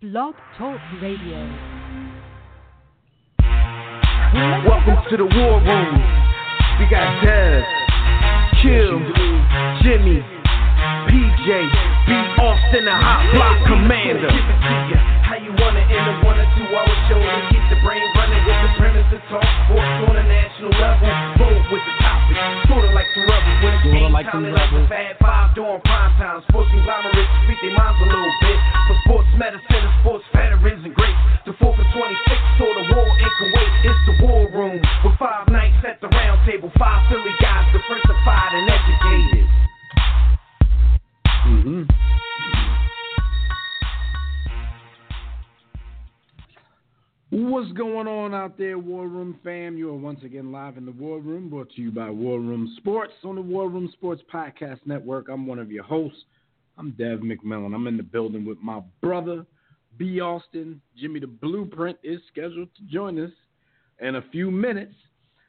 Blog Talk Radio. Welcome to the war room. We got Dev, Kill, Jimmy, PJ, B. Austin, the hot block commander. How you wanna end a one or two hour show to keep the brain running with the premise to talk sports on a national level? Bold with the topic, sorta like some rebels when it's game like time. They like the. Fab Five during prime time. Sports conglomerates speak their minds a little bit. For sports medicine and sports veterans and greats. The 4 for 26 saw the war in Kuwait. It's the war room with five nights at the round table. Five Philly guys, diversified and What's going on out there, War Room fam? You are once again live in the War Room, brought to you by War Room Sports on the War Room Sports Podcast Network. I'm one of your hosts. I'm Dev McMillan. I'm in the building with my brother, B. Austin. Jimmy the Blueprint is scheduled to join us in a few minutes.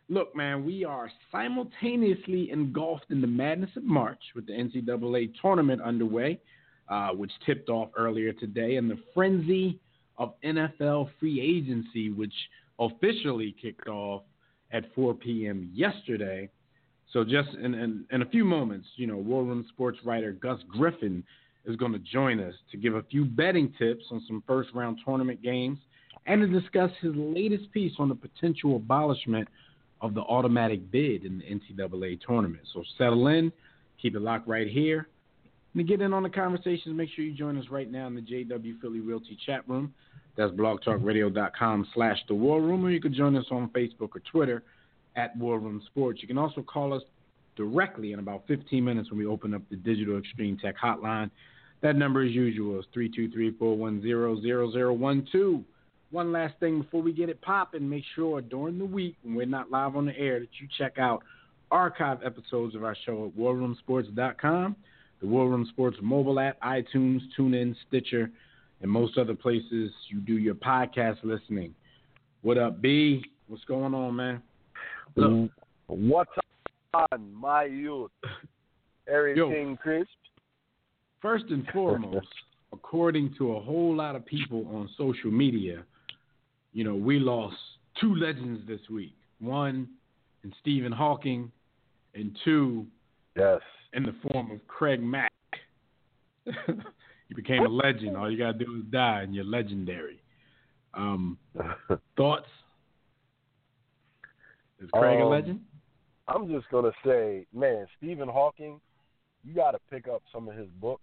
Look, man, we are simultaneously engulfed in the madness of March with the NCAA tournament underway, uh, which tipped off earlier today, and the frenzy of NFL free agency, which officially kicked off at 4 p.m. yesterday. So, just in, in, in a few moments, you know, War Room sports writer Gus Griffin is going to join us to give a few betting tips on some first round tournament games and to discuss his latest piece on the potential abolishment of the automatic bid in the NCAA tournament. So, settle in, keep it locked right here. And to get in on the conversations, make sure you join us right now in the JW Philly Realty chat room. That's blogtalkradio.com slash the war room, or you can join us on Facebook or Twitter at War Room Sports. You can also call us directly in about 15 minutes when we open up the Digital Extreme Tech Hotline. That number, as usual, is 323-410-0012. One last thing before we get it popping, make sure during the week when we're not live on the air that you check out archive episodes of our show at warroomsports.com, the War Room Sports mobile app, iTunes, TuneIn, Stitcher, and most other places you do your podcast listening. What up, B? What's going on, man? Look, What's on, my youth? Everything crisp? first and foremost, according to a whole lot of people on social media, you know, we lost two legends this week. One in Stephen Hawking, and two Yes. In the form of Craig Mack. you became a legend. All you gotta do is die, and you're legendary. Um, thoughts? Is Craig a Um, legend? I'm just gonna say, man, Stephen Hawking, you got to pick up some of his book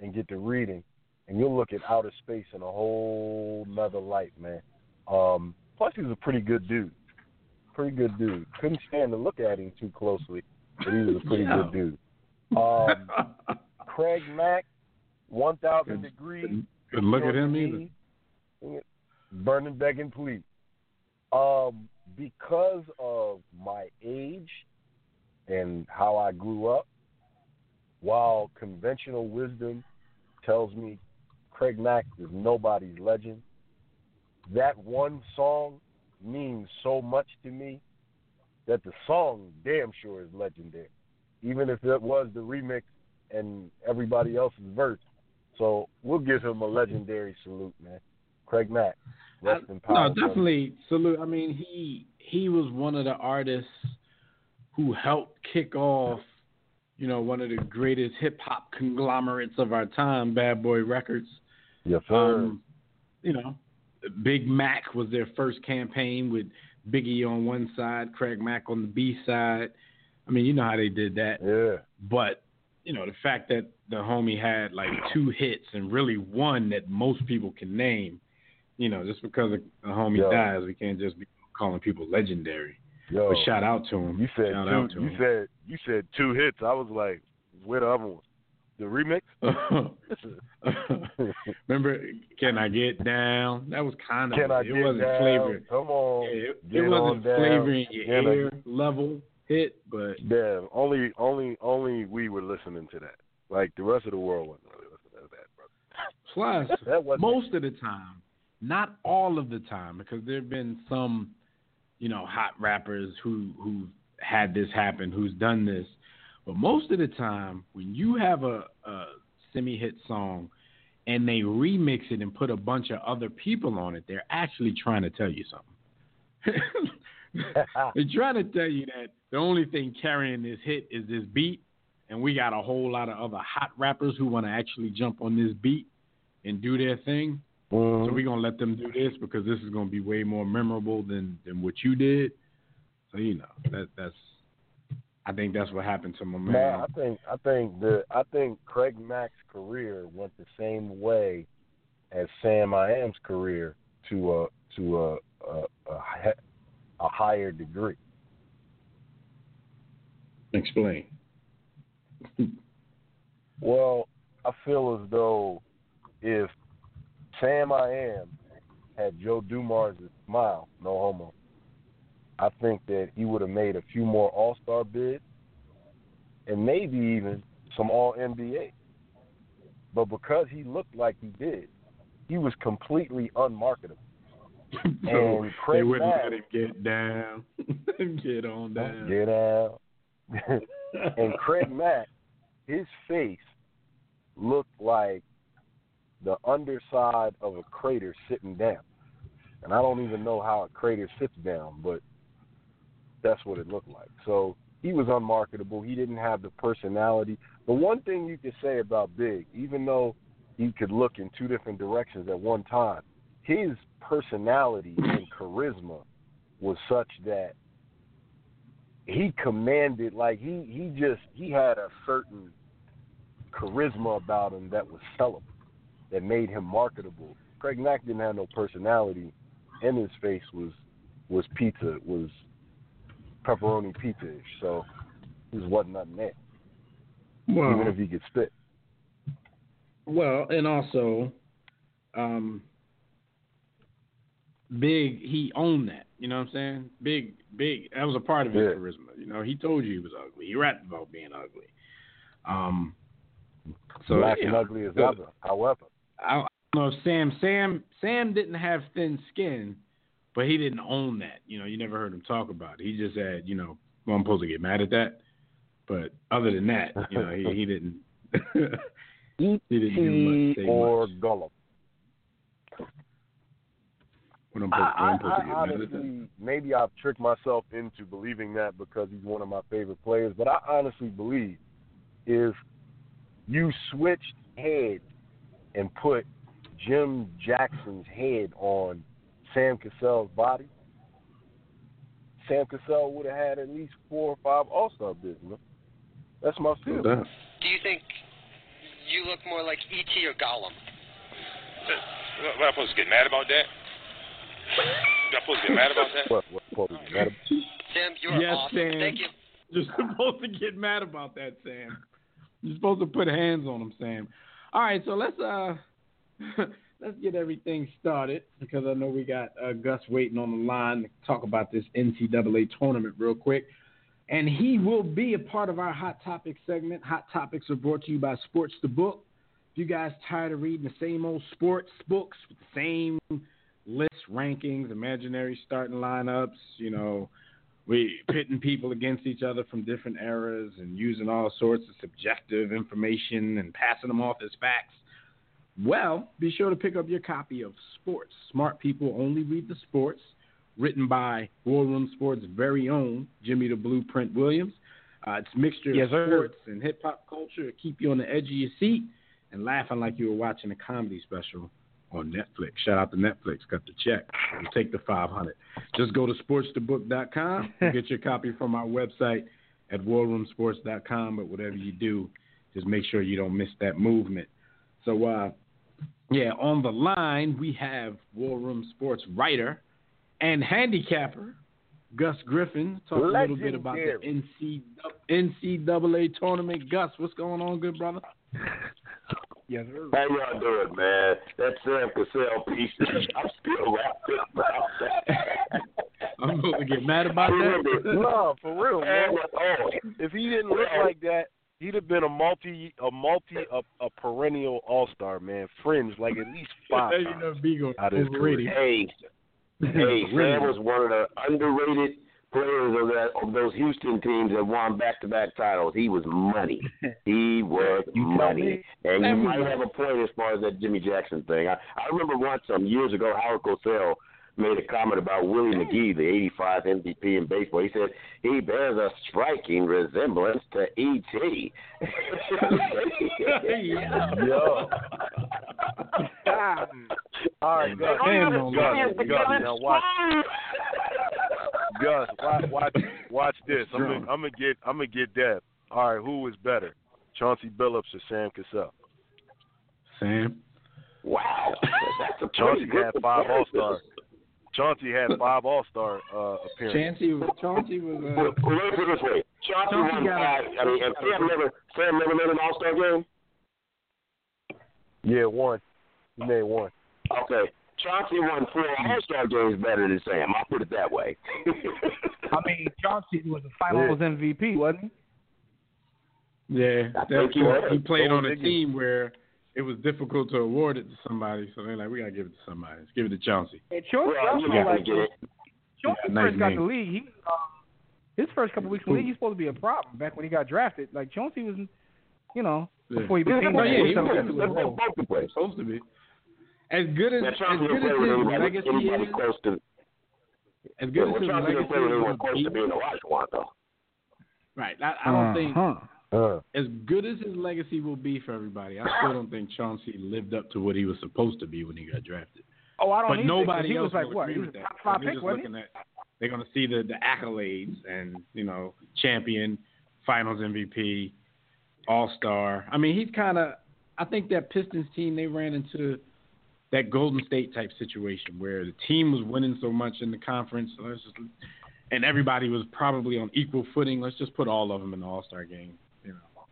and get to reading, and you'll look at outer space in a whole nother light, man. Um, plus, he's a pretty good dude. Pretty good dude. Couldn't stand to look at him too closely, but he was a pretty Yeah. good dude. Um, Craig Mack, 1,000 degrees. Couldn't look at him either. either. Burning begging plea. Um, because of my age and how I grew up, while conventional wisdom tells me Craig Mack is nobody's legend, that one song means so much to me that the song damn sure is legendary. Even if it was the remix and everybody else's verse. So we'll give him a legendary salute, man. Craig Mack. Rest in power. no, definitely salute. I mean, he he was one of the artists who helped kick off, you know, one of the greatest hip hop conglomerates of our time, Bad Boy Records. Yes, sir. Um, you know, Big Mac was their first campaign with Biggie on one side, Craig Mack on the B side. I mean, you know how they did that. yeah. But you know, the fact that the homie had like two hits and really one that most people can name, you know, just because a, a homie Yeah. dies, we can't just be calling people legendary. Yo, But shout out to him. you said shout two, you him. said you said two hits. I was like, where the other one? The remix? Remember, can I get down? That was kind of Can I it get wasn't down? flavor. Come on. Yeah, it, it wasn't on down. flavor in your Can I- ear level hit, but Yeah, only only only we were listening to that. Like the rest of the world wasn't really listening to that, brother. plus That wasn't most of the time, not all of the time, because there have been some, you know, hot rappers who who had this happen, who's done this, but most of the time, when you have a, a semi-hit song, and they remix it and put a bunch of other people on it, they're actually trying to tell you something. they're trying to tell you that the only thing carrying this hit is this beat, and we got a whole lot of other hot rappers who want to actually jump on this beat and do their thing. Mhm. So we're gonna let them do this because this is gonna be way more memorable than than what you did. So you know that that's. I think that's what happened to my man. Man, I think I think the I think Craig Mack's career went the same way as Sam I Am's career to a to a a, a, a higher degree. Explain. Well, I feel as though if Sam I Am had Joe Dumars' smile, no homo, I think that he would have made a few more All Star bids and maybe even some All NBA. But because he looked like he did, he was completely unmarketable. so And they wouldn't Mack- let him get down, get on down. Get out. and Craig Mack, his face looked like the underside of a crater sitting down. And I don't even know how a crater sits down, but that's what it looked like. So he was unmarketable. He didn't have the personality. The one thing you could say about Big, even though he could look in two different directions at one time, his personality and charisma was such that he commanded like he he just he had a certain charisma about him that was sellable that made him marketable. Craig Mack didn't have no personality and his face was was pizza was pepperoni pizza ish, so there wasn't nothing there. well, Even if he could spit. Well, and also, um, Big, he owned that. You know what I'm saying? Big, Big, that was a part of his Yeah. charisma. You know, he told you he was ugly. He rapped about being ugly. Um, so Black you and ugly as so- ever. However. I, I don't know if Sam, Sam, Sam didn't have thin skin, but he didn't own that. You know, you never heard him talk about it. He just had, you know, well, I'm supposed to get mad at that. But other than that, you know, he, he didn't. He didn't do much, or much. Gollum. What I'm I, supposed, what I, I'm supposed to I get mad at that. honestly, maybe I've tricked myself into believing that because he's one of my favorite players, but I honestly believe if you switched heads and put Jim Jackson's head on Sam Cassell's body, Sam Cassell would have had at least four or five All Star bids. Man. That's my No feel. Do you think you look more like E.T. or Gollum? What, what, I'm supposed to get mad about that? Am I supposed to get mad about that? What, what, what, was that? Sam, you're Yes, awesome. Sam. Thank you. You're supposed to get mad about that, Sam. You're supposed to put hands on him, Sam. All right, so let's uh let's get everything started because I know we got uh, Gus waiting on the line to talk about this NCAA tournament real quick. And he will be a part of our Hot Topics segment. Hot Topics are brought to you by Sports the Book. If you guys tired of reading the same old sports books with the same lists, rankings, imaginary starting lineups, you know, we pitting people against each other from different eras and using all sorts of subjective information and passing them off as facts. Well, be sure to pick up your copy of Sports. Smart people only read the sports, written by War Room Sports' very own Jimmy the Blueprint Williams. Uh, it's a mixture Yes, of sir. sports and hip hop culture to keep you on the edge of your seat and laughing like you were watching a comedy special on Netflix. Shout out to Netflix, cut the check. We'll take the 500. Just go to sportsthebook.com and get your copy from our website at warroomsports.com. But whatever you do, just make sure you don't miss that movement. So, uh, yeah, on the line, we have War Room Sports writer and handicapper, Gus Griffin. Talk a little bit about the NCAA tournament. Gus, what's going on, good brother? Yes, sir. How y'all doing, man? That Sam Cassell piece, I'm still wrapped up about that. I'm going to get mad about that. no, for real, man. Oh, If he didn't look like that, he'd have been a multi, a multi, a, a perennial All Star man, fringe like at least five you know, times. Beagle Out of his overrated. hey, hey, Sam was one of the underrated players of that of those Houston teams that won back to back titles. He was money. He was money. And you might have a point as far as that Jimmy Jackson thing. I, I remember once some years ago Howard Cosell made a comment about Willie McGee, the 85 MVP in baseball. He said he bears a striking resemblance to E.T. Yo. All right, Gus. Damn, no Gus, lie. Gus, watch. Watch, watch, watch this. I'm gonna, I'm gonna get, I'm gonna get that. All right, who is better, Chauncey Billups or Sam Cassell? Sam. Wow. That's a Chauncey had five All comparison. Star. Chauncey had five All Star uh, appearances. Chauncey was Chauncey was uh, well, let's put it this way. Chauncey Chauncey won got a- five. I mean, and Sam never, Sam never made an All Star game. Yeah, one. He made one. Okay. Chauncey won four All Star games better than Sam. I'll put it that way. I mean, Chauncey was a Finals MVP, wasn't he? yeah. I That's think he was. He played Go on a Diggy. team where it was difficult to award it to somebody, so they're like, we gotta give it to somebody. Let's give it to Chauncey. And Chauncey well, also you got to like get it. Chauncey Yeah, nice first got name. the league. He um, his first couple weeks in the league, he's supposed to be a problem back when he got drafted. Like Chauncey was, you know, Yeah. before he became Oh, yeah, he was. to his Let's role. both the place. Supposed to be. As good as Now, as good as his legacy anybody is, close to. as Yeah, good well, as his legacy play with anyone is, close to being a Olajuwon, though. right. I, I don't think Uh-huh. Uh, as good as his legacy will be for everybody, I still don't think Chauncey lived up to what he was supposed to be when he got drafted. Oh, I don't But nobody he else was like will what? agree He was with a that. top five They're pick, wasn't he? at they're going to see the the accolades and you know champion, Finals MVP, All Star. I mean, he's kind of. I think that Pistons team they ran into that Golden State type situation where the team was winning so much in the conference, so just, and everybody was probably on equal footing. Let's just put all of them in the All Star game. You know,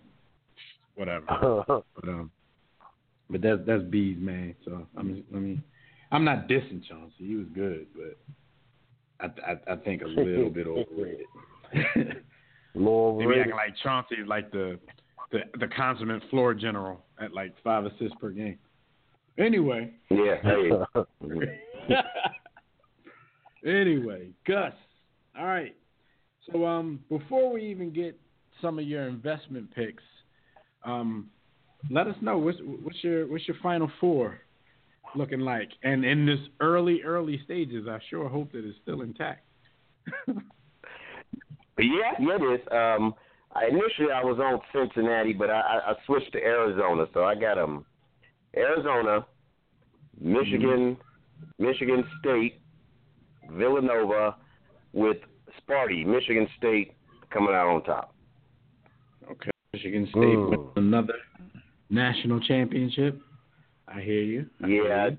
whatever. But um, but that's that's B's man. So I mean, I mean, I'm not dissing Chauncey. He was good, but I I, I think a little bit overrated. Lord Maybe acting like Chauncey is like the the the consummate floor general at like five assists per game. Anyway, Yeah. Hey. anyway, Gus. All right. So um, before we even get some of your investment picks, um, let us know what's what's your what's your final four looking like, and in this early early stages, I sure hope that it's still intact. Yeah, yeah, it is. Um, I, initially I was on Cincinnati, but I, I, switched to Arizona. So I got um, Arizona, Michigan, Michigan State, Villanova, with Sparty, Michigan State coming out on top. Okay. Michigan State Mm. with another national championship. I hear you. I hear Yeah, you.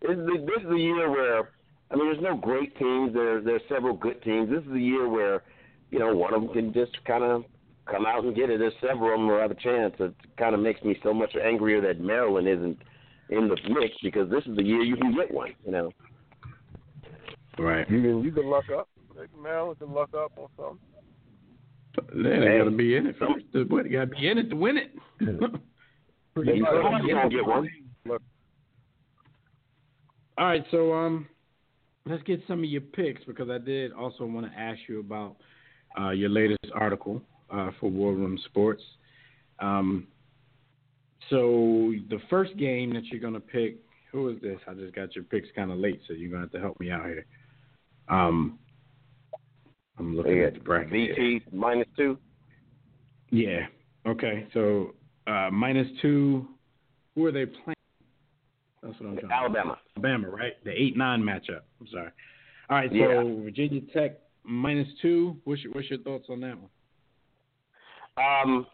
this is the, this is the year where I mean, there's no great teams. There there's several good teams. This is the year where you know one of them can just kind of come out and get it. There's several of them who have a chance. It kind of makes me so much angrier that Maryland isn't in the mix because this is the year you can get one. You know. Right. You can you can luck up. Maryland can luck up on something. They Hey. got to be in it first. The boy got to be in it to win it. Maybe You somebody's gonna get one. All right, so um, let's get some of your picks because I did also want to ask you about uh, your latest article uh, for War Room Sports. Um, so the first game that you're gonna pick, who is this? I just got your picks kind of late, so you're gonna have to help me out here. Um, I'm looking at the bracket. VT minus two. Yeah. Okay. So uh, minus two. Who are they playing? That's what I'm trying. to Alabama. Alabama, right? The eight nine matchup. I'm sorry. All right. So Yeah. Virginia Tech minus two. What's your What's your thoughts on that one? Um,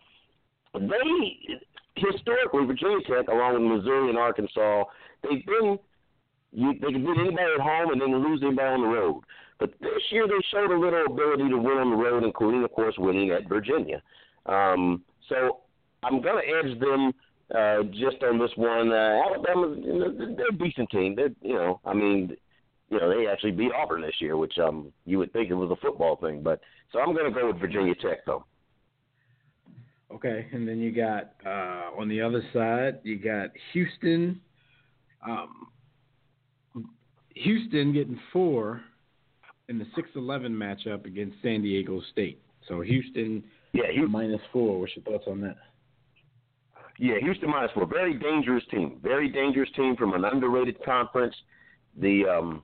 they historically Virginia Tech, along with Missouri and Arkansas, they've been you, they can beat anybody at home and then lose anybody on the road. But this year they showed a little ability to win on the road, including of course winning at Virginia. Um, so I'm going to edge them uh, just on this one. Uh, Alabama's you know, they're a decent team. They're you know I mean. You know they actually beat Auburn this year, which um you would think it was a football thing, but so I'm going to go with Virginia Tech though. Okay. And then you got uh, on the other side, you got Houston. Um, Houston getting four in the 6-11 matchup against San Diego State. So Houston Yeah, Houston, minus four. What's your thoughts on that? yeah, Houston minus four. Very dangerous team. Very dangerous team from an underrated conference, the um,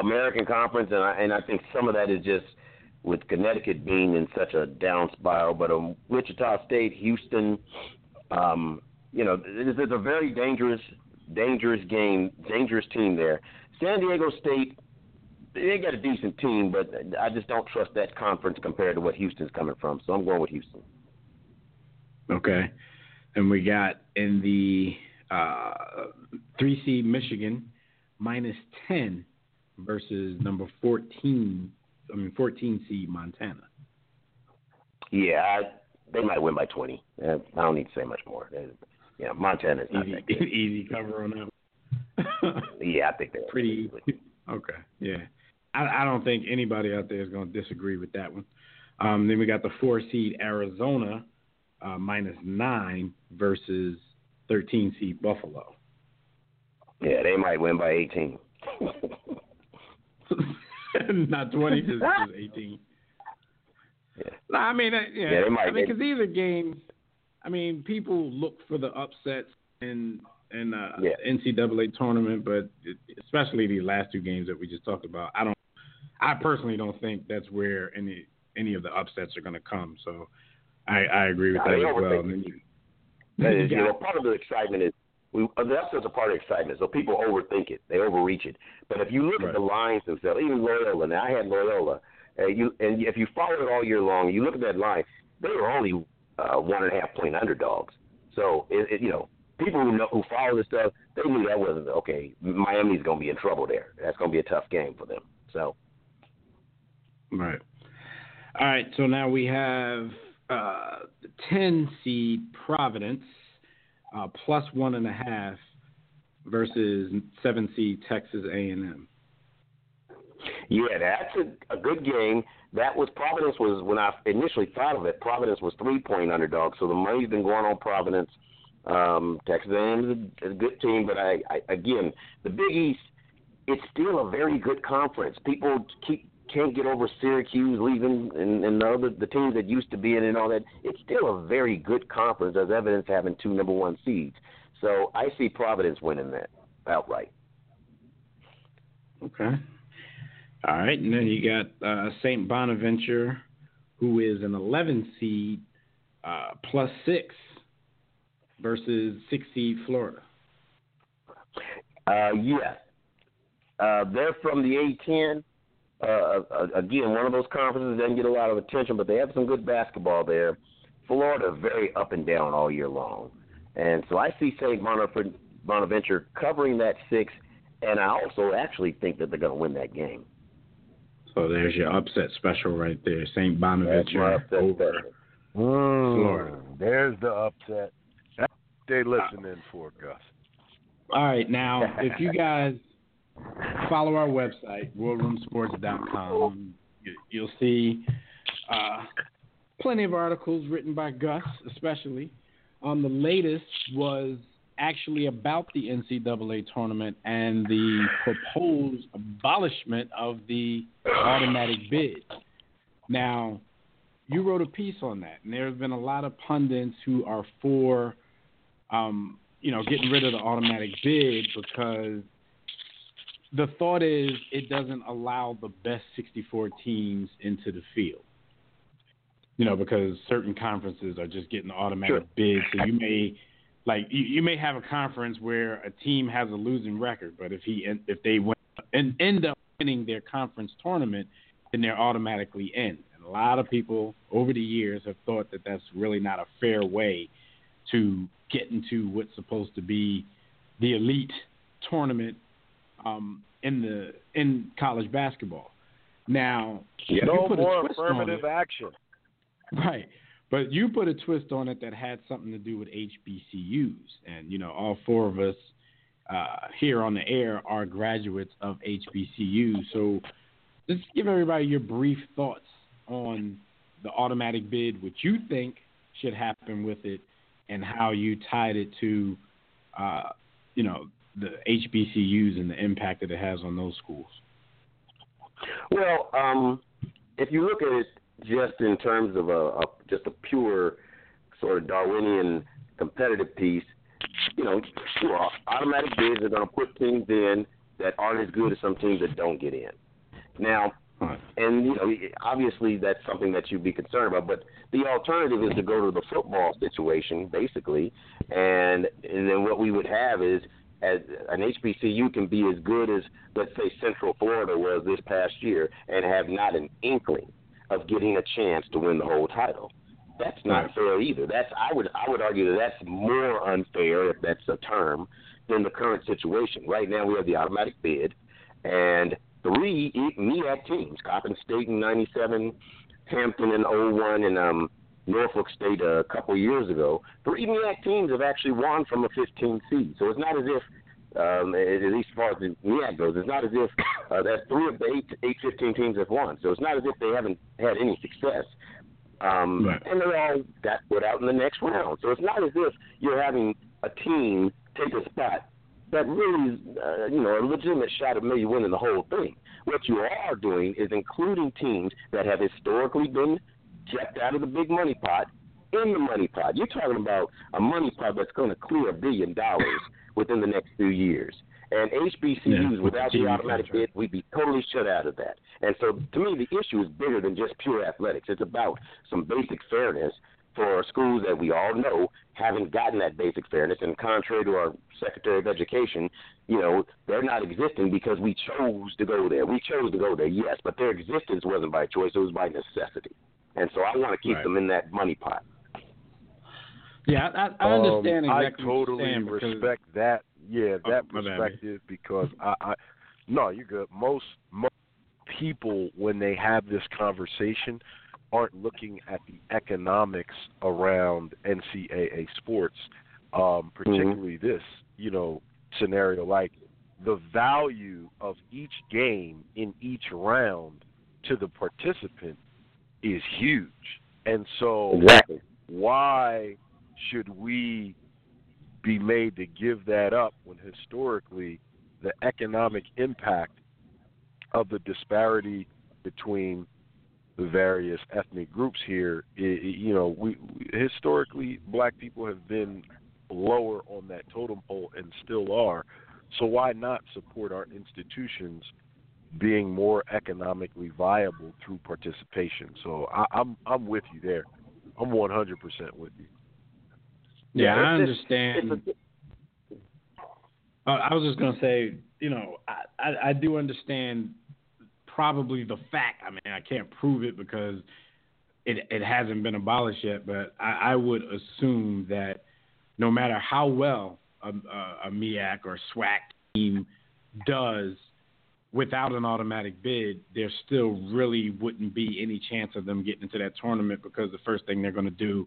American Conference, and I and I think some of that is just with Connecticut being in such a down spiral. But um, Wichita State, Houston, um, you know, it's, it's a very dangerous, dangerous game, dangerous team there. San Diego State, they got a decent team, but I just don't trust that conference compared to what Houston's coming from. So I'm going with Houston. Okay. And we got in the uh, three seed Michigan minus ten versus number fourteen. I mean fourteen seed Montana. Yeah, I, they might win by 20. Uh, I don't need to say much more. They, yeah, Montana's not Easy, that good. easy cover on that. Yeah, I think they're Pretty Okay. Yeah. I, I don't think anybody out there is going to disagree with that one. Um, then we got the four seed Arizona uh, minus nine versus thirteen seed Buffalo. Yeah, they might win by 18. Not 20, just, just 18. Yeah. No, I mean, uh, yeah, Yeah, I mean, because these are games. I mean, people look for the upsets in in uh, Yeah. NCAA tournament, but especially these last two games that we just talked about, I don't. I personally don't think that's where any any of the upsets are going to come. So, I, I agree with that as well. overthink And you, That is, you know, part of the excitement is we uh, that's just a part of excitement. So people overthink it, they overreach it. But if you look Right. at the lines themselves, even Loyola. Now I had Loyola. Uh, you and if you follow it all year long, you look at that line. They were only uh, one and a half point underdogs. So it, it, you know, people who know who follow this stuff, they knew that wasn't okay. Miami's going to be in trouble there. That's going to be a tough game for them. So Right. All right. So now we have uh, the 10 seed Providence uh, plus one and a half versus seven seed Texas A&M. Yeah, that's a, a good game. That was Providence was when I initially thought of it. Providence was three point underdog, so the money's been going on Providence. Um, Texas A&M is a, a good team, but I, I again the Big East, it's still a very good conference. People keep can't get over Syracuse leaving and, and the other the teams that used to be in and all that. It's still a very good conference, as evidence having two number one seeds. So I see Providence winning that outright. Okay. All right. And then you got uh, St. Bonaventure, who is an 11 seed uh, plus six versus six seed Florida. Uh, yeah. Uh, they're from the A10. Uh, uh, again, one of those conferences doesn't get a lot of attention, but they have some good basketball there. Florida very up and down all year long, and so I see St. Bonaventure, Bonaventure covering that six, and I also actually think that they're going to win that game. So there's your upset special right there. St. That's my Bonaventure upset over. special. Mm, Florida. There's the upset. That's what they listening for, Gus. All right, now if you guys follow our website, warroomsports.com, you, you'll see uh, plenty of articles written by Gus, especially. Um, the latest was actually about the NCAA tournament and the proposed abolishment of the automatic bid. Now, you wrote a piece on that, and there have been a lot of pundits who are for, um, you know, getting rid of the automatic bid because the thought is it doesn't allow the best 64 teams into the field. You know, because certain conferences are just getting automatic bids, so you may like you, you may have a conference where a team has a losing record, but if he if they win and end up winning their conference tournament, then they're automatically in. And a lot of people over the years have thought that that's really not a fair way to get into what's supposed to be the elite tournament um, in the in college basketball. Now, you No put a more twist on affirmative it. action. Right. But you put a twist on it that had something to do with HBCUs. And, you know, all four of us uh, here on the air are graduates of HBCUs. So just give everybody your brief thoughts on the automatic bid, what you think should happen with it, and how you tied it to, uh, you know, the HBCUs and the impact that it has on those schools. Well, um, if you look at it just in terms of a, a just a pure sort of Darwinian competitive piece, you know, sure, automatic bids are going to put teams in that aren't as good as some teams that don't get in. Now, and you know, obviously that's something that you'd be concerned about. But the alternative is to go to the football situation, basically, and and then what we would have is as an HBCU can be as good as let's say Central Florida was this past year and have not an inkling of getting a chance to win the whole title. That's not fair either. That's I would I would argue that that's more unfair if that's a term than the current situation. Right now we have the automatic bid and three MEAC teams, Coppin State in '97, Hampton in '01, and um, Norfolk State a couple years ago. Three MEAC teams have actually won from a 15 seed. So it's not as if, um, at least as far as the MEAC goes, it's not as if uh, that three of the eight, eight 15 teams have won. So it's not as if they haven't had any success. Um, Right. And they're all got put out in the next round. So it's not as if you're having a team take a spot that really is, uh, you know, a legitimate shot of maybe winning the whole thing. What you are doing is including teams that have historically been kept out of the big money pot in the money pot. You're talking about a money pot that's going to clear a billion dollars within the next few years. And HBCUs, Yeah, without the automatic bid, we'd be totally shut out of that. And so, to me, the issue is bigger than just pure athletics. It's about some basic fairness for schools that we all know haven't gotten that basic fairness. And contrary to our Secretary of Education, you know, they're not existing because we chose to go there. We chose to go there, yes, but their existence wasn't by choice; it was by necessity. And so, I want to keep Right. them in that money pot. Yeah, I, I understand Um, exactly I what you're totally saying because- respect that. Yeah, Oh, that my bad, perspective because I, I no, you're good. Most most people when they have this conversation aren't looking at the economics around NCAA sports, um, particularly this, you know, scenario like the value of each game in each round to the participant is huge. And so Exactly. why should we be made to give that up when historically the economic impact of the disparity between the various ethnic groups here i- i- you know we we- historically black people have been lower on that totem pole and still are so why not support our institutions being more economically viable through participation so I, i'm i'm with you there i'm 100% with you Yeah, I it's- it's- understand. it's a- Uh, I was just gonna say, you know, I, I, I do understand probably the fact. I mean, I can't prove it because it it hasn't been abolished yet, but I, I would assume that no matter how well a, a, a MEAC or SWAC team does without an automatic bid, there still really wouldn't be any chance of them getting into that tournament because the first thing they're going to do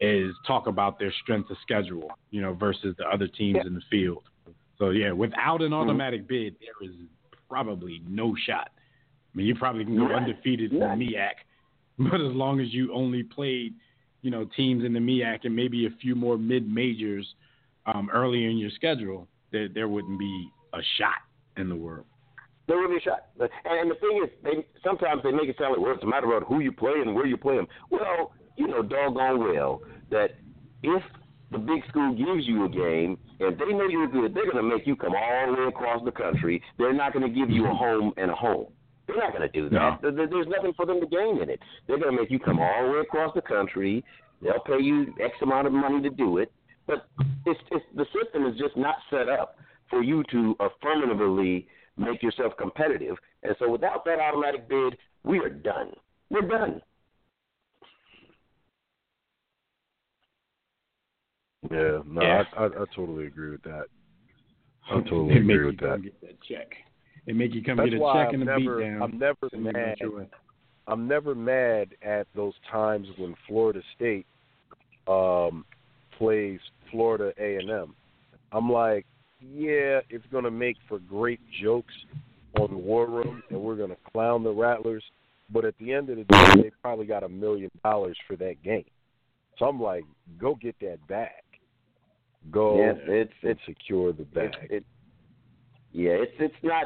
is talk about their strength of schedule, you know, versus the other teams in the field. So yeah, without an automatic bid, there is probably no shot. I mean, you probably can go Right. undefeated in the. MEAC, but as long as you only played, you know, teams in the MEAC and maybe a few more mid majors um, early in your schedule, there there wouldn't be a shot in the world. There will be a shot. And, and the thing is, they sometimes they make it sound like well, it's a matter of who you play and where you play them. Well, you know doggone well that if the big school gives you a game and they know you're good, they're going to make you come all the way across the country. They're not going to give you a home and a home. They're not going to do that. There- There's nothing for them to gain in it. They're going to make you come all the way across the country. They'll pay you X amount of money to do it. But it's, it's the system is just not set up for you to affirmatively make yourself competitive. And so without that automatic bid, we are done. We're done. yeah no Yeah. I, I i totally agree with that i totally They make agree you with come that Get that check. They make you come That's get a check I'm and a never, beat down. I'm never and you mad. I'm never mad at those times when Florida State um, plays Florida A and M. I'm like, yeah, it's gonna make for great jokes on the War Room, and we're gonna clown the Rattlers. But at the end of the day, they probably got a million dollars for that game. So I'm like, go get that back. Go Yeah, it's and it's secure the bag. It, it, yeah, it's it's not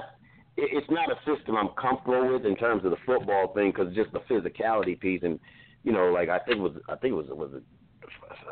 it, it's not a system I'm comfortable with in terms of the football thing because just the physicality piece and you know like I think it was I think it was was it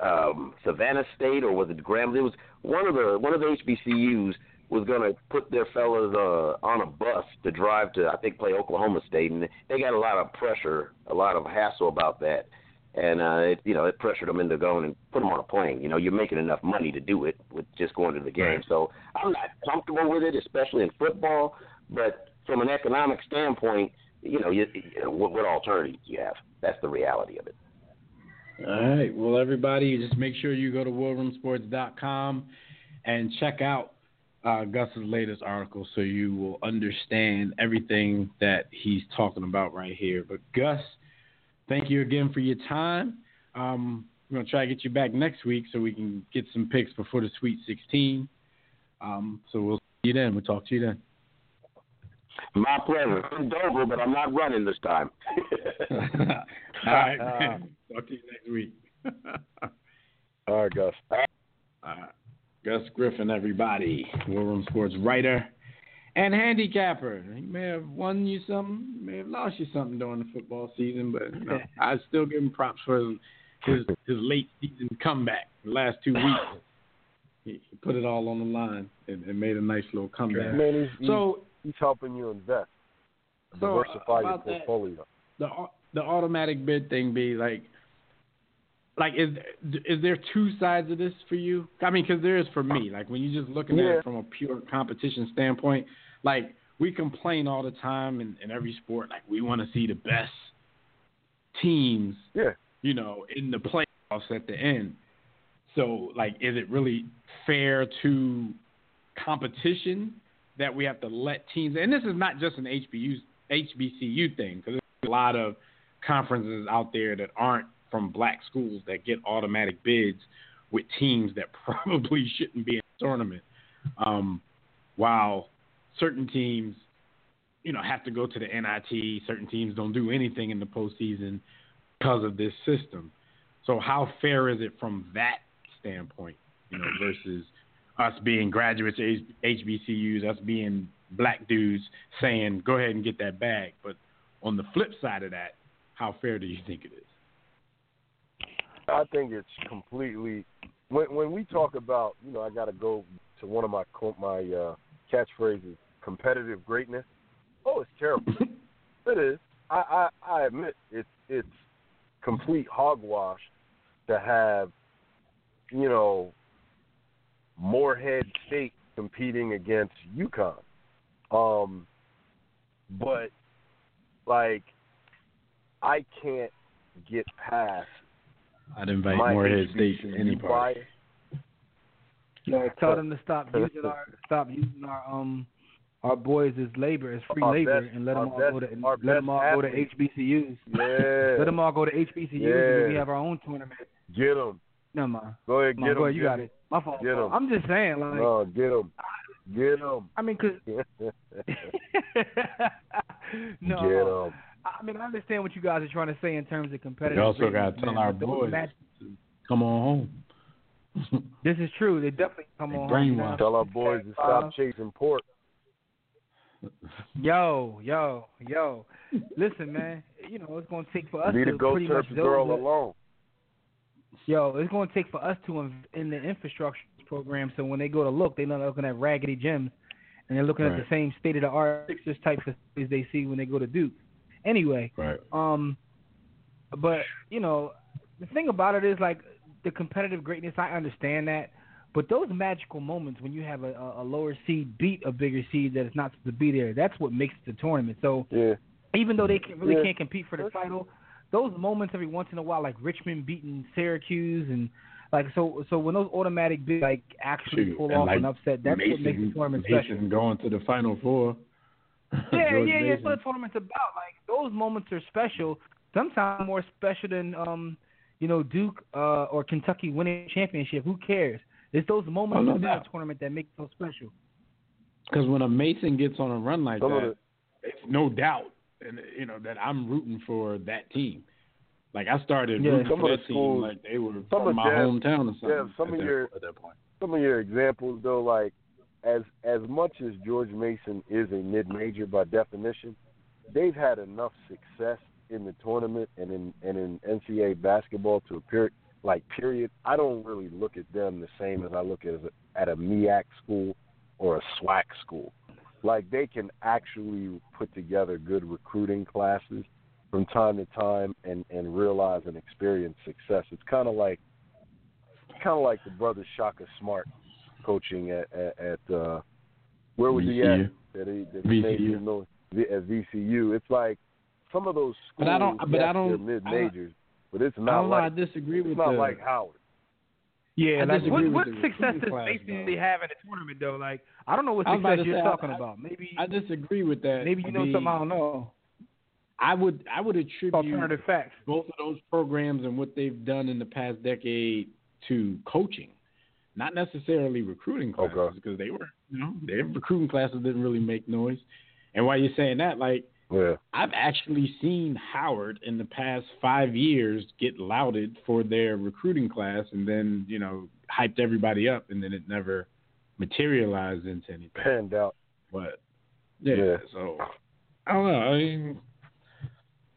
um, Savannah State or was it Graham? It was one of the one of the HBCUs was going to put their fellas uh, on a bus to drive to I think play Oklahoma State, and they got a lot of pressure, a lot of hassle about that, and uh, it, you know it pressured them into going and put them on a plane. You know, you're making enough money to do it with just going to the game. Right. So I'm not comfortable with it, especially in football. But from an economic standpoint, you know, you, you, what, what alternatives do you have? That's the reality of it. All right. Well, everybody, just make sure you go to warroomsports.com and check out uh, Gus's latest article so you will understand everything that he's talking about right here. But, Gus, thank you again for your time. Um, we're going to try to get you back next week so we can get some picks before the Sweet 16. Um, so we'll see you then. We'll talk to you then. My pleasure. I'm Dover, but I'm not running this time. All right, man. Talk to you next week. All right, Gus. Uh, Gus Griffin, everybody, War Room Sports writer and handicapper. He may have won you something, may have lost you something during the football season, but you know, I still give him props for his his, his late season comeback. The last two weeks, he, he put it all on the line and, and made a nice little comeback. Man, he's, So, he's helping you invest, So, uh, diversify your about that- portfolio. the the automatic bid thing be like like is is there two sides of this for you? I mean, because there is for me. Like when you're just looking at it from a pure competition standpoint, like we complain all the time in, in every sport. Like we want to see the best teams, Yeah. you know, in the playoffs at the end. So like, is it really fair to competition that we have to let teams? And this is not just an HBU HBCU thing because there's a lot of conferences out there that aren't from black schools that get automatic bids with teams that probably shouldn't be in the tournament. Um, while certain teams, you know, have to go to the NIT, certain teams don't do anything in the postseason because of this system. So how fair is it from that standpoint, you know, versus us being graduates of HBCUs, us being black dudes saying, go ahead and get that bag. But on the flip side of that, how fair do you think it is? I think it's completely. When when we talk about, you know, I got to go to one of my my uh, catchphrases: competitive greatness. Oh, it's terrible. it is. I, I I admit it's it's complete hogwash to have, you know, Morehead State competing against UConn. Um, but like, I can't get past I'd invite my Morehead State to HBCU any party. bias. Yo, tell them to stop using our stop using our um our boys as labor as free Our labor best- and let them all best- go to let them best all go to. HBCUs. Yeah. Let them all go to HBCUs and we have our own tournament. Get them. No, mind. Go ahead, Come get go them. ahead, you got it. My fault. Get 'em. I'm just saying, like, No, get them. Get them. I mean, cause no, Get 'em. I mean, I understand what you guys are trying to say in terms of competitive. We also got to tell our boys match- come on home. this is true. They definitely come They on. brainwashed. Tell our boys to stop chasing pork. Yo, yo, yo. Listen, man. You know it's going to take for us Leave to the ghost pretty much surf build girl the- alone. Yo, it's going to take for us to inv- in the infrastructure program, so when they go to look, they're not looking at raggedy gyms, and they're looking at the same state of the art Sixers type facilities they see when they go to Duke. Anyway, Right. um, but you know, the thing about it is like the competitive greatness. I understand that, but those magical moments when you have a, a a lower seed beat a bigger seed that is not supposed to be there, that's what makes the tournament. So Yeah. even though they can, really Yeah. can't compete for the title, those moments every once in a while, like Richmond beating Syracuse, and like so, so when those automatic bids like actually Shoot, pull and off like an upset, that's what makes the tournament Mason special. going to the Final Four. Yeah, George yeah, yeah. That's Mason. what the tournament's about. Like those moments are special. Sometimes more special than um, you know, Duke uh, or Kentucky winning a championship. Who cares? It's those moments Oh, no within doubt. a tournament that make it so special. Because when a Mason gets on a run like Some of that, it's no doubt, and you know that I'm rooting for that team. Like I started Yeah, rooting some for of that the team like they were some from my hometown or something. yeah, some of that, your- at that point. Some of your examples though, like as as much as George Mason is a mid major by definition, they've had enough success in the tournament and in and in NCAA basketball to appear like period. I don't really look at them the same as I look at at a MEAC school or a SWAC school. Like they can actually put together good recruiting classes from time to time and and realize and experience success. It's kind of like kind of like the brother Shaka Smart coaching at at, at uh, where was he at? That he VCU. at VCU. It's like some of those schools. But I don't- but yes, I don't- mid majors, but it's I not don't know. I like disagree with it's not the. like Howard. Yeah, I like what, what success does class, Mason though. they have in the tournament though? Like I don't know what I was about success you're say, talking I- about. Maybe I disagree with that. maybe you know The- something I don't know. I would I would attribute Alternative facts. both of those programs and what they've done in the past decade to coaching, not necessarily recruiting classes Okay. because they were you know their recruiting classes didn't really make noise. And while you're saying that, like Yeah. I've actually seen Howard in the past five years get lauded for their recruiting class, and then you know hyped everybody up, and then it never materialized into anything. Panned out. But yeah, Yeah. so I don't know. I mean,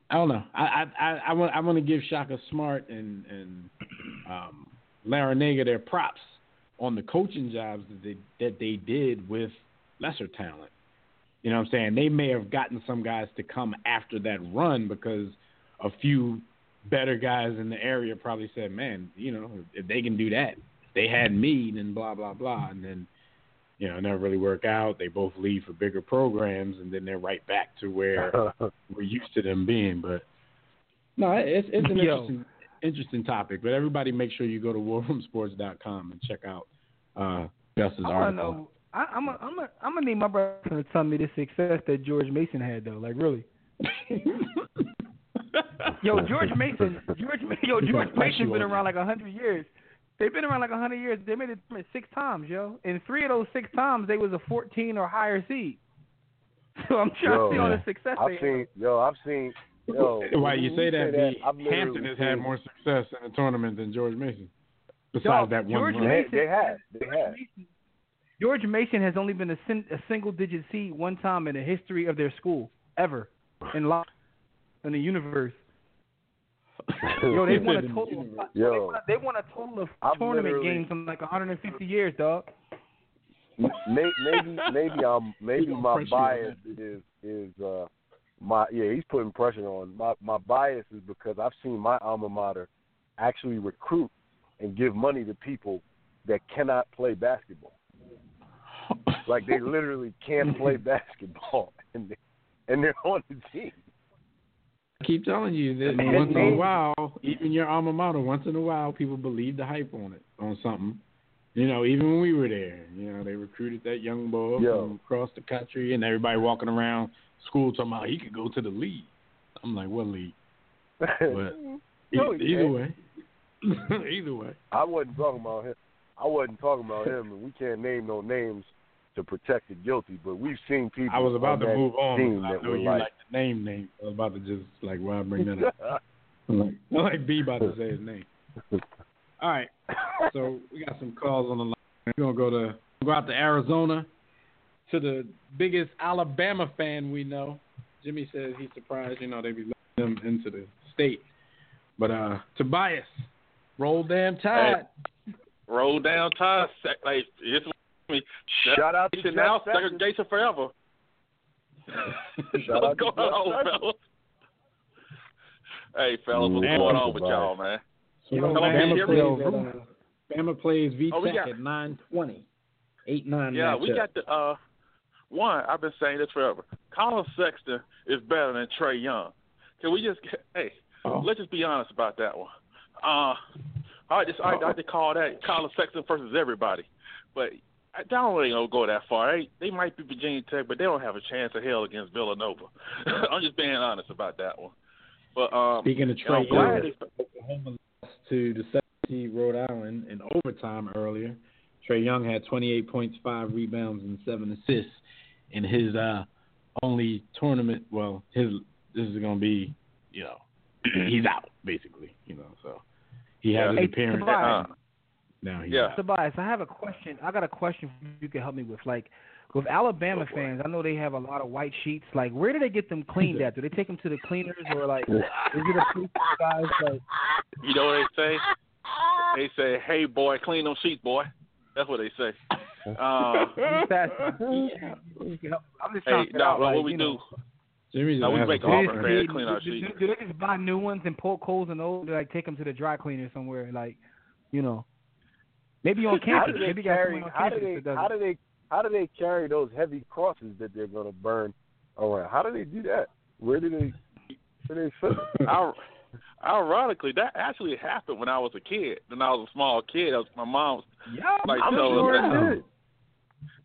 I don't know. I I I, I want I want to give Shaka Smart and and um, Larranaga their props on the coaching jobs that they that they did with lesser talent. You know what I'm saying? They may have gotten some guys to come after that run because a few better guys in the area probably said, "Man, you know, if they can do that, if they had me, then blah blah blah." And then you know, never really work out. They both leave for bigger programs, and then they're right back to where we're used to them being. But no, it's it's an Yo. interesting interesting topic. But everybody, make sure you go to warroomsports.com and check out uh, Gus's I article. know. I, I'm a, I'm a, I'm gonna need my brother to tell me the success that George Mason had though. Like really. Yo, George Mason, George, Ma- yo, George Mason's been around like a hundred years. They've been around like a hundred years. They made it six times, yo. And three of those six times, they was a fourteen or higher seed. So I'm trying Yo, to see all the success I've they seen yo, I've seen yo. Why you say that? B, I've literally Hampton has had more success in the tournament than George Mason. Besides Dog, that one George run. They, they had. They George had. Mason, George Mason has only been a, sin, a single digit seed one time in the history of their school ever in life in the universe. Yo, they won a total. Of, Yo. they, won a, they won a total of I've tournament games in like 150 years, dog. May- maybe maybe I'm maybe my press you on bias is is uh my yeah he's putting pressure on my my bias is because I've seen my alma mater actually recruit and give money to people that cannot play basketball like they literally can't play basketball and they, and they're on the team I keep telling you that once in a while, even your alma mater, once in a while, people believe the hype on it, on something. You know, even when we were there, you know, they recruited that young boy Yo. from across the country, and everybody walking around school talking about he could go to the league. I'm like, what league? But No, e- either way, either way. I wasn't talking about him I wasn't talking about him and we can't name no names to protect the guilty but we've seen people I was about to move on. team I that know you like, like to name names. I was about to just like, why bring that up? I'm like, I'm like B about to say his name. All right. So we got some calls on the line. We're gonna go to go out to Arizona to the biggest Alabama fan we know. Jimmy says he's surprised, you know, they be letting them into the state. But uh Tobias, roll damn tide. Roll down ties. Like, it's me. Shout out to Segregation Jeff now, Sessions. segregation forever. Shout what's to going Jeff on, fellas? Hey, fellas, what's Man, going on with y'all, man? So Yo, Hello, can you hear Bama me? plays, at, uh, Bama plays VTech Oh, we got- at nine twenty. Eight nine Yeah, we matchup. got the uh one. I've been saying this forever. Collin Sexton is better than Trae Young. Can we just get, hey? Oh. Let's just be honest about that one. Uh, I just I, I to call that Collin Sexton versus everybody, but I don't really gonna go that far. They they might be Virginia Tech, but they don't have a chance of hell against Villanova. I'm just being honest about that one. But um, Speaking of Trae Young, they- Oklahoma lost to the 17 Rhode Island in overtime earlier. Trae Young had 28 points, five rebounds, and seven assists in his uh, only tournament. Well, his this is going to be, you know, he's out basically. You know, so he his Hey, appearance. Tobias. uh, Now he Yeah. Tobias, I have a question. I got a question you can help me with. Like, with Alabama fans, I know they have a lot of white sheets. Like, where do they get them cleaned at? Do they take them to the cleaners, or like, is it a place guys like? You know what they say? They say, "Hey, boy, clean them sheets, boy." That's what they say. Uh, Just asking. You can help- I'm just trying hey, to figure no, out, what like, we do? know, Jimmy's No, we make asshole. Auburn do, fans they- clean our do- sheets. do- do they just buy new ones and poke holes in those? Like, take them to the dry cleaner somewhere? Like, you know, maybe on How campus. do they Maybe carry? someone on How do they? that How do they? How do they carry those heavy crosses that they're going to burn around? How do they do that? Where do they? Where do they fit? it? Ironically, that actually happened when I was a kid. When I was a small kid, I was, my mom was Yeah, like, I'm so sure that- it did.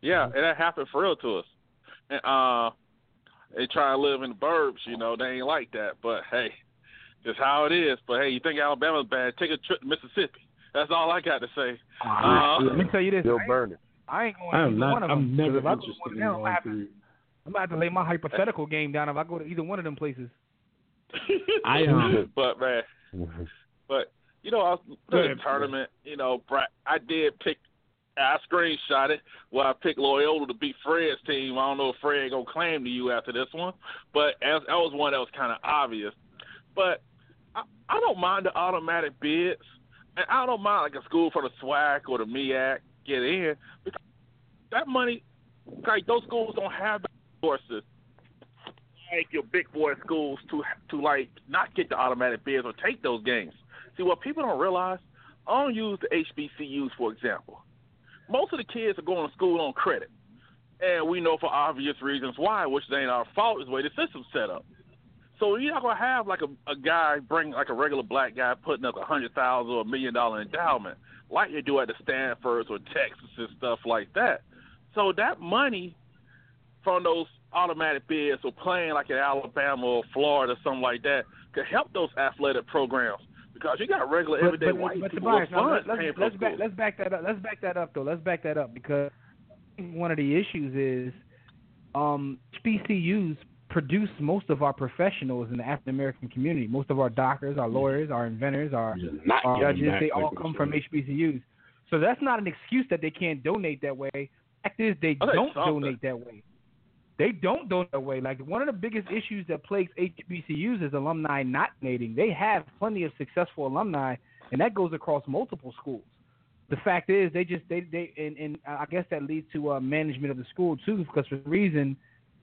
Yeah, and that happened for real to us. And uh they try to live in the burbs, you know, they ain't like that. But hey, just how it is. But hey, you think Alabama's bad, take a trip to Mississippi. That's all I got to say. Uh, Let me tell you this. Still I ain't, burning. I ain't going I to am either not. one of them. I'm never I go to interested one in them, going gonna through. I'm about to lay my hypothetical game down if I go to either one of them places. I um. but man, but you know, I was Go in ahead, the tournament. You know, I did pick. I screenshot it where I picked Loyola to beat Fred's team. I don't know if Fred gonna claim to you after this one, but as, that was one that was kind of obvious. But I, I don't mind the automatic bids, and I don't mind like a school for the SWAC or the MEAC get in because that money, like those schools don't have the resources like your big boy schools to to like not get the automatic bids or take those games. See what people don't realize. I don't use the HBCUs for example. Most of the kids are going to school on credit, and we know for obvious reasons why, which ain't our fault, is the way the system's set up. So you're not gonna have like a, a guy bring like a regular black guy putting up a hundred thousand or a million dollar endowment like you do at the Stanfords or Texas and stuff like that. So that money from those automatic bids or playing like in Alabama or Florida, or something like that, could help those athletic programs because you got regular everyday but, white but people Tobias, with funds let's, paying let's, back, let's back that up. Let's back that up though. Let's back that up because one of the issues is um, HBCUs produce most of our professionals in the African American community. Most of our doctors, our lawyers, our inventors, our, our judges, they all come from HBCUs. So that's not an excuse that they can't donate that way. Fact is, they I don't donate that way. They don't donate that way. Like one of the biggest issues that plagues HBCUs is alumni not donating. They have plenty of successful alumni, and that goes across multiple schools. The fact is, they just they they and, and I guess that leads to uh, management of the school too, because for some reason,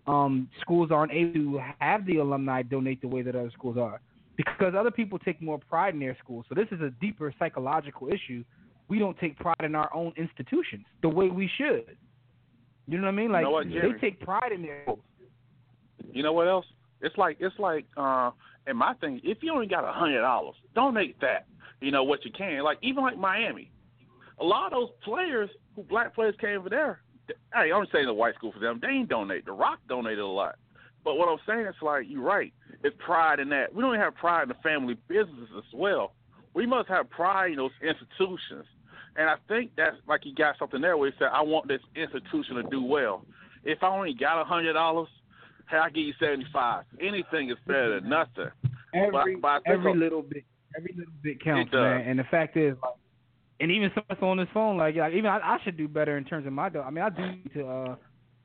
um, schools aren't able to have the alumni donate the way that other schools are, because other people take more pride in their schools. So this is a deeper psychological issue. We don't take pride in our own institutions the way we should. You know what I mean? Like know what, they take pride in their schools. You know what else? It's like it's like uh and my thing, if you only got a hundred dollars, donate that. You know what you can. Like even like Miami. A lot of those players who black players came over there, hey, I'm saying the white school for them, they ain't donate. The Rock donated a lot. But what I'm saying is like you're right. It's pride in that. We don't have pride in the family business as well. We must have pride in those institutions. And I think that's like you got something there where you said, I want this institution to do well. If I only got a hundred dollars, hey, I give you seventy five. Anything is better than nothing. Every But- but every little bit, every little bit counts, man. And the fact is, like, and even someone on this phone, like, like even I, I should do better in terms of my. I mean, I do to uh,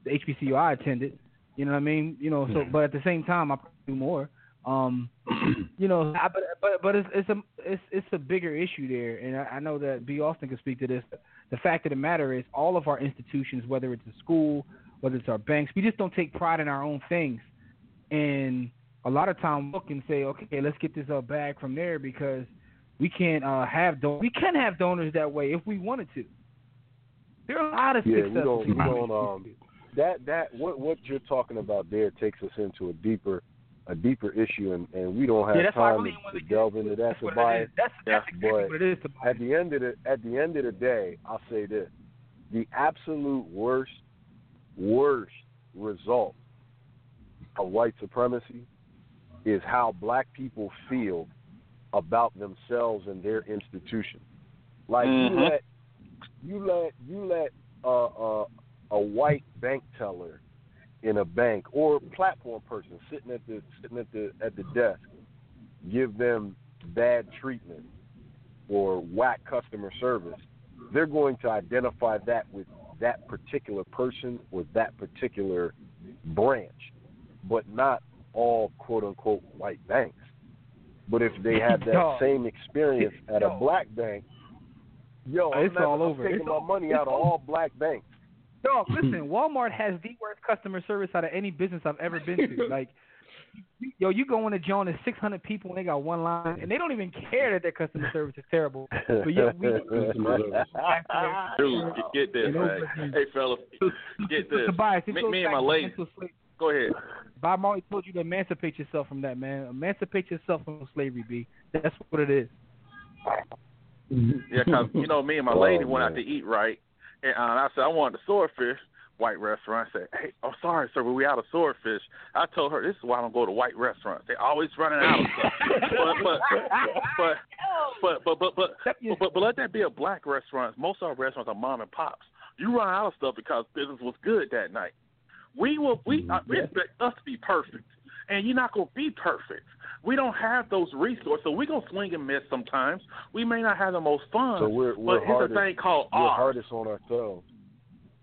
the HBCU I attended. You know what I mean? You know, so but at the same time, I probably do more. Um, you know, I, but but but it's it's a it's it's a bigger issue there, and I, I know that B. Austin can speak to this. The fact of the matter is, all of our institutions, whether it's a school, whether it's our banks, we just don't take pride in our own things, and a lot of time look and say, okay, let's get this uh, bag from there because we can't uh, have don- we can have donors that way if we wanted to. There are a lot of Yeah, we don't. We don't. Um, that that what what you're talking about there takes us into a deeper a deeper issue, and and we don't have yeah, that's why I time really to, delve into that. That's what Tobias. it is. That's, that's Yeah, exactly but it is. At the end of the at the end of the day, I'll say this: the absolute worst worst result of white supremacy is how black people feel about themselves and their institution. Like Mhm. you let you let you let uh, uh, a white bank teller in a bank or platform person sitting at the sitting at the at the desk give them bad treatment or whack customer service they're going to identify that with that particular person or that particular branch, but not all quote unquote white banks. But if they had that Dog. same experience at a black bank, yo, I'm, It's never, all I'm over. taking It's my all- money it's out of all- all black banks. Dog, listen, Walmart has the worst customer service out of any business I've ever been to. Like, you- yo, you go in a joint, there's 600 people, and they got one line, and they don't even care that their customer service is terrible. But yet we, Dude, get, get this, You know, man. Hey, fella, get this. Tobias, it Me, goes me and back my to lady. mental slavery. Go ahead. Bob Marley told you to emancipate yourself from that, man. Emancipate yourself from slavery, B. That's what it is. Yeah, 'cause you know, me and my Oh, lady went out to eat, right? And uh, I said I wanted the swordfish. White restaurant. I said, "Hey, oh sorry, sir, but we out of swordfish." I told her this is why I don't go to white restaurants. They always running out of stuff. but, but, but, but, but, but, but, but, but, but let that be a black restaurant. Most of our restaurants are mom and pops. You run out of stuff because business was good that night. We will. We, uh, we expect us to be perfect, and you're not gonna be perfect. We don't have those resources, so we're gonna swing and miss sometimes. We may not have the most fun, So we're we're but hardest, a thing called we're art. hardest on ourselves.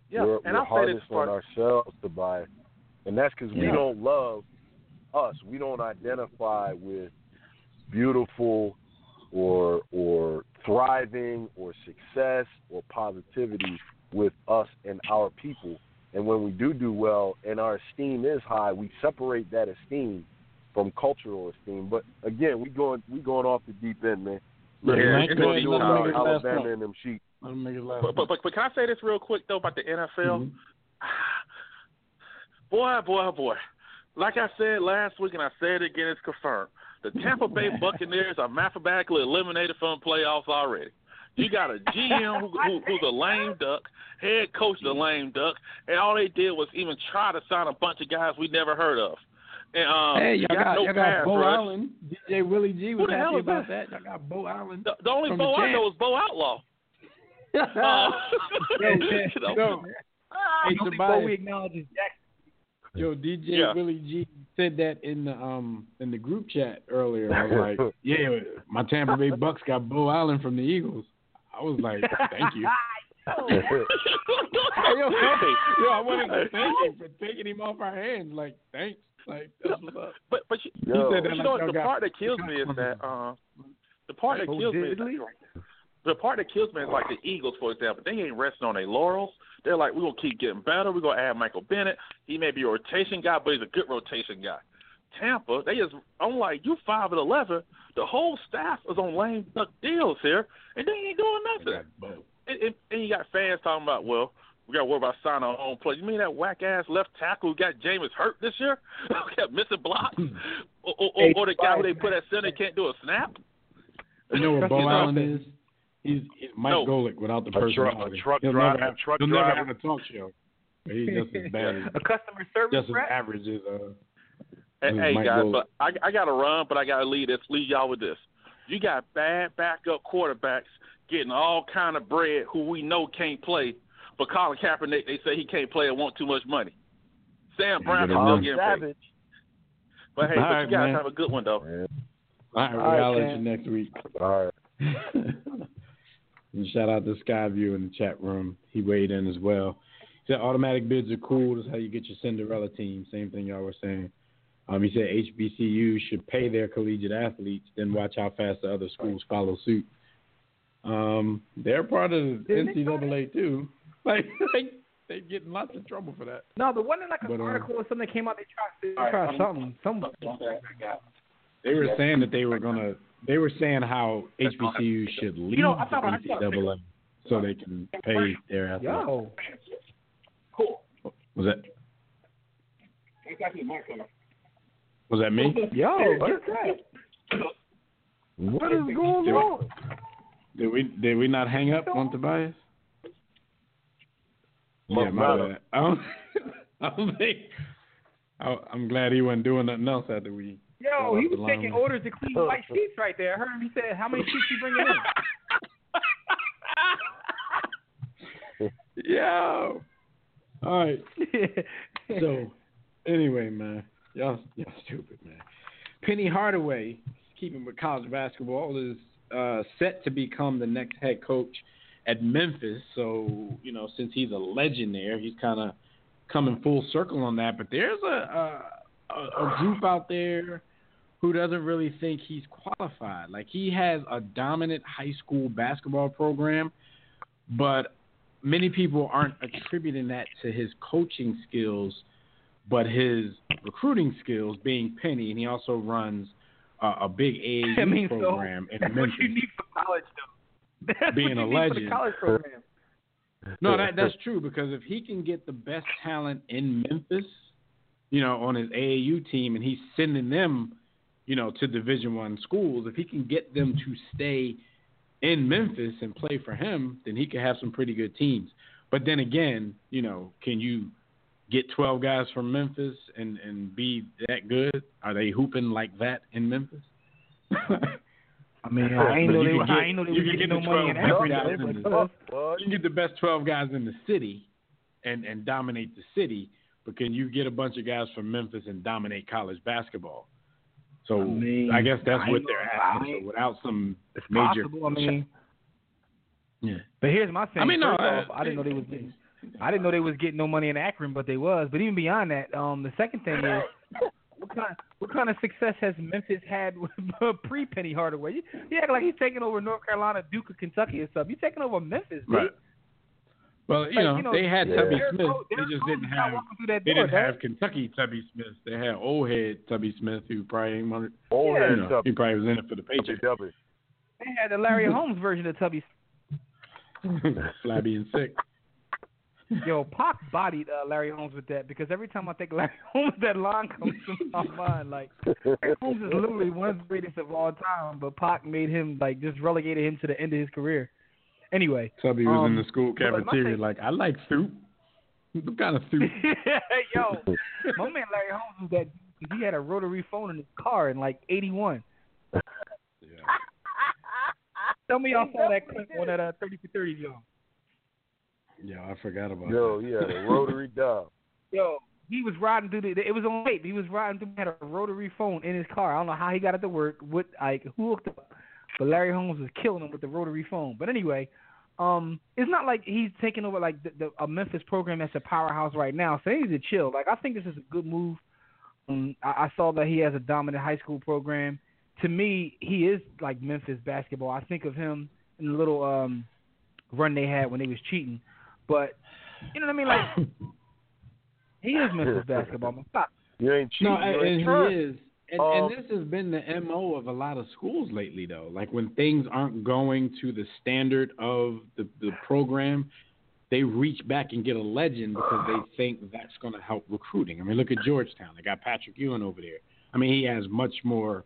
Yeah, we're, and we're I'll hardest on ourselves to buy, and that's because we don't love us. We don't identify with beautiful or or thriving or success or positivity with us and our people. And when we do do well and our esteem is high, we separate that esteem from cultural esteem. But again, we going we going off the deep end, man. Yeah, Listen, it's we gonna gonna do about Make it last Alabama and them sheep. Let me make it last. But, but but but can I say this real quick though about the NFL? Mhm. Boy, boy, boy. Like I said last week, and I said it again, it's confirmed. The Tampa Bay Buccaneers are mathematically eliminated from the playoffs already. You got a GM who, who, who's a lame duck, head coach is a lame duck, and all they did was even try to sign a bunch of guys we never heard of. And um, hey, you y'all got, no y'all got Bo rush. Allen. DJ Willie G was the happy about that? that. Y'all got Beau Allen. The, the only Bo the I know is Bo Outlaw. Yo, Uh, yo, yo. Hey, The only Bo we acknowledge is Jackson. Yo, DJ Yeah. Willie G said that in the um in the group chat earlier. I was like, yeah, my Tampa Bay Bucks got Beau Allen from the Eagles. I was like, thank you. Hey, yo, yo, I wanted to thank you for taking him off our hands. Like, thanks. Like, that's what's up. But but you, Yo. said that you like know y'all the got- part that kills me is that uh, the part that kills me is diddly? the part that kills me is like the Eagles, for example. They ain't resting on their laurels. They're like, we're gonna keep getting better. We're gonna add Michael Bennett. He may be a rotation guy, but he's a good rotation guy. Tampa, they just I'm like, you five and eleven. The whole staff is on lame duck deals here, and they ain't doing nothing. And, and, and you got fans talking about, well, we got to worry about signing our own play. You mean that whack ass left tackle who got Jameis hurt this year? who kept missing blocks? or, or, or, or the guy who they put at center can't do a snap? You know what Bo You know, Allen is? He's, he's Mike No. Golic without the A truck- personality. a truck he'll driver- never have, truck he'll never have a talk show. He's just as bad as A customer service just as rep. average as uh Hey, hey guys, Golic. but I, I got to run, but I got to lead this. Lead y'all with this. You got bad backup quarterbacks getting all kind of bread who we know can't play, but Colin Kaepernick they say he can't play and want too much money. Sam Brown is Tom still getting paid. But hey, All but right, you guys man. have a good one though. Man. All right, All right, we'll let you next week. All right. and shout out to Skyview in the chat room. He weighed in as well. He said automatic bids are cool. That's how you get your Cinderella team. Same thing y'all were saying. Um, he said HBCUs should pay their collegiate athletes, then watch how fast the other schools follow suit. Um, they're part of the Didn't NCAA too. Like, like they get in lots of trouble for that. No, but wasn't it like an But, uh, article or something that came out? They tried, they All right, tried I'm- something. Some. They were saying that they were gonna. They were saying how HBCUs should leave know, I thought the NCAA so they can pay their athletes. Yo, Was that? Was that me? yo, get that. What is going Did we- on? Did we did we not hang up on Tobias? Must yeah, my matter. bad. I don't, I don't think. I, I'm glad he wasn't doing nothing else after we. Yo, he was taking line. orders to clean white sheets right there. I heard him. He said, "How many sheets you bringing in?" Yo. All right. So, anyway, man, y'all y'all stupid, man. Penny Hardaway, keeping with college basketball, is uh, set to become the next head coach at Memphis. So you know, since he's a legend there, he's kind of coming full circle on that. But there's a, a a group out there who doesn't really think he's qualified. Like he has a dominant high school basketball program, but many people aren't attributing that to his coaching skills, but his recruiting skills being Penny, and he also runs uh, a big AAU I mean, so program in that's Memphis. what you need for college, though. That's Being what a you need for legend. the college program. No, that that's true because if he can get the best talent in Memphis, you know, on his AAU team, and he's sending them, you know, to Division One schools, if he can get them to stay in Memphis and play for him, then he could have some pretty good teams. But then again, you know, can you get 12 guys from Memphis and and be that good? Are they hooping like that in Memphis? I mean, I ain't know you they, can get- I ain't know they you were can getting get no the money in 12 Akron. guys in the- you can get the best 12 guys in the city and and dominate the city, but can you get a bunch of guys from Memphis and dominate college basketball? So I mean, I guess that's I what they're asking. So without some It's major, possible. I mean, yeah. but here's my thing. I mean, no, First off, uh, I didn't know they was getting. I didn't know they was getting no money in Akron, but they was. But even beyond that, um, the second thing is, what kind what kind of success has Memphis had with pre Penny Hardaway? You, you act like he's taking over North Carolina, Duke, or Kentucky or something. You taking over Memphis, dude. Right. Well, you, Like, know, you know, they had yeah. Tubby Derrick Smith. They just didn't have. walking through that They didn't have. Kentucky Tubby Smith. They had old head Tubby Smith, who probably ain't wanted, Old Yeah. you head know, stuff. he probably was in it for the paycheck. W. They had the Larry Holmes version of Tubby. Flabby and sick. Yo, Pac bodied uh, Larry Holmes with that because every time I think Larry Holmes, that line comes to my mind. Like Larry Holmes is literally one of the greatest of all time, but Pac made him like just relegated him to the end of his career. Anyway, Tubby was in Um, the school cafeteria thing- like, I like soup. What kind of soup? yo, my man Larry Holmes was that he had a rotary phone in his car in like '81. yeah. Tell me y'all saw that clip on that uh, 30 for 30 yo. Yeah, I forgot about Yo, that. yeah, the rotary dub. Yo, he was riding through the. It was on tape. He was riding through. Had a rotary phone in his car. I don't know how he got it to work. What like who hooked up? But Larry Holmes was killing him with the rotary phone. But anyway, um, it's not like he's taking over like the, the a Memphis program that's a powerhouse right now. So he needs to chill. Like I think this is a good move. Um, I, I saw that he has a dominant high school program. To me, he is like Memphis basketball. I think of him in the little um run they had when they was cheating. But you know what I mean? Like he is Memphis basketball. Stop. You ain't cheating. No, you and he is. And, Um, and this has been the mo of a lot of schools lately, though. Like when things aren't going to the standard of the the program, they reach back and get a legend because they think that's going to help recruiting. I mean, look at Georgetown. They got Patrick Ewing over there. I mean, he has much more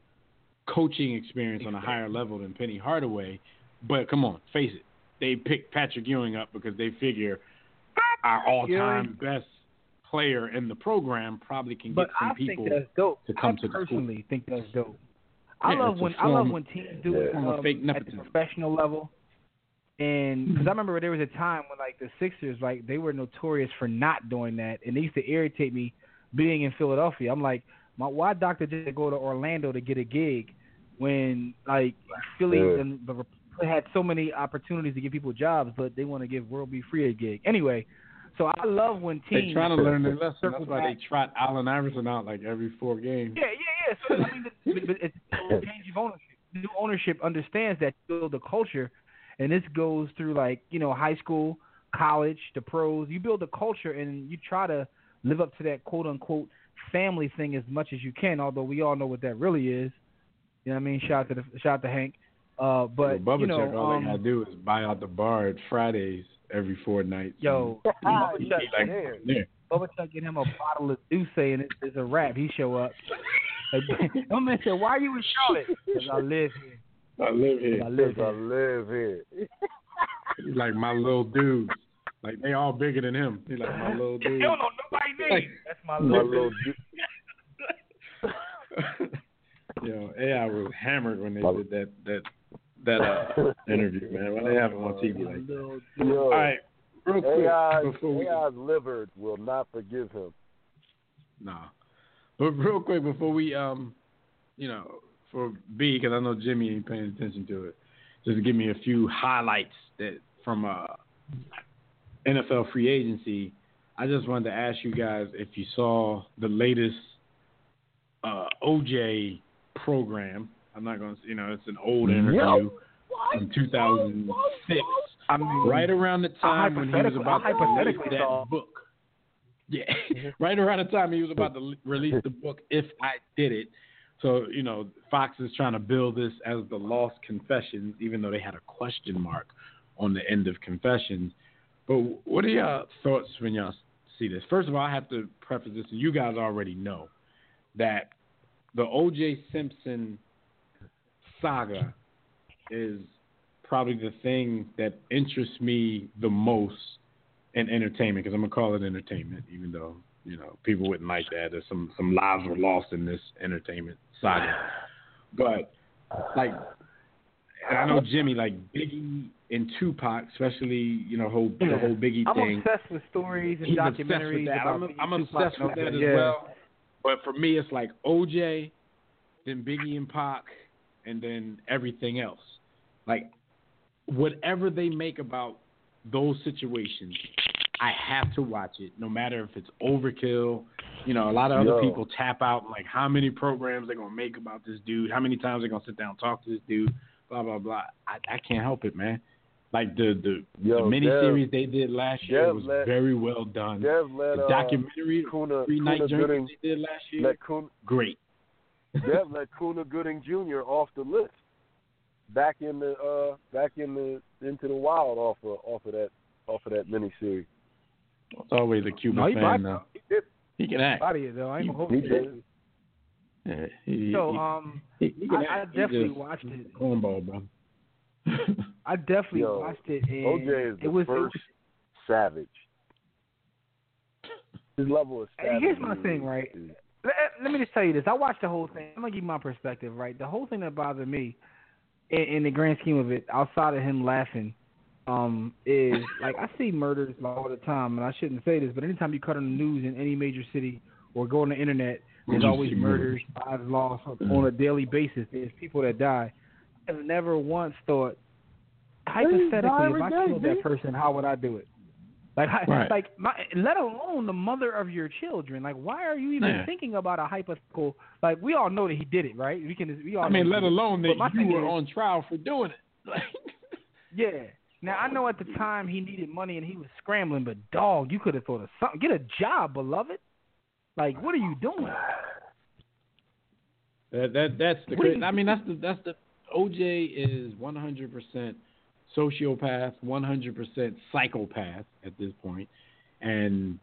coaching experience on a higher level than Penny Hardaway. But come on, face it. They picked Patrick Ewing up because they figure our all-time best player in the program probably can But get some I people think that's dope. to come I to the school. I personally think that's dope. I Yeah, love it's a when I love when teams do it form of um, fake at the professional level. And because I remember there was a time when like the Sixers, like they were notorious for not doing that, and they used to irritate me being in Philadelphia. I'm like, my why doctor just go to Orlando to get a gig when like Philly Yeah. and the had so many opportunities to give people jobs, but they want to give World B. Free a gig anyway. So I love when teams They're trying to learn their lesson. circle That's why they back. trot Allen Iverson out like every four games. Yeah, yeah, yeah. So I mean, it's a change of ownership. New ownership understands that you build a culture, and this goes through like you know high school, college, the pros. You build a culture, and you try to live up to that quote unquote family thing as much as you can. Although we all know what that really is. You know what I mean? Shout out to the shout out to Hank. Uh, but Bubba you know, Check, all um, they gotta do is buy out the bar at Fridays every four nights. yo, and Bubba he'd Chuck, be like, man. yeah. Bubba Chuck get him a bottle of Douce, and it's, it's a wrap. He show up. My man said, "Why are you in Charlotte?" Because I live here. I live here. I live here. I here. live here. He's like my little dudes. Like they all bigger than him. He's like my little They dude. don't know nobody name. That's my My little. dude. du- Yo, AI was hammered when they My- did that that that uh, interview, man. Why they have him on TV like that? little Yo, All right, real quick AI's, before we AI's liver will not forgive him. Nah. But real quick before we um, you know, for B because I know Jimmy ain't paying attention to it. Just give me a few highlights that from uh, NFL free agency, I just wanted to ask you guys if you saw the latest uh, OJ program. I'm not going to, you know, it's an old interview from 2006, I mean, right around the time when he was about to release that saw- book. Yeah, right around the time he was about to release the book, If I Did It. So, you know, Fox is trying to build this as the Lost Confessions, even though they had a question mark on the end of Confessions. But what are y'all thoughts when y'all see this? First of all, I have to preface this, and you guys already know that the O.J. Simpson saga is probably the thing that interests me the most in entertainment because I'm gonna call it entertainment, even though you know people wouldn't like that. There's some some lives were lost in this entertainment saga, but like, and I know Jimmy like Biggie and Tupac, especially you know whole the whole Biggie thing. I'm obsessed with stories and He's obsessed documentaries with that. about I'm, I'm obsessed with that as yeah. well. But for me, it's like OJ, then Biggie and Pac, and then everything else. Like whatever they make about those situations, I have to watch it, no matter if it's overkill. You know, a lot of other Yo. people tap out like how many programs they're gonna make about this dude, how many times they're gonna sit down and talk to this dude, blah blah blah. I, I can't help it, man. Like the the, Yo, the mini Dev- series they did last year Dev was let- very well done. Dev let the uh, documentary, Cuba, three night Cuba journey Gooding they did last year, Cuba, great. Dev let Cuba Gooding Jr. off the list. Back in the uh back in the into the wild off of off of that off of that miniseries. It's always a Cuban No, he fan body- though. He did. He can act. Body it though. I ain't gonna hold He you. did. Yeah, he, So um, he, he I, I definitely just watched it. Cornball, bro. I definitely Yo, watched it. And OJ is the it was, it was savage. His level of Hey, savage. here's my thing, right? Let, let me just tell you this. I watched the whole thing. I'm gonna give you my perspective, right? The whole thing that bothered me, in, in the grand scheme of it, outside of him laughing, um, is like I see murders all the time, and I shouldn't say this, but anytime you cut on the news in any major city or go on the internet, there's always murders, lives lost on a daily basis. There's people that die. I've never once thought, hypothetically, if I killed that person, how would I do it? Like, Right. like, my, let alone the mother of your children. Like, why are you even Yeah. thinking about a hypothetical? Like, we all know that he did it, right? We can, we all. I mean, let he it. alone But that my you thing were is- on trial for doing it. Like, Yeah. Now I know at the time he needed money and he was scrambling, but dog, you could have thought of something. Get a job, beloved. Like, what are you doing? That that that's the. What cra- you- I mean, that's the that's the. OJ is 100% sociopath, 100% psychopath at this point, and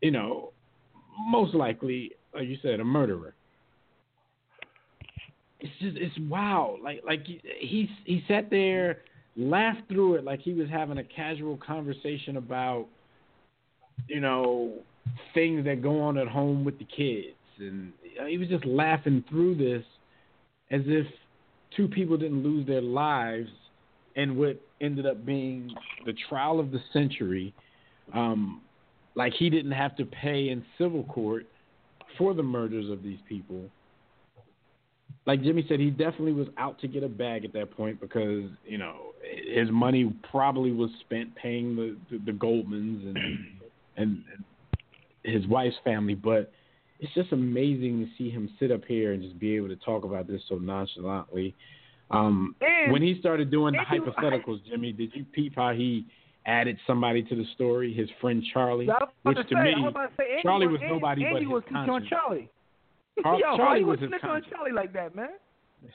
you know, most likely, like you said, a murderer. It's just it's wow. Like like he he, he sat there, laughed through it like he was having a casual conversation about, you know, things that go on at home with the kids, and he was just laughing through this as if two people didn't lose their lives in what ended up being the trial of the century. Um, like he didn't have to pay in civil court for the murders of these people. Like Jimmy said, he definitely was out to get a bag at that point because you know his money probably was spent paying the the, the Goldmans and, and and his wife's family. But it's just amazing to see him sit up here and just be able to talk about this so nonchalantly. Um, And- when he started doing the hypotheticals, Jimmy, did you peep how he added somebody to the story? His friend Charlie, which to say, me, I to say, Charlie was, was nobody Andy but his was on conscience. Charlie. Char- Yo, Charlie was his on conscience. Charlie like that, man?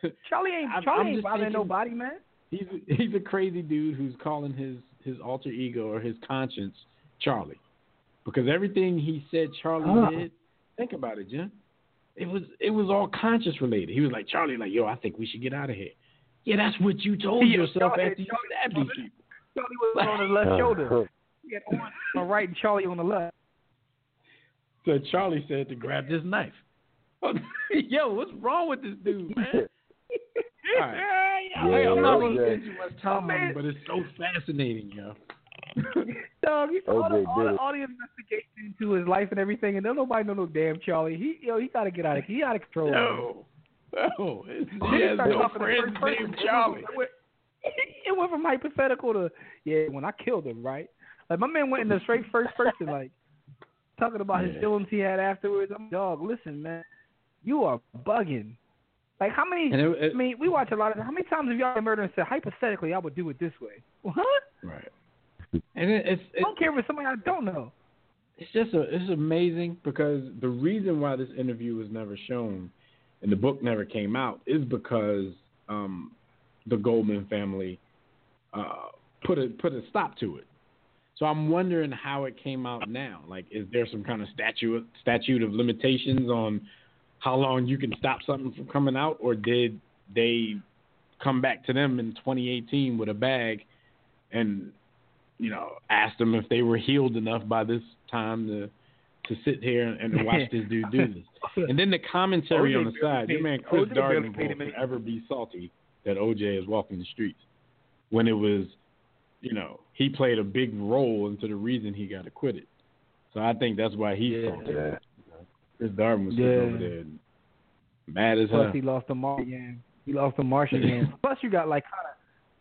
Charlie ain't Charlie I'm ain't bothering thinking- nobody, man. He's he's a crazy dude who's calling his his alter ego or his conscience Charlie, because everything he said Charlie Oh. did. Think about it, Jim. It was it was all conscience related. He was like Charlie, like yo, I think we should get out of here. Yeah, that's what you told Yeah, yourself Charlie- after you Charlie- stabbed these people. Charlie was on his left uh-huh. shoulder. He had Owen on the right and Charlie on the left. So Charlie said to grab this knife. yo, what's wrong with this dude, man? All right. Yeah, Hey, I'm not OJ. gonna spend too much time on Man. it, but it's so fascinating, yo. Dog, he, all, the, all, the, all the investigation into his life and everything, and don't nobody know no damn Charlie. He, yo, he gotta get out of, he out of control. No, Oh, no, he has no friends named Charlie. It went from hypothetical to yeah. When I killed him, right? Like my man went in the straight first person, like talking about his Yeah. feelings he had afterwards. I'm dog. Listen, man, you are bugging. Like how many? It- it- I mean, we watch a lot of. How many times have y'all been murdered and said hypothetically I would do it this way? What? Right. And it, it's I don't care if it's somebody I don't know. it's just a, it's amazing because the reason why this interview was never shown and the book never came out is because um, the Goldman family uh, put a put a stop to it. So I'm wondering how it came out now. Like, is there some kind of statute statute of limitations on how long you can stop something from coming out, or did they come back to them in 2018 with a bag and you know ask them if they were healed enough by this time to to sit here and, and watch this dude do this? And then the commentary OJ on the side, your man Chris OJ barely Darden paid him will any- ever be salty that OJ is walking the streets when it was, you know, he played a big role into the reason he got acquitted. So I think that's why he's Yeah. salty. Yeah. Chris Darden was Yeah. over there and mad as Plus hell. he lost the marsh again. He lost the marsh again. Plus you got like kind of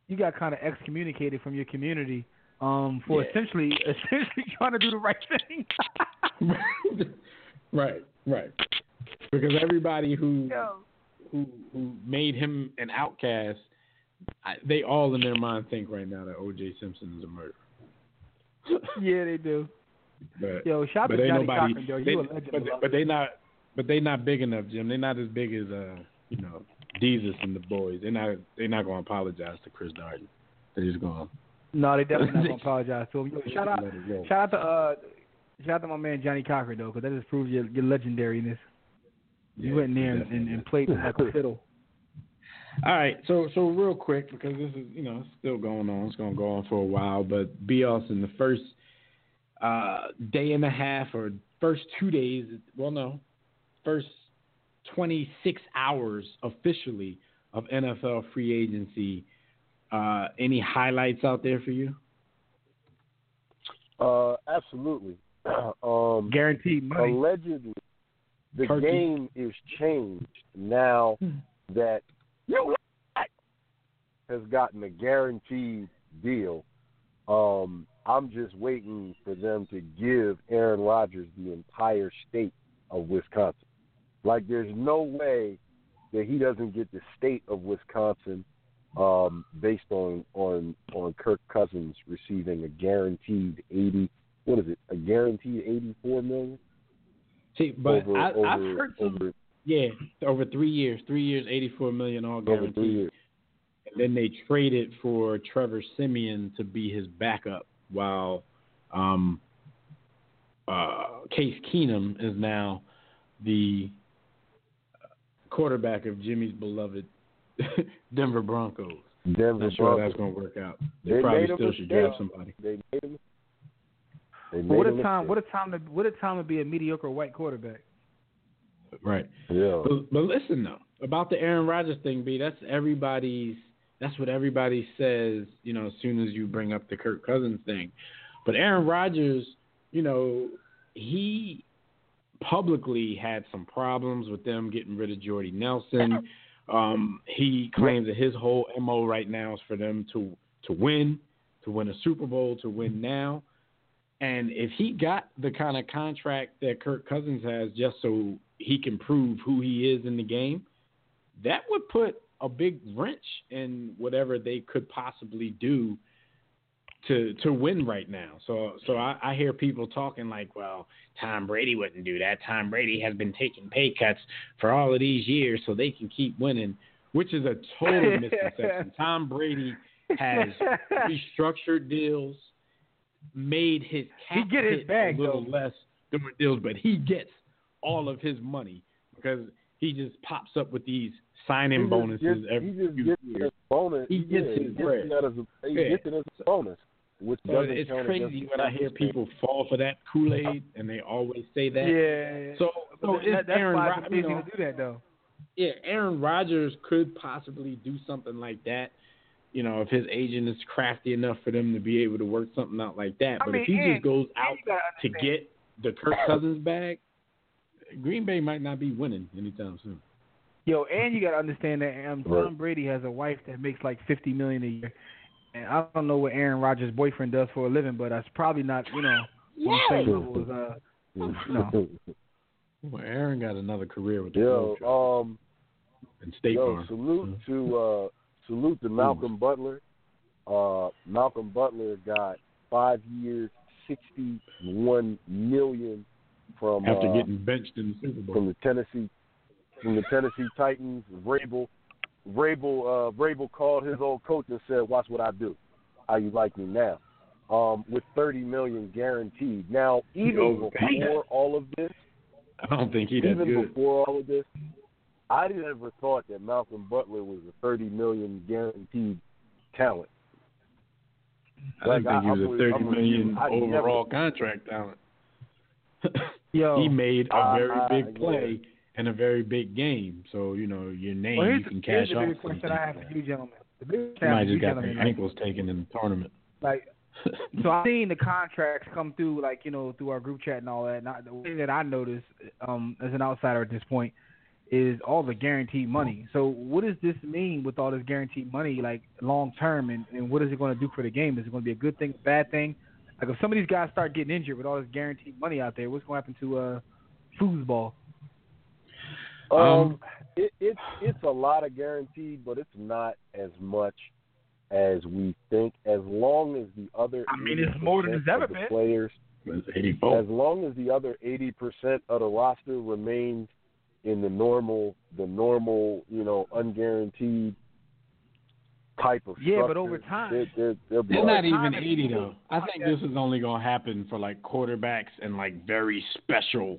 you got kind of excommunicated from your community um for Yeah. essentially essentially trying to do the right thing. right, right. Because everybody who Yo. who who made him an outcast, I, they all in their mind think right now that O.J. Simpson is a murderer. yeah, they do. But Yo, shout out but to Johnny nobody. Cochran, yo. they, You a legend. but, beloved. but they not. But they not big enough, Jim. They're not as big as uh, you know, Jesus and the boys. They're not. They're not going to apologize to Chris Darden. They're just going. No, they definitely not gonna apologize to him. Yo, shout out, Let it go. shout out to uh, shout out to my man Johnnie Cochran though, because that just proves your your legendariness. You Yeah, went in there and, and, and played like a fiddle. All right, so so real quick because this is you know still going on. It's going to go on for a while, but Bios in the first uh, day and a half or first two days, well no, first twenty six hours officially of NFL free agency. Uh, any highlights out there for you? Uh, absolutely. um, Guaranteed money. allegedly, the Turkey. game is changed now that you has gotten a guaranteed deal. Um, I'm just waiting for them to give Aaron Rodgers the entire state of Wisconsin. Like, there's no way that he doesn't get the state of Wisconsin um, based on on on Kirk Cousins receiving a guaranteed eighty. What is it? A guaranteed eighty-four million. See, but over, I, over, I've heard some. over, Yeah, over three years, three years, eighty-four million all over guaranteed. And then they traded for Trevor Siemian to be his backup, while um, uh, Case Keenum is now the quarterback of Jimmy's beloved Denver Broncos. Denver Not sure Broncos. that's going to work out. They, They probably still should draft somebody. They made him. They made what a time! mistake. What a time to what a time to be a mediocre white quarterback. Right. Yeah. But, but listen though, about the Aaron Rodgers thing, B, that's everybody's. That's what everybody says. You know, as soon as you bring up the Kirk Cousins thing, but Aaron Rodgers, you know, he publicly had some problems with them getting rid of Jordy Nelson. Um, he claims that his whole mo right now is for them to to win, to win a Super Bowl, to win now. And if he got the kind of contract that Kirk Cousins has just so he can prove who he is in the game, that would put a big wrench in whatever they could possibly do to to win right now. So so I, I hear people talking like, well, Tom Brady wouldn't do that. Tom Brady has been taking pay cuts for all of these years so they can keep winning, which is a total misconception. Tom Brady has restructured deals, made his He cap get his bag, a little though. less doing deals, but he gets all of his money because he just pops up with these signing He bonuses every few years. His bonus. He gets yeah, his he gets bread. it as a, he Yeah. gets it as a bonus, which So it's crazy when I hear people fall for that Kool Aid, and they always say that. Yeah. So, so But is that, that's Aaron why Rod- it's you easy know, to do that though. yeah, Aaron Rodgers could possibly do something like that. You know, if his agent is crafty enough for them to be able to work something out like that. I But mean, if he and- just goes out gotta get the Kirk Cousins bag, Green Bay might not be winning anytime soon. Yo, and you got to understand that um, Tom Right. Brady has a wife that makes like fifty million a year, and I don't know what Aaron Rodgers' boyfriend does for a living, but that's probably not you know on the same level as uh. No. Well, Aaron got another career with the Yo, Globetrotters um, and State yo, Farm. salute to uh, salute to Malcolm Butler. Uh, Malcolm Butler got five years, sixty-one million from After uh, getting benched in the Super Bowl. from the Tennessee from the Tennessee Titans. Vrabel Vrabel uh, Vrabel called his old coach and said, "Watch what I do. How you like me now?" Um, with thirty million guaranteed. Now, even Yo, dang. before all of this, I don't think he that even good. before all of this, I never thought that Malcolm Butler was a thirty million guaranteed talent. I didn't Like, think he was I a was- thirty I was- million I never- overall contract talent. Yo, he made a very big yeah. In a very big game. So you know your name well, here's, you can here's cash the off. big question I have for you, gentlemen. The big He question I have might you, just got their. Like, ankles taken in the tournament. like so I've seen the contracts come through, like you know, through our group chat and all that. And I, the thing that I noticed, um, as an outsider at this point, is all the guaranteed money. So what does this mean with all this guaranteed money, like long term, and, and what is it going to do for the game? Is it going to be a good thing, a bad thing? Like if some of these guys start getting injured with all this guaranteed money out there, what's going to happen to uh, foosball? Um, Um, it, it's it's a lot of guaranteed, but it's not as much as we think. As long as the other, I mean, it's more than it's ever the been. Players, It's eighty four. as long as the other eighty percent of the roster remains in the normal, the normal, you know, unguaranteed type of Yeah, but over time- they're, they're, they're It's not even eighty though. I think this is only gonna happen for like quarterbacks and like very special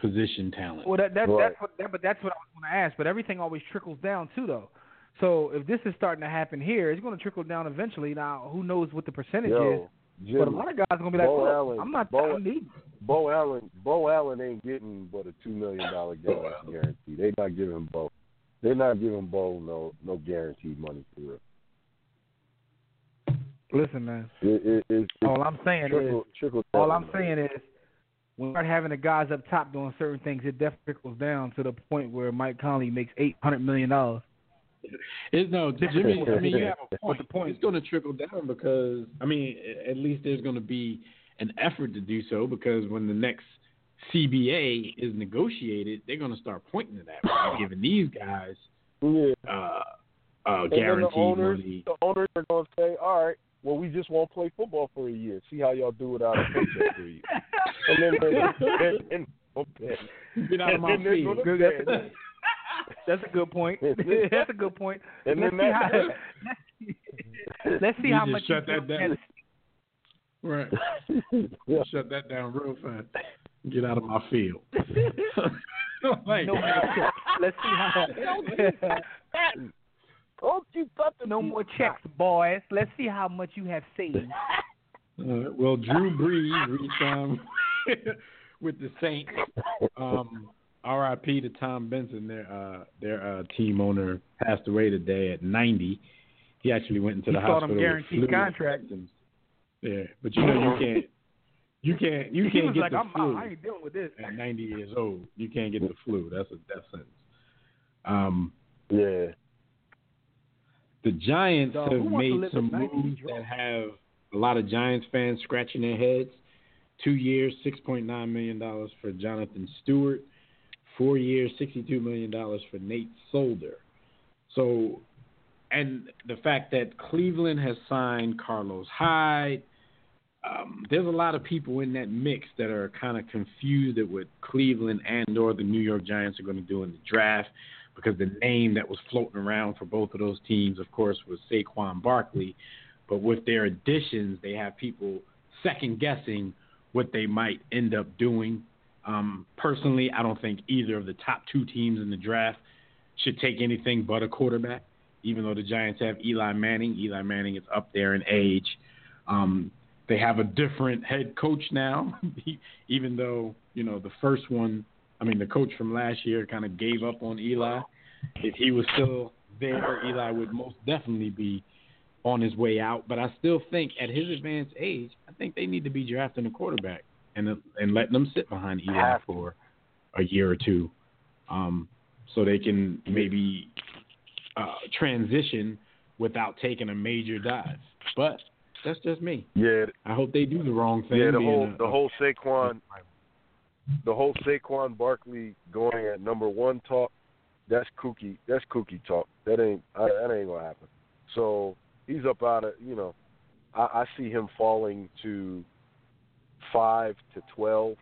position talent. Well, that, that Right. that's what that, but that's what I was going to ask. But everything always trickles down too, though. So if this is starting to happen here, it's going to trickle down eventually. Now, who knows what the percentage is? Jimmy, But a lot of guys are going to be like, Beau "Look, Allen- I'm not. Beau- I need." Beau Allen, Beau Allen ain't getting but a two million dollar guarantee. They're not giving Beau. They're not giving Beau no no guaranteed money for it. Listen, man. it, it it's, it's All I'm saying is, trickle, trickle all I'm man. saying is, when we start having the guys up top doing certain things, it definitely trickles down to the point where Mike Conley makes eight hundred million dollars. It's no Jimmy. I mean, you have a But point. the point- It's going to trickle down because I mean, at least there's going to be an effort to do so because when the next CBA is negotiated, they're going to start pointing to that, right? giving these guys Yeah. uh, uh, And then the guaranteed owners, money. the owners are gonna say, all right, well, we just won't play football for a year. See how y'all do without a paycheck for a year. And then, they're- and, and, okay. Get out of my And field. Good, that's, say- that's a good point. that's a good point. And let's then see that- how. let's see You how much shut you that down. as- Right. Yeah. Shut that down real fast. Get out of my field. like, No more checks. Let's see how. Don't you cut the no more checks, boys. Let's see how much you have saved. Uh, well, Drew Brees re-signed with the Saints. Um, R.I.P. to Tom Benson, their uh, their uh, team owner, passed away today at 90. He actually went into the thought hospital him with guaranteed flu contract. symptoms. Yeah, but you know you can't you can't you he can't was get like, the I'm flu out. I ain't dealing with this. at 90 years old. You can't get the flu. That's a death sentence. Um, Yeah. The Giants Dog, have who wants to made some moves that have a lot of Giants fans scratching their heads. Two years, six point nine million dollars for Jonathan Stewart. Four years, sixty-two million dollars for Nate Solder. So, and the fact that Cleveland has signed Carlos Hyde. Um, there's a lot of people in that mix that are kind of confused at what Cleveland and or the New York Giants are going to do in the draft because the name that was floating around for both of those teams, of course, was Saquon Barkley. But with their additions, they have people second guessing what they might end up doing. Um, personally, I don't think either of the top two teams in the draft should take anything but a quarterback. Even though the Giants have Eli Manning, Eli Manning is up there in age. Um, they have a different head coach now, even though you know the first one. I mean, the coach from last year kind of gave up on Eli. If he was still there, Eli would most definitely be on his way out. But I still think at his advanced age, I think they need to be drafting a quarterback and and letting them sit behind Eli for a year or two. Um, so they can maybe uh, transition without taking a major dive. But that's just me. Yeah, I hope they do the wrong thing. yeah. The whole a- the whole Saquon, the whole Saquon Barkley going at number one talk. That's kooky. That's kooky talk. That ain't I, that ain't gonna happen. So he's up out of you know. I, I see him falling to five to twelve,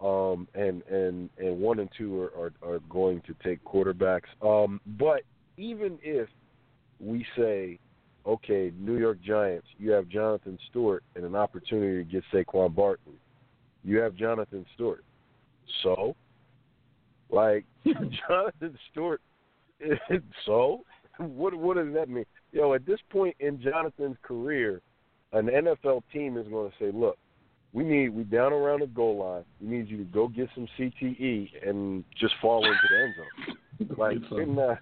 um, and and and one and two are, are, are going to take quarterbacks. Um, but even if we say, okay, New York Giants, you have Jonathan Stewart and an opportunity to get Saquon Barkley, you have Jonathan Stewart. So, like Jonathan Stewart, so what what does that mean? Yo, at this point in Jonathan's career, an NFL team is going to say, look, we need we down around the goal line. We need you to go get some CTE and just fall into the end zone. Like, in that,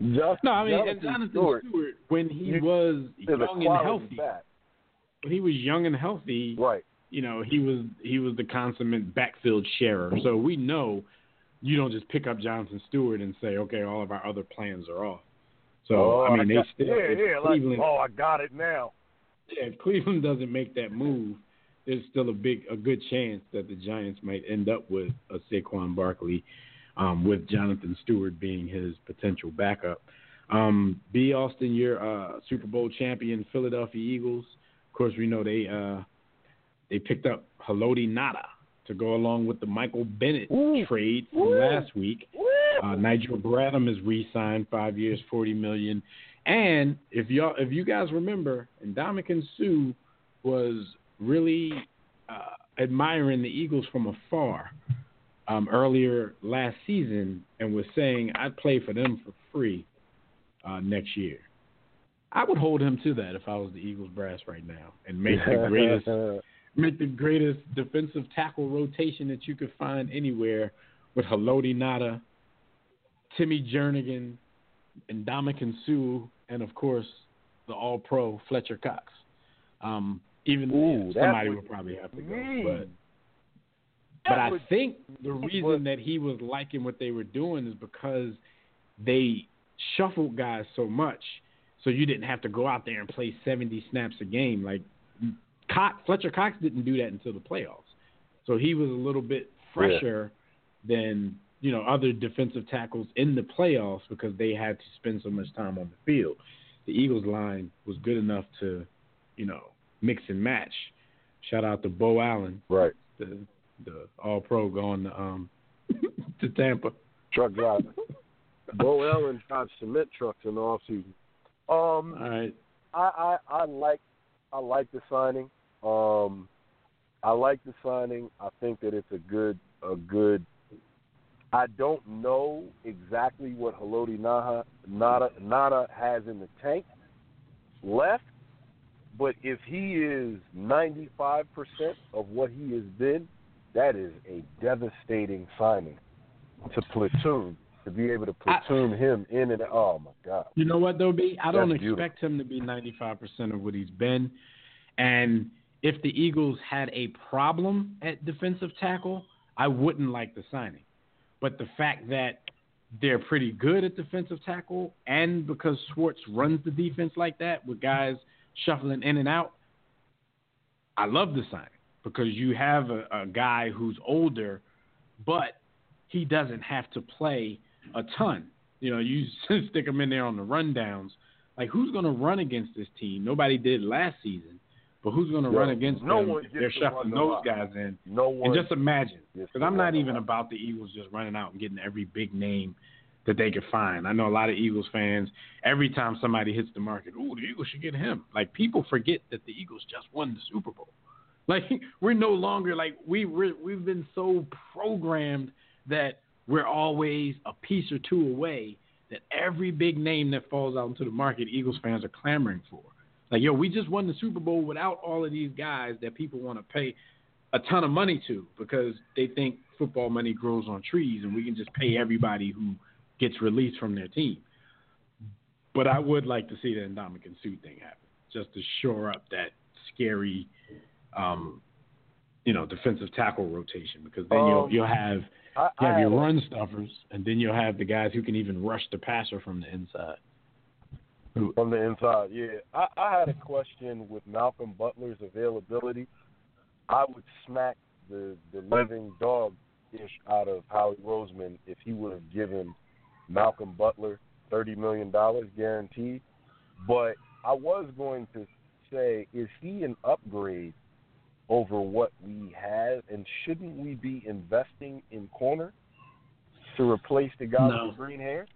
Jonathan, No, I mean Jonathan and Jonathan Stewart, Stewart, when he you- was young and healthy, back. when he was young and healthy, Right. You know, he was he was the consummate backfield sharer. So we know you don't just pick up Jonathan Stewart and say, okay, all of our other plans are off. So oh, I mean, they got, still yeah, yeah, like, oh, I got it now. yeah, if Cleveland doesn't make that move, there's still a big a good chance that the Giants might end up with a Saquon Barkley, um, with Jonathan Stewart being his potential backup. Um, B. Austin, your uh, Super Bowl champion Philadelphia Eagles. Of course, we know they uh, they picked up Haloti Ngata to go along with the Michael Bennett trade from last week. Uh, Nigel Bradham is re-signed five years, forty million. And if y'all, if you guys remember, Ndamukong Suh was really uh, admiring the Eagles from afar um, earlier last season, and was saying, "I'd play for them for free uh, next year." I would hold him to that if I was the Eagles brass right now, and make the greatest make the greatest defensive tackle rotation that you could find anywhere with Haloti Ngata, Timmy Jernigan, and Ndamukong Suh, and of course the All Pro Fletcher Cox. Um, even Ooh, somebody would probably have to go, mean. but but I would- think the would- reason that he was liking what they were doing is because they shuffled guys so much, so you didn't have to go out there and play 70 snaps a game. Like Cox, Fletcher Cox didn't do that until the playoffs, so he was a little bit fresher than you know other defensive tackles in the playoffs because they had to spend so much time on the field. The Eagles line was good enough to, you know, mix and match. Shout out to Beau Allen, Right. the the All Pro going to um to Tampa. Truck driver. Beau Allen drives cement trucks in the off season. Um, All right, I, I I like I like the signing. Um, I like the signing. I think that it's a good a good. I don't know exactly what Haloti Naha, Ngata Ngata has in the tank left, but if he is ninety five percent of what he has been, that is a devastating signing to platoon to be able to platoon him in and oh my god. You know what though, B? I don't That's beautiful. expect him to be 95% of what he's been. And if the Eagles had a problem at defensive tackle, I wouldn't like the signing. But the fact that they're pretty good at defensive tackle, and because Schwartz runs the defense like that with guys shuffling in and out, I love the signing because you have a, a guy who's older, but he doesn't have to play a ton. You know, you stick him in there on the rundowns. Like, who's going to run against this team? Nobody did last season, but who's going to run against no them one they're shuffling those guys in? No one And just imagine, because I'm not even about the Eagles just running out and getting every big name that they could find. I know a lot of Eagles fans. Every time somebody hits the market, oh, the Eagles should get him. Like people forget that the Eagles just won the Super Bowl. Like we're no longer like we we're, we've been so programmed that we're always a piece or two away. That every big name that falls out into the market, Eagles fans are clamoring for. Like yo, we just won the Super Bowl without all of these guys that people want to pay a ton of money to because they think football money grows on trees and we can just pay everybody who gets released from their team. But I would like to see the Ndamukong Suh thing happen, just to shore up that scary, um, you know defensive tackle rotation because then you'll Um, you'll have you have I your run stuffers and then you'll have the guys who can even rush the passer from the inside. From the inside, yeah. I, I had a question with Malcolm Butler's availability. I would smack the the living dog ish out of Howie Roseman if he would have given Malcolm Butler thirty million dollars guaranteed. But I was going to say, is he an upgrade over what we have, and shouldn't we be investing in corner to replace the guy No. with green hair?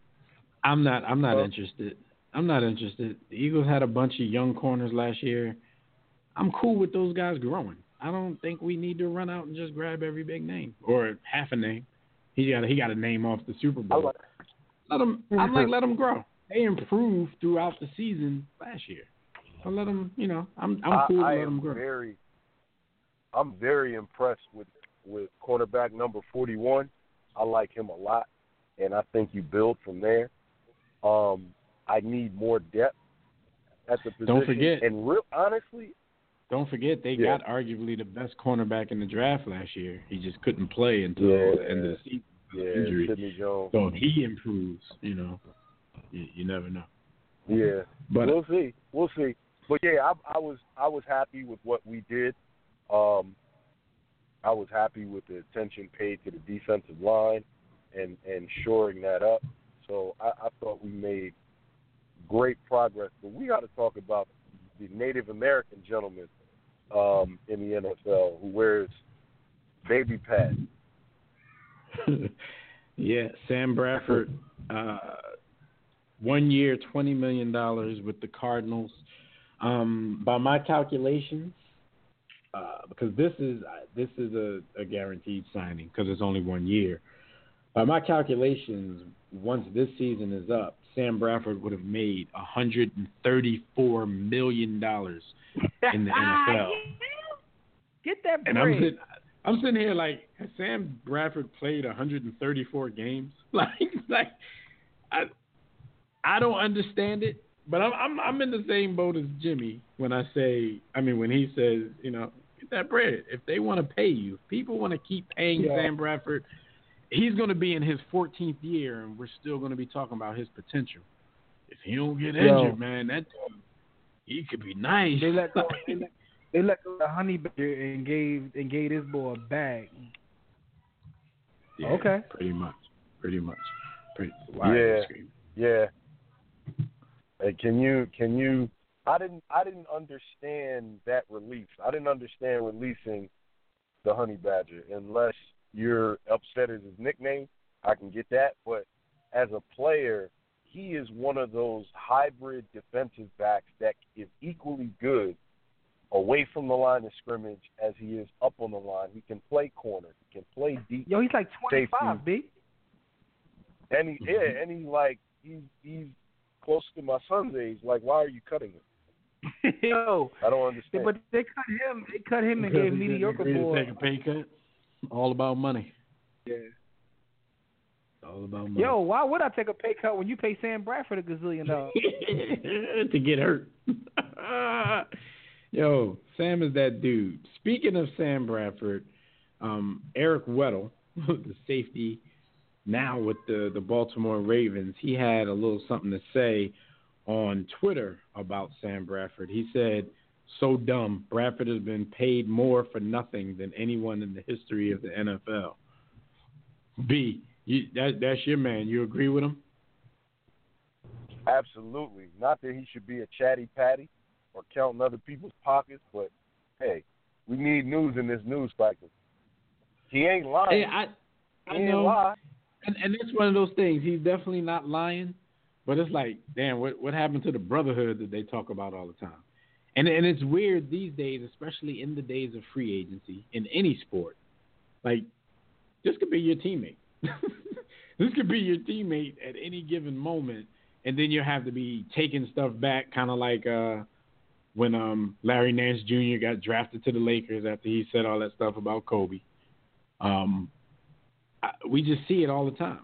I'm not I'm not Well- interested. I'm not interested. The Eagles had a bunch of young corners last year. I'm cool with those guys growing. I don't think we need to run out and just grab every big name or half a name. He got he got a name off the Super Bowl. like, Let them. I'm like let them grow. They improved throughout the season last year. So let them. You know, I'm I'm I, cool. I to let am them grow. very, I'm very impressed with with cornerback number forty one. I like him a lot, and I think you build from there. Um, I need more depth at the position. Don't forget- and real honestly, Don't forget they Yeah. got arguably the best cornerback in the draft last year. He just couldn't play until Yeah. the end of the season. yeah, Injury. Sidney Jones. So if he improves, you know, you, you never know. Yeah, But we'll see. We'll see. But yeah, I, I was I was happy with what we did. Um, I was happy with the attention paid to the defensive line and and shoring that up. So I, I thought we made great progress. But we got to talk about the Native American gentleman um, in the NFL who wears baby pads. yeah, Sam Bradford, uh, one year, twenty million dollars with the Cardinals. Um, by my calculations, uh, because this is this is a, a guaranteed signing because it's only one year. By my calculations, once this season is up, Sam Bradford would have made hundred and thirty-four million dollars in the NFL. Get that And I'm sitting, I'm sitting here like, has Sam Bradford played 134 games? Like, like, I, I don't understand it. But I'm, I'm, I'm in the same boat as Jimmy when I say, I mean, when he says, you know, get that bread. If they want to pay you, if people want to keep paying Yeah. Sam Bradford. He's going to be in his 14th year, and we're still going to be talking about his potential. If he don't get Yo. injured, man, that dude, he could be nice. They let go, they let, they let go of the honey badger and gave and gave this boy a bag. Yeah, Okay. Pretty much. Pretty much. Pretty. Yeah. Yeah. Hey, can you can you? I didn't I didn't understand that release. I didn't understand releasing the honey badger unless you're upset at his nickname. I can get that, but as a player, he is one of those hybrid defensive backs that is equally good away from the line of scrimmage as he is up on the line. He can play corner. He can play deep. Yo, he's like twenty five, Safety. B. And he yeah, and he's like he's he's close to my son's age. Like, why are you cutting him? Yo, I don't understand. but they cut him. They cut him and gave he didn't mediocre agree boy. Take a pay cut. All about money. Yeah. All about money. Yo, why would I take a pay cut when you pay Sam Bradford a gazillion dollars? to get hurt. Yo, Sam is that dude. Speaking of Sam Bradford, um, Eric Weddle, the safety now with the, the Baltimore Ravens, he had a little something to say on Twitter about Sam Bradford. He said, So dumb. Bradford has been paid more for nothing than anyone in the history of the NFL. B, you, that, that's your man. You agree with him? Absolutely. Not that he should be a chatty patty or counting other people's pockets, but hey, we need news in this news cycle. He ain't lying. Hey, I, I he ain't know. lie. And and that's one of those things. He's definitely not lying, but it's like, damn, what what happened to the brotherhood that they talk about all the time? And and it's weird these days, especially in the days of free agency in any sport. Like, this could be your teammate. this could be your teammate at any given moment, and then you have to be taking stuff back, kind of like uh, when um, Larry Nance Jr. got drafted to the Lakers after he said all that stuff about Kobe. Um, I, we just see it all the time.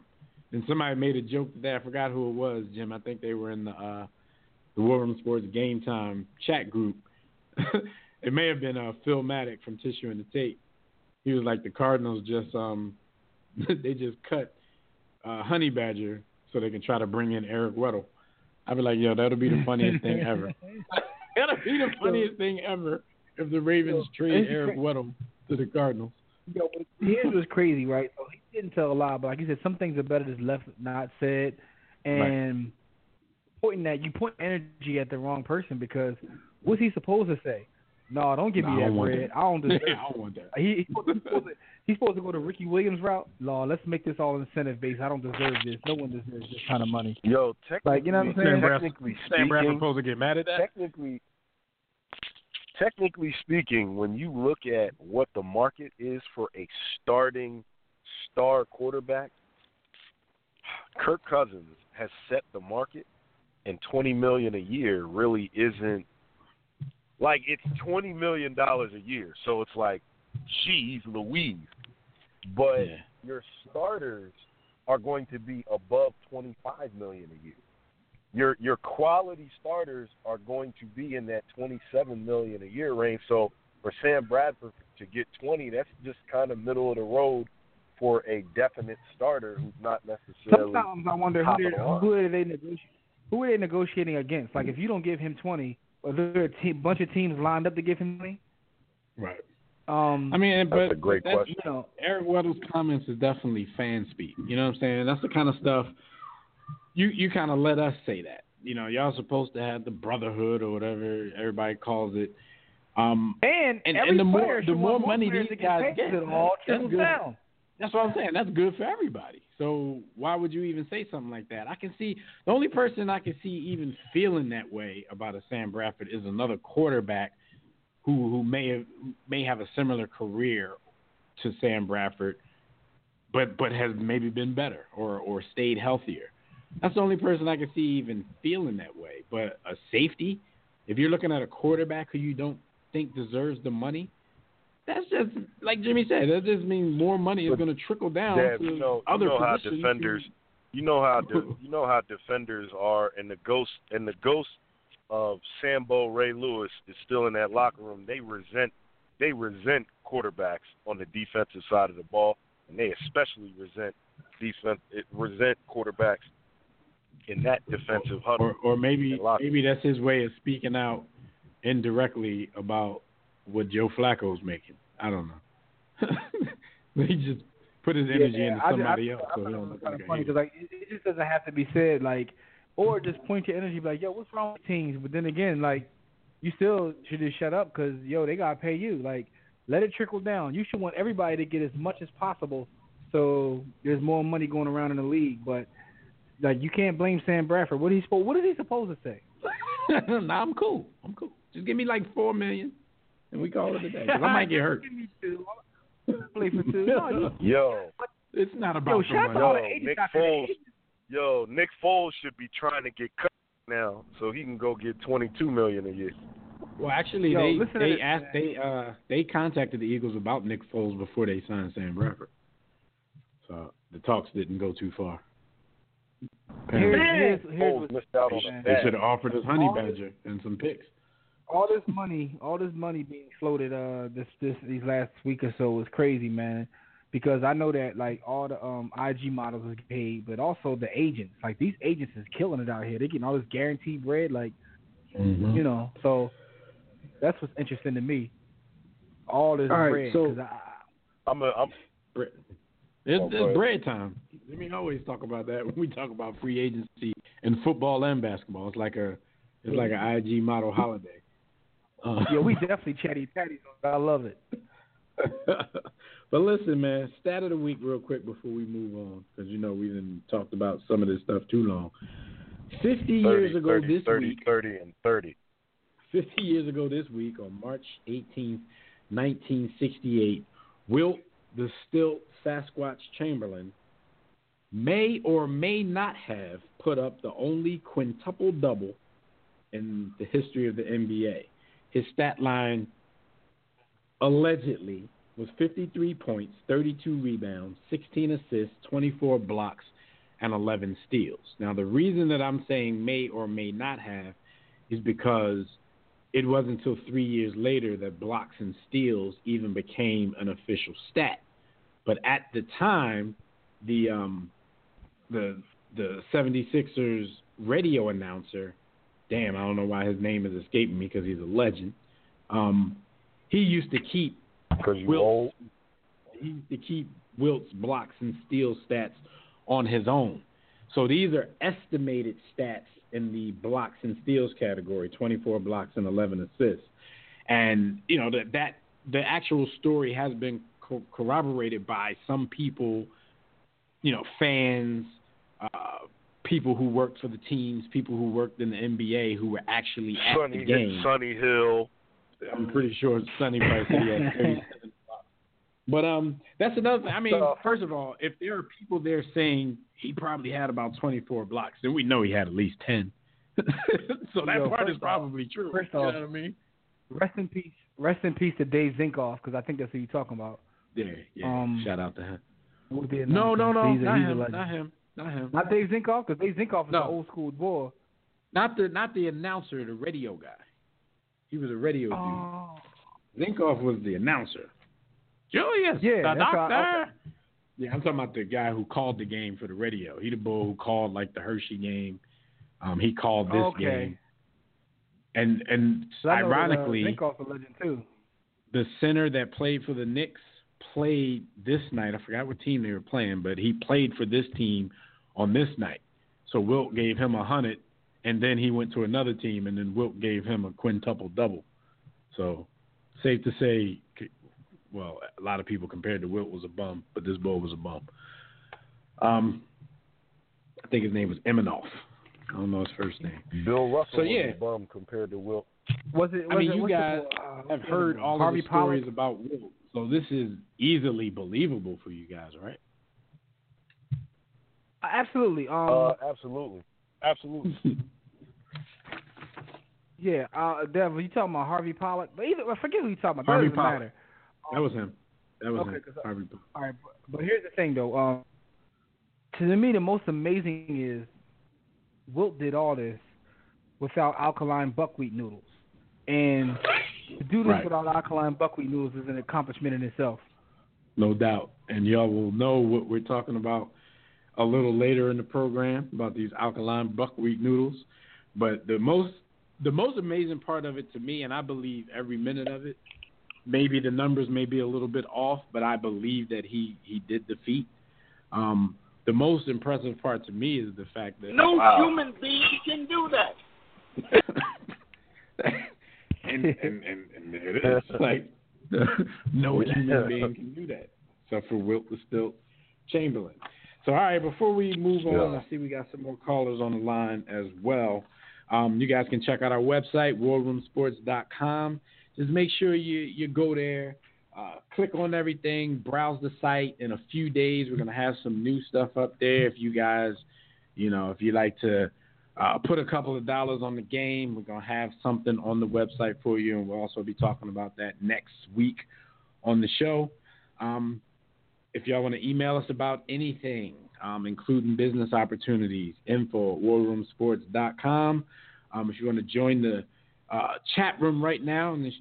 And somebody made a joke today. I forgot who it was, Jim. I think they were in the uh, the War Room Sports Game Time chat group. it may have been uh, Phil Maddock from Tissue and the Tape. he was like the Cardinals just um they just cut uh, Honey Badger so they can try to bring in Eric Weddle. I'd be like, yo, that'll be the funniest thing ever. that'll be the funniest thing ever if the Ravens trade Eric Weddle to the Cardinals. Yo, but here's what's crazy, right? So he didn't tell a lie, but like you said, some things are better just left not said. And pointing that you point energy at the wrong person because what's he supposed to say? No, don't give No, me I that don't bread. that. I don't deserve. I don't want that. He, he's, supposed, to, he's supposed to go the Ricky Williams route. No, let's make this all incentive based. I don't deserve this. No one deserves this kind of money. Yo, technically, Like, you know what I'm saying? Sam technically Sam Bradford speaking, supposed to get mad at that? technically, technically speaking, when you look at what the market is for a starting star quarterback, Kirk Cousins has set the market, and twenty million a year really isn't like it's twenty million dollars a year. So it's like, geez, Louise. But Yeah. your starters are going to be above twenty five million a year. Your your quality starters are going to be in that twenty seven million a year range. So for Sam Bradford to get twenty, that's just kind of middle of the road for a definite starter who's not necessarily Sometimes I wonder top who, of the who are they negotiating? Who are they negotiating against? Like if you don't give him twenty, are there a te- bunch of teams lined up to give him twenty? Right. Um, I mean, but a great that's, question. you know, Eric Weddle's comments is definitely fan speak. You know what I'm saying? That's the kind of stuff you you kind of let us say that. You know, y'all supposed to have the brotherhood or whatever everybody calls it. Um, and and, every and the more the should more money these to get guys get, all that's good. down. That's what I'm saying. That's good for everybody. So why would you even say something like that? I can see the only person I can see even feeling that way about a Sam Bradford is another quarterback who who may have may have a similar career to Sam Bradford, but but has maybe been better or or stayed healthier. That's the only person I can see even feeling that way. But a safety, if you're looking at a quarterback who you don't think deserves the money, that's just like Jimmy said. That just means more money is going to trickle down Dad, to you know, other you know how defenders, you know how de, you know how defenders are, and the ghost and the ghost of Sambo Ray Lewis is still in that locker room. They resent they resent quarterbacks on the defensive side of the ball, and they especially resent defense it, resent quarterbacks in that defensive huddle. or or maybe maybe that's his way of speaking out indirectly about what Joe Flacco's making. I don't know. he just put his energy into somebody I, else, I, so thought he it don't kind of funny because like it, it just doesn't have to be said like, or just point your energy like, yo, what's wrong with teams? But then again, like, you still should just shut up because yo, they gotta pay you. Like, let it trickle down. You should want everybody to get as much as possible, so there's more money going around in the league. But like, you can't blame Sam Bradford. What he supposed? What is he supposed to say? nah, I'm cool. I'm cool. Just give me like four million, and we call it a day. 'cause I might get hurt. Give me two. Play for two. No, Yo, It's not yo, about the shout money. Yo, Nick out. Foles. yo, Nick Foles should be trying to get cut now, so he can go get twenty two million a year. Well, actually, Yo, they they this, asked man. they uh they contacted the Eagles about Nick Foles before they signed Sam Bradford. So the talks didn't go too far. Here's, Apparently, here's, here's Foles what's missed out on Man. a they should have offered us Honey Badger and some picks. All this money, all this money being floated uh this this these last week or so was crazy, man. Because I know that like all the um IG models is paid, but also the agents. Like these agents is killing it out here. They getting all this guaranteed bread, like Mm-hmm. you know. So that's what's interesting to me. All this All right, bread. so- I, I'm a, I'm Bread. It's, Oh, it's bread time. Let me always talk about that when we talk about free agency in football and basketball. It's like a it's like an IG model holiday. Uh, yeah, we definitely chatty patty. I love it. but listen, man, stat of the week, real quick before we move on, because you know we didn't talked about some of this stuff too long. Fifty 30, years ago 30, this 30, week, 30, and 30. 50 years ago this week, on March 18th, 1968, Wilt the Stilt Sasquatch Chamberlain may or may not have put up the only quintuple double in the history of the NBA. His stat line allegedly was 53 points, 32 rebounds, 16 assists, 24 blocks, and 11 steals. Now, the reason that I'm saying may or may not have is because it wasn't until three years later that blocks and steals even became an official stat. But at the time, the um, the the 76ers radio announcer, damn, I don't know why his name is escaping me because he's a legend. Um, he used to keep Because you Wilt- old. he used to keep Wilt's blocks and steals stats on his own. So these are estimated stats in the blocks and steals category: 24 blocks and 11 assists. And you know that that the actual story has been co- corroborated by some people, you know, fans, uh, people who worked for the teams, people who worked in the NBA who were actually at Sonny, the game. Sonny Hill. I'm pretty sure Sonny probably said he had 37. But um, that's another thing. I mean, So- first of all, if there are people there saying he probably had about 24 blocks, then we know he had at least 10. so that Yo, part is off- probably true. first you off- know what I mean? Rest in peace. Rest in peace to Dave Zinkoff because I think that's who you're talking about. Yeah, yeah. Um, Shout out to him. No, no, no, not him, not him, not him. Not Dave Zinkoff because Dave Zinkoff is No. an old school boy. Not the not the announcer, the radio guy. He was a radio Oh, dude. Zinkoff was the announcer. Julius, Yeah, the that's how- doctor. Yeah, I'm talking about the guy who called the game for the radio. He the bull who called like the Hershey game. Um, he called this Okay. game. And and so I know that, uh, ironically, Zinkoff's a legend too. the center that played for the Knicks played this night. I forgot what team they were playing, but he played for this team on this night. So Wilt gave him a hundred, and then he went to another team, and then Wilt gave him a quintuple double. So safe to say, well, a lot of people compared to Wilt was a bum, but this boy was a bum. Um, I think his name was Eminoff. I don't know his first name. Bill Russell So, was yeah. a bum compared to Wilt. Was it? Was I mean, it, you what's the guys uh, have heard all Harvey of the stories Pollack? about Wilt, so this is easily believable for you guys, right? Absolutely. Um. Uh, absolutely, absolutely. yeah. Uh, Devil, you talking about Harvey Pollack? But either I forget who you talking about. Harvey doesn't Pollack. matter. that was him. That was Okay, him. 'cause I- Harvey Pollack. All right, but, but here's the thing though. Um, to me, the most amazing is Wilt did all this without alkaline buckwheat noodles, and to do this Right. without alkaline buckwheat noodles is an accomplishment in itself. No doubt. And y'all will know what we're talking about a little later in the program about these alkaline buckwheat noodles. But the most the most amazing part of it to me, and I believe every minute of it, maybe the numbers may be a little bit off, but I believe that he he did the feat. Um, the most impressive part to me is the fact that No Wow. human being can do that. and, and, and, and there it is. Like, no human being can do that, except for Wilt the Stilt Chamberlain. So, all right, before we move on, Yeah. I see we got some more callers on the line as well. Um, you guys can check out our website, warroomsports.com. Just make sure you, you go there, uh, click on everything, browse the site. In a few days, we're going to have some new stuff up there. If you guys, you know, if you like to uh, put a couple of dollars on the game. We're going to have something on the website for you, and we'll also be talking about that next week on the show. Um, if y'all want to email us about anything, um, including business opportunities, info at warroomsports.com. Um, if you want to join the uh, chat room right now the,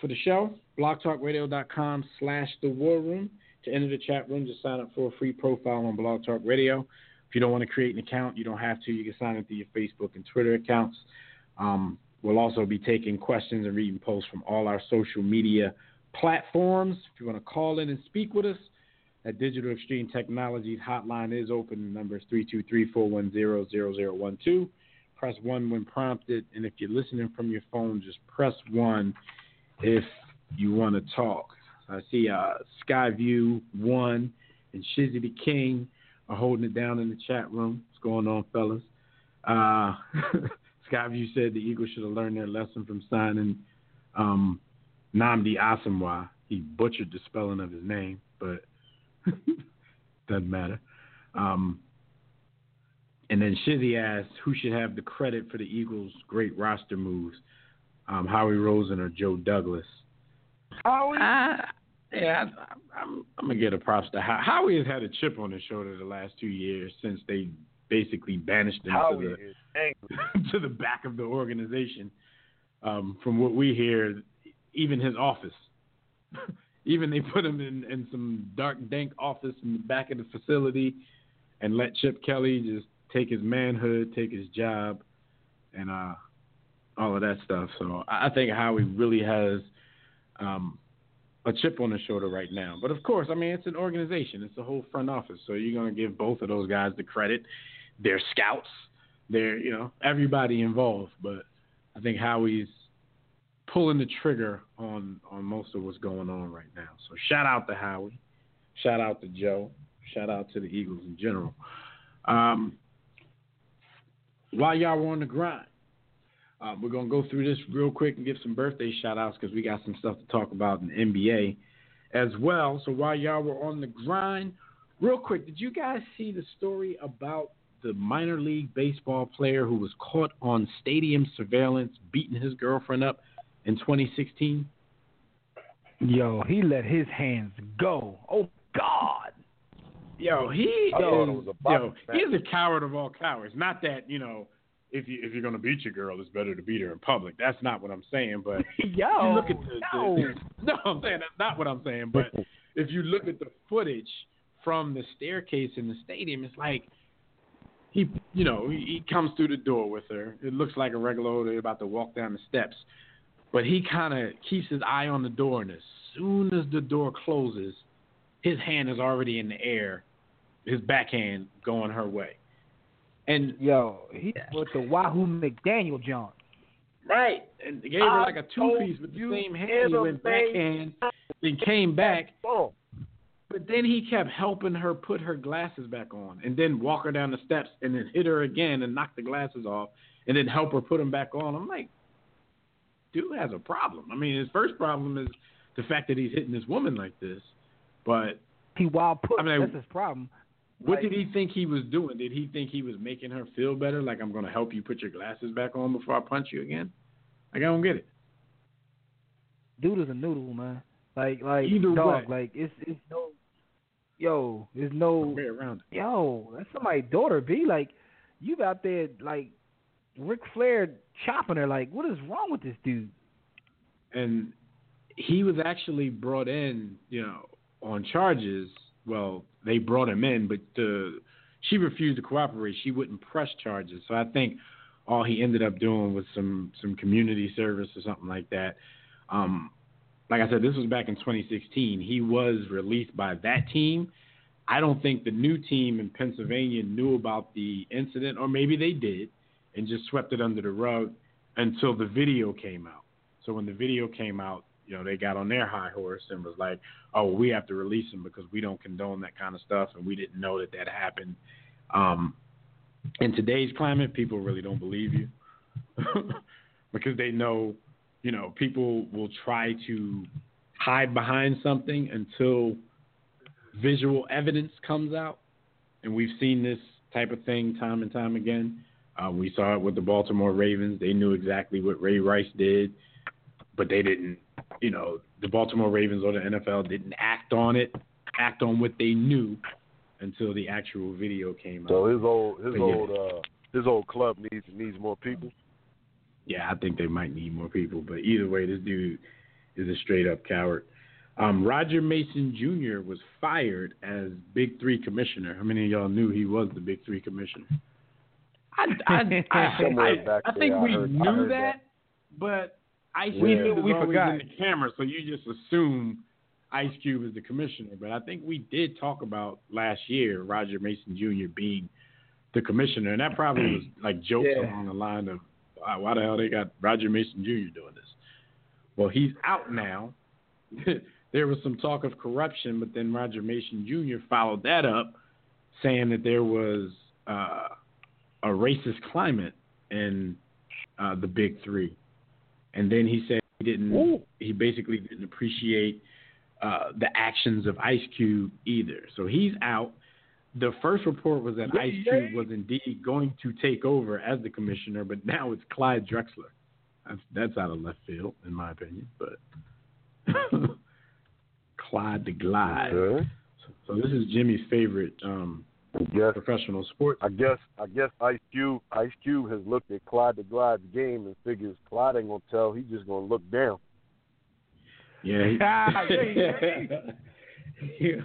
for the show, blogtalkradio.com slash the war room. To enter the chat room, just sign up for a free profile on Blog Talk Radio. If you don't want to create an account, you don't have to. You can sign up through your Facebook and Twitter accounts. Um, we'll also be taking questions and reading posts from all our social media platforms. If you want to call in and speak with us, that Digital Extreme Technologies hotline is open. The number is 323-410-0012. Press 1 when prompted. And if you're listening from your phone, just press 1 if you want to talk. I see uh, Skyview 1 and Shizzy the King are holding it down in the chat room. What's going on, fellas? Uh, Skyview said the Eagles should have learned their lesson from signing um, Namdi Asamoah. He butchered the spelling of his name, but doesn't matter. Um, and then Shizzy asked who should have the credit for the Eagles' great roster moves, um, Howie Rosen or Joe Douglas. Howie? Uh, yeah, I, I'm, I'm gonna get a props to How- Howie has had a chip on his shoulder the last two years since they basically banished him Howie to the to the back of the organization. um, from what we hear, even his office, even they put him in, in some dark, dank office in the back of the facility, and let Chip Kelly just take his manhood, take his job, and uh, all of that stuff. So I think Howie really has um, a chip on his shoulder right now. But of course, I mean, it's an organization, it's a whole front office. So you're going to give both of those guys the credit. They're scouts, they're, you know, everybody involved. But I think Howie's pulling the trigger on, on most of what's going on right now. So shout out to Howie. Shout out to Joe. Shout out to the Eagles in general. Um, while y'all were on the grind, uh, we're to go through this real quick and give some birthday shout outs because we got some stuff to talk about in the NBA as well. So while y'all were on the grind, real quick, did you guys see the story about the minor league baseball player who was caught on stadium surveillance beating his girlfriend up in 2016? Yo, he let his hands go. Oh God. Yo, he I thought it is, a yo, boxing match. he's a coward of all cowards. Not that you know, if you if you're gonna beat your girl, it's better to beat her in public. That's not what I'm saying. But Yo, you look at the, no. the no, I'm saying that's not what I'm saying. But if you look at the footage from the staircase in the stadium, it's like he, you know, he, he comes through the door with her. It looks like a regular old about to walk down the steps, but he kind of keeps his eye on the door, and as soon as the door closes, his hand is already in the air, his backhand going her way. And Yo, he with the Wahoo McDaniel John. Right. And gave her like a two piece with the same hand. He went backhand, then came back. Boom. Oh. But then he kept helping her put her glasses back on and then walk her down the steps and then hit her again and knock the glasses off and then help her put them back on. I'm like, dude has a problem. I mean, his first problem is the fact that he's hitting this woman like this. But He wild put. I mean, That's his problem. what Like- did he think he was doing? Did he think he was making her feel better? Like, I'm going to help you put your glasses back on before I punch you again? Like, I don't get it. Dude is a noodle, man. Like like Either dog. way. Like it's it's no. Yo, there's no. Way around it. Yo, that's somebody's daughter. Be like, you out there like, Ric Flair chopping her. Like, what is wrong with this dude? and he was actually brought in, you know, on charges. Well, they brought him in, but uh, she refused to cooperate. She wouldn't press charges. So I think all he ended up doing was some some community service or something like that. Um, like I said, this was back in 2016. He was released by that team. I don't think the new team in Pennsylvania knew about the incident, or maybe they did, and just swept it under the rug until the video came out. So when the video came out, you know, they got on their high horse and was like, "Oh, we have to release him because we don't condone that kind of stuff, and we didn't know that that happened." Um, in today's climate, people really don't believe you because they know, you know, people will try to hide behind something until visual evidence comes out, and we've seen this type of thing time and time again. Uh, we saw it with the Baltimore Ravens. They knew exactly what Ray Rice did, but they didn't. You know, the Baltimore Ravens or the NFL didn't act on it, act on what they knew until the actual video came out. So his old his But yeah. old uh his old club needs needs more people. Yeah, I think they might need more people, but either way, this dude is a straight up coward. Um, Roger Mason Jr. was fired as Big Three commissioner. How many of y'all knew he was the Big Three commissioner? I, I, I, Somewhere I, back I think there, I we heard- knew that, that. but Ice We Cube knew- was we always forgot. in the camera, so you just assume Ice Cube is the commissioner. But I think we did talk about last year Roger Mason Jr. being the commissioner, and that probably was like jokes Yeah. along the line of "Wow, why the hell they got Roger Mason Jr. doing this. Well, he's out now. there was some talk of corruption, but then Roger Mason Jr. followed that up, saying that there was uh, a racist climate in uh, the Big Three, and then he said he didn't. He basically didn't appreciate uh, the actions of Ice Cube either. So he's out. The first report was that Ice Cube was indeed going to take over as the commissioner, but now it's Clyde Drexler. That's, that's out of left field, in my opinion. But Clyde the Glide. Okay. So this is Jimmy's favorite um, I guess professional sports. I guess I guess Ice Cube Ice Cube has looked at Clyde the Glide's game and figures Clyde ain't gonna tell. He's just gonna look down. Yeah, he, Ah, yeah,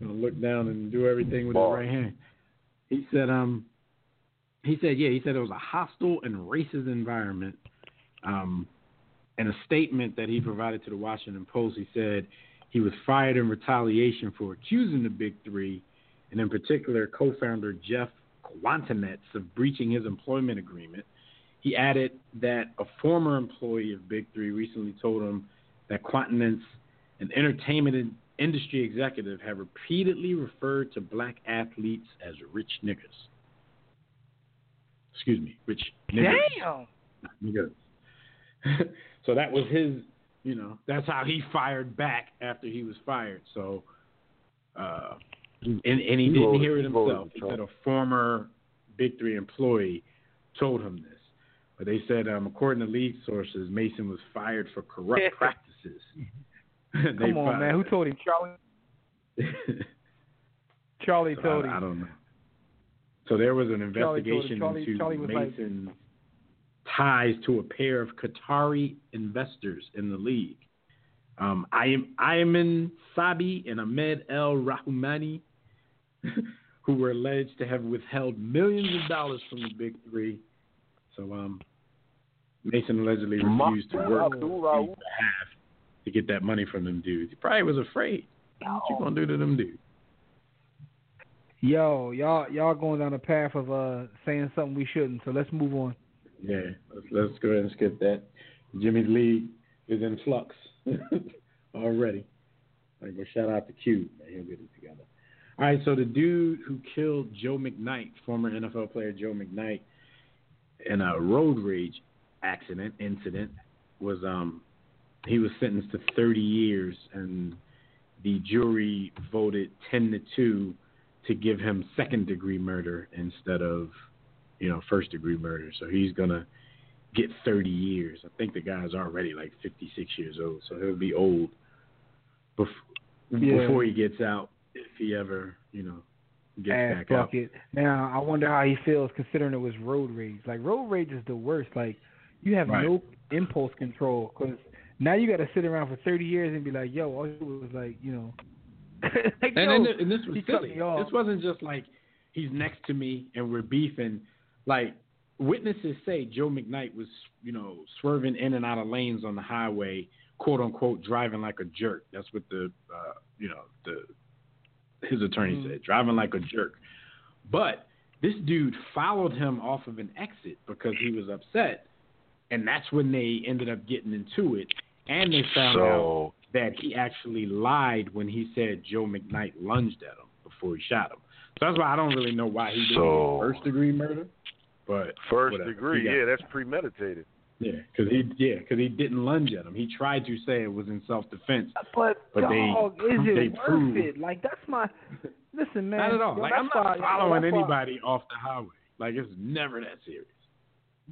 gonna look down and do everything with Bars. his right hand. He said, um, he said, yeah, he said it was a hostile and racist environment. Um, in a statement that he provided to the Washington Post, he said he was fired in retaliation for accusing the Big Three, and in particular, co-founder Jeff Kwatinetz of breaching his employment agreement. He added that a former employee of Big Three recently told him that Kwatinetz, an entertainment industry executive, had repeatedly referred to black athletes as rich niggas. Excuse me, rich niggas. Damn. Niggas. so that was his, you know, that's how he fired back after he was fired. So, uh, and, and he He didn't hear it himself. for He said a former Big Three employee told him this. But they said, um, according to league sources, Mason was fired for corrupt practices. Come on, man. Who told him? Charlie. Charlie So told I, I don't know. So there was an Charlie told him. investigation Charlie- into Charlie was like- Mason's ties to a pair of Qatari investors in the league. Um, Ayman Ayman Sabi and Ahmed El Rahmani, who were alleged to have withheld millions of dollars from the Big Three. So um, Mason allegedly refused to work on his behalf to get that money from them dudes. He probably was afraid. What you gonna do to them dudes? Yo, y'all, y'all going down the path of uh saying something we shouldn't. So let's move on. Yeah, let's, let's go ahead and skip that. Jimmy's league is in flux already. All right, go shout out to Q. Man, he'll get it together. All right, so the dude who killed Joe McKnight, former NFL player Joe McKnight, in a road rage accident incident, was um he was sentenced to 30 years, and the jury voted 10 to two to give him second degree murder instead of you know, first degree murder. So he's gonna get 30 years. I think the guy's already like 56 years old, so he'll be old bef- Yeah. before he gets out, he ever, you know, gets Ass back out. bucket. Now I wonder how he feels considering it was road rage. Like road rage is the worst. Like you have Right. no impulse control because now you got to sit around for 30 years and be like, yo, all you was like, you know. like, And, yo, and, and this was he cut silly. This wasn't just like he's next to me and we're beefing. Like witnesses say, Joe McKnight was, you know, swerving in and out of lanes on the highway, quote unquote, driving like a jerk. That's what the, uh, you know, the his attorney Mhm. said, driving like a jerk. But this dude followed him off of an exit because he was upset, and that's when they ended up getting into it. And they found out that he actually lied when he said Joe McKnight lunged at him before he shot him. So that's why I don't really know why he did So- first degree murder. But first whatever. degree, yeah, that's premeditated. Yeah, because he yeah because he didn't lunge at him. He tried to say it was in self defense. But, But they- dog, is they it worth prove- it? Like that's my. Listen, man. not at all. yo, Like I'm not why- yo, following that's why- anybody off the highway. Like it's never that serious.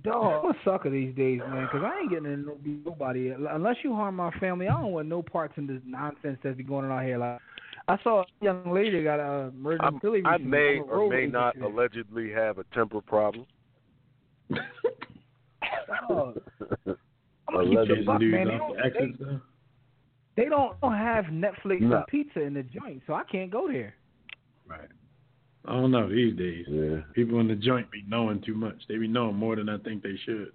Dog, I'm a sucker these days, man, because I ain't getting in nobody unless you harm my family. I don't want no parts in this nonsense that's be going on out here. Like I saw a young lady got uh, murdered I'm, in Philly. I may or may not allegedly have a temper problem. Dog, I'm gonna keep it a buck, dudes man. They don't, they, they don't, don't have Netflix No. and pizza in the joint, so I can't go there. Right. I don't know these days. Yeah. People in the joint be knowing too much. They be knowing more than I think they should.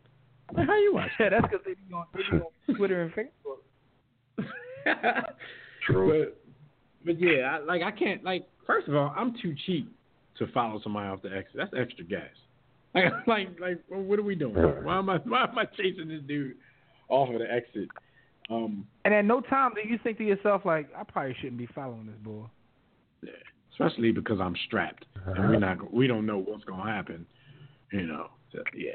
Like, how you watch? Yeah, that's because they be on, they be on Twitter and Facebook. True. But but yeah, I, like I can't like. First of all, I'm too cheap to follow somebody off the exit. That's extra gas. Like like like well, what are we doing? Why am I why am I chasing this dude off of the exit? Um, And at no time do you think to yourself like, I probably shouldn't be following this boy. yeah, especially because I'm strapped and we're not we don't know what's gonna happen. You know. So, yeah.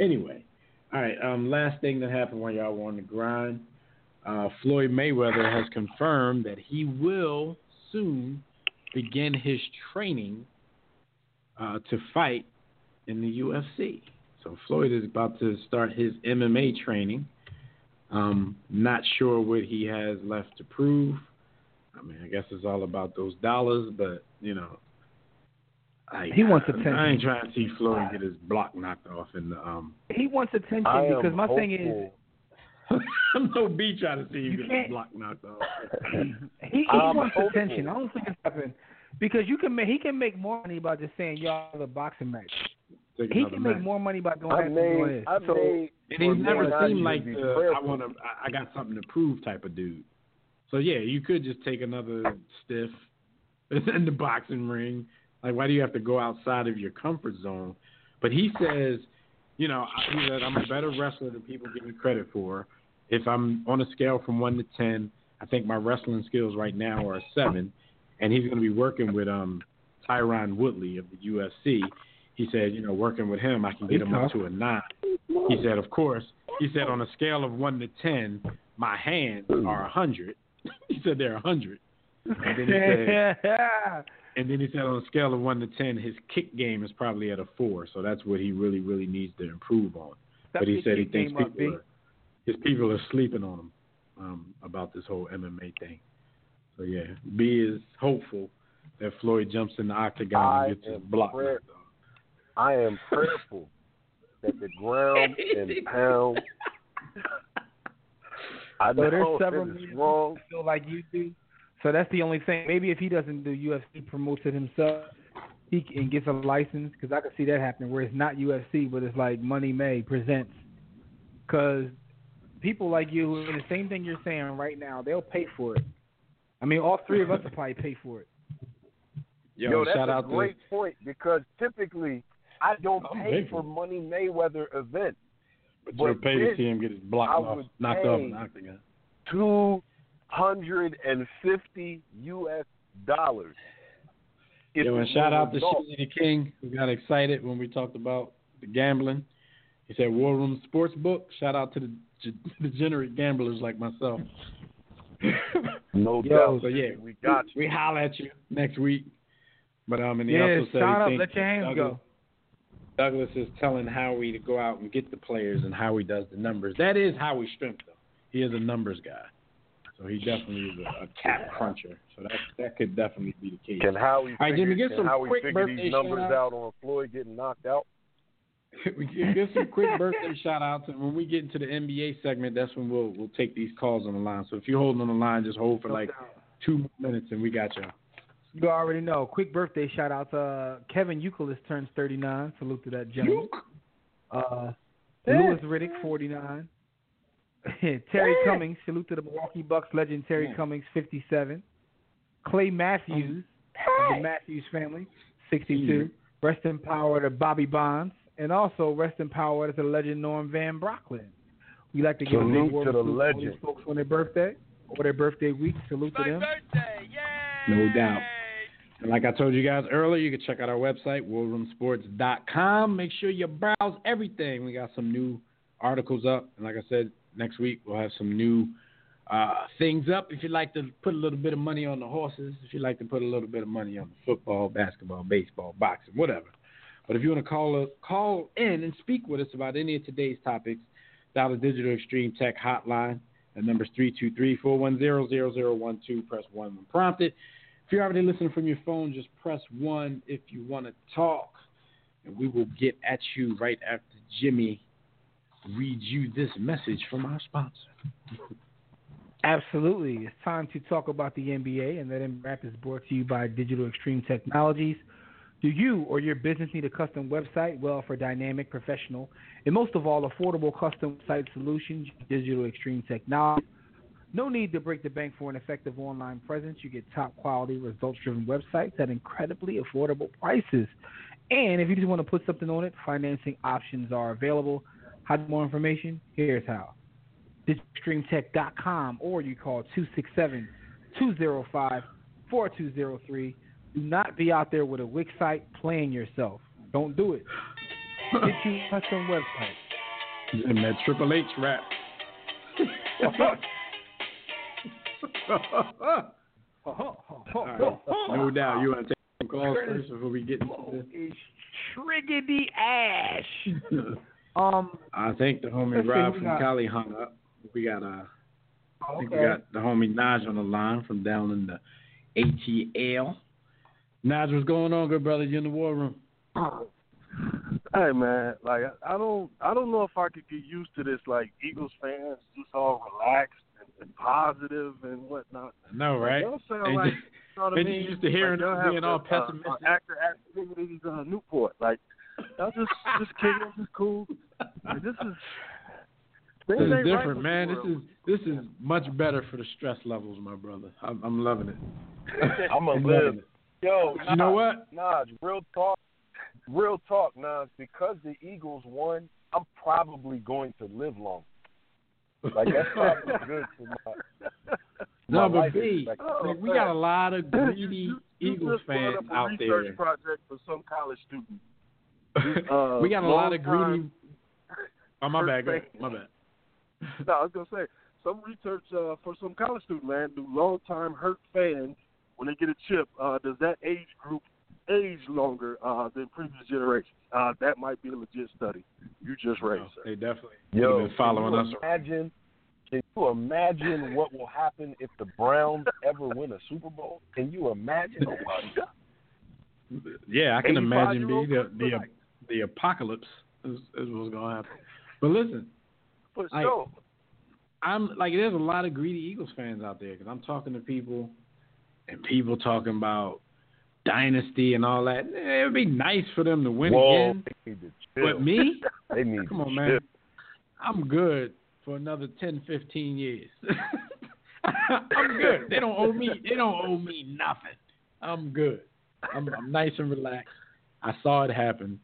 Anyway, all right. Um, last thing that happened while y'all were on the grind. Uh, Floyd Mayweather has confirmed that he will soon begin his training uh, to fight in the UFC. So Floyd is about to start his MMA training. Um, not sure what he has left to prove. I mean, I guess it's all about those dollars, but you know, I, He wants attention. I ain't trying to see Floyd get his block knocked off in the um. He wants attention I because my thing is hopeful. no B trying to see him You get his block knocked off. he, he wants hopeful. attention. I don't think it's happening because you can make he can make more money by just saying y'all have a boxing match. Take He can make match. more money by doing I that than made. I so made, And he's never seemed like to be the I want to I, I got something to prove type of dude. So yeah, you could just take another stiff in the boxing ring. Like why do you have to go outside of your comfort zone? But he says, you know, I- he said I'm a better wrestler than people give me credit for. If I'm on a scale from one to ten, I think my wrestling skills right now are a seven. And he's going to be working with um Tyron Woodley of the UFC. He said, you know, working with him, I can get him up to a nine. He said, of course. He said, on a scale of one to ten, my hands are a hundred. he said they're a hundred. And then he said, and then he said, on a scale of one to ten, his kick game is probably at a four. So that's what he really, really needs to improve on. but he said he thinks people are, his people are sleeping on him um, about this whole MMA thing. So yeah, B is hopeful that Floyd jumps in the octagon I and gets his block. prayer- knocked off. I am prayerful that the ground and pound. I So there's know several this is meetings wrong. feel like you do. So that's the only thing. Maybe if he doesn't do UFC, promotes it himself, he c- and gets a license because I could see that happening where it's not UFC, but it's like Money May presents. Because people like you, who the same thing you're saying right now, they'll pay for it. I mean, all three of us will probably pay for it. Yo, Yo, that's shout a out great point because typically I don't I'm pay big for for. Money Mayweather events. to, but you'll pay to then see him get his block off, knocked off pay in the octagon. Two hundred and fifty U.S. dollars. If Yo, and shout out to adult. Shizzy the King, who got excited when we talked about the gambling. He said War Room Sportsbook. Shout out to the g- degenerate gamblers like myself. No Yo, doubt. so yeah, we got you. we holler at you next week. But um, and he Yeah, also said sign he up, thinks let your hands Douglas, go. Douglas is telling Howie to go out and get the players and how he does the numbers. That is Howie's strength, though. He is a numbers guy, so he definitely is a, a cap cruncher. So that that could definitely be the case. Can Howie All right, figure, Jimmy, get some Howie quick figure birthday these numbers shout-outs. out on Floyd getting knocked out? we get, some quick birthday shout outs and when we get into the NBA segment, that's when we'll we'll take these calls on the line. So if you're holding on the line, just hold for like two more minutes and we got you. You already know. Quick birthday shout out to uh, Kevin Youkilis turns 39. Salute to that gentleman. Uh, Louis Riddick, 49. Terry Cummings, salute to the Milwaukee Bucks legend Terry Cummings, 57. Clay Matthews of the Matthews family, 62. Rest in power to Bobby Bonds, and also rest in power to the legend Norm Van Brocklin. We like to give a Salute big word to the salute to all these legend. folks on their birthday or their birthday week. Salute to them. No doubt. And like I told you guys earlier, you can check out our website, warroomsports.com. Make sure you browse everything. We got some new articles up. And like I said, next week we'll have some new uh, things up. If you'd like to put a little bit of money on the horses, if you'd like to put a little bit of money on the football, basketball, baseball, boxing, whatever. But if you want to call call in and speak with us about any of today's topics, dial the Digital Extreme Tech hotline. The number's 323-410-0012. Press 1 when prompted. If you're already listening from your phone, just press 1 if you want to talk. And we will get at you right after Jimmy reads you this message from our sponsor. Absolutely. It's time to talk about the NBA, and that wrap is brought to you by Digital Extreme Technologies. Do you or your business need a custom website? Well, for dynamic, professional, and most of all, affordable custom site solutions, Digital Extreme Technology. No need to break the bank for an effective online presence. You get top quality, results driven websites at incredibly affordable prices. And if you just want to put something on it, financing options are available. How to get more information? Here's how digitalextremetech.com or you call 267-205-4203. Do not be out there with a Wix site playing yourself. Don't do it. Get you custom website. And that Triple H rap. All right. No doubt. You want to take some calls first before we get into this? It's Triggedy Ash. this? Um, I think the homie Rob from got. Cali hung up. We got uh, I think we got the homie Naj on the line from down in the ATL. Naj, what's going on, good brother? You in the war room? Hey man, like I don't, I don't know if I could get used to this. Like Eagles fans, just all relaxed and, and positive whatnot. No, right? Y'all sound Ain't like, you- you know what I ain't you mean? used to hearing like, y'all us have being all a- pessimistic? a actor activities uh, Newport. Like y'all just, just kicking, just cool. Like, this is. This is ain't right different, man. This world. is this is much better for the stress levels, my brother. I'm, I'm loving it. I'm gonna live. loving it. Yo, You know Naj, what? Naj, real talk, real talk, Naj. Because the Eagles won, I'm probably going to live long. Like that's probably good for my. No, my but B, expectancy. Oh, like, we got a lot of greedy You- you Eagles just fans up a out research there. project for some college student. Uh, we got a lot of greedy. Oh my bad, go my bad. No, I was gonna say some research uh, for some college student man. Do long time hurt fans when they get a chip? Uh, does that age group age longer uh, than previous generations? Uh, that might be a legit study. You just raised. No, sir. they definitely Yo, have been following can us. you Imagine, can you imagine what will happen if the Browns ever win a Super Bowl? Can you imagine? Oh my God. Yeah, I can imagine B, 85-year-old the the the apocalypse is, is what's gonna happen. But listen, For I- sure. I'm like, there's a lot of greedy Eagles fans out there because I'm talking to people, and people talking about dynasty and all that. It would be nice for them to win Whoa, again, they need to chill. but me, they need come to on, man, I'm good for another 10, 15 years. I'm good. They don't owe me. They don't owe me nothing. I'm good. I'm, I'm nice and relaxed. I saw it happen,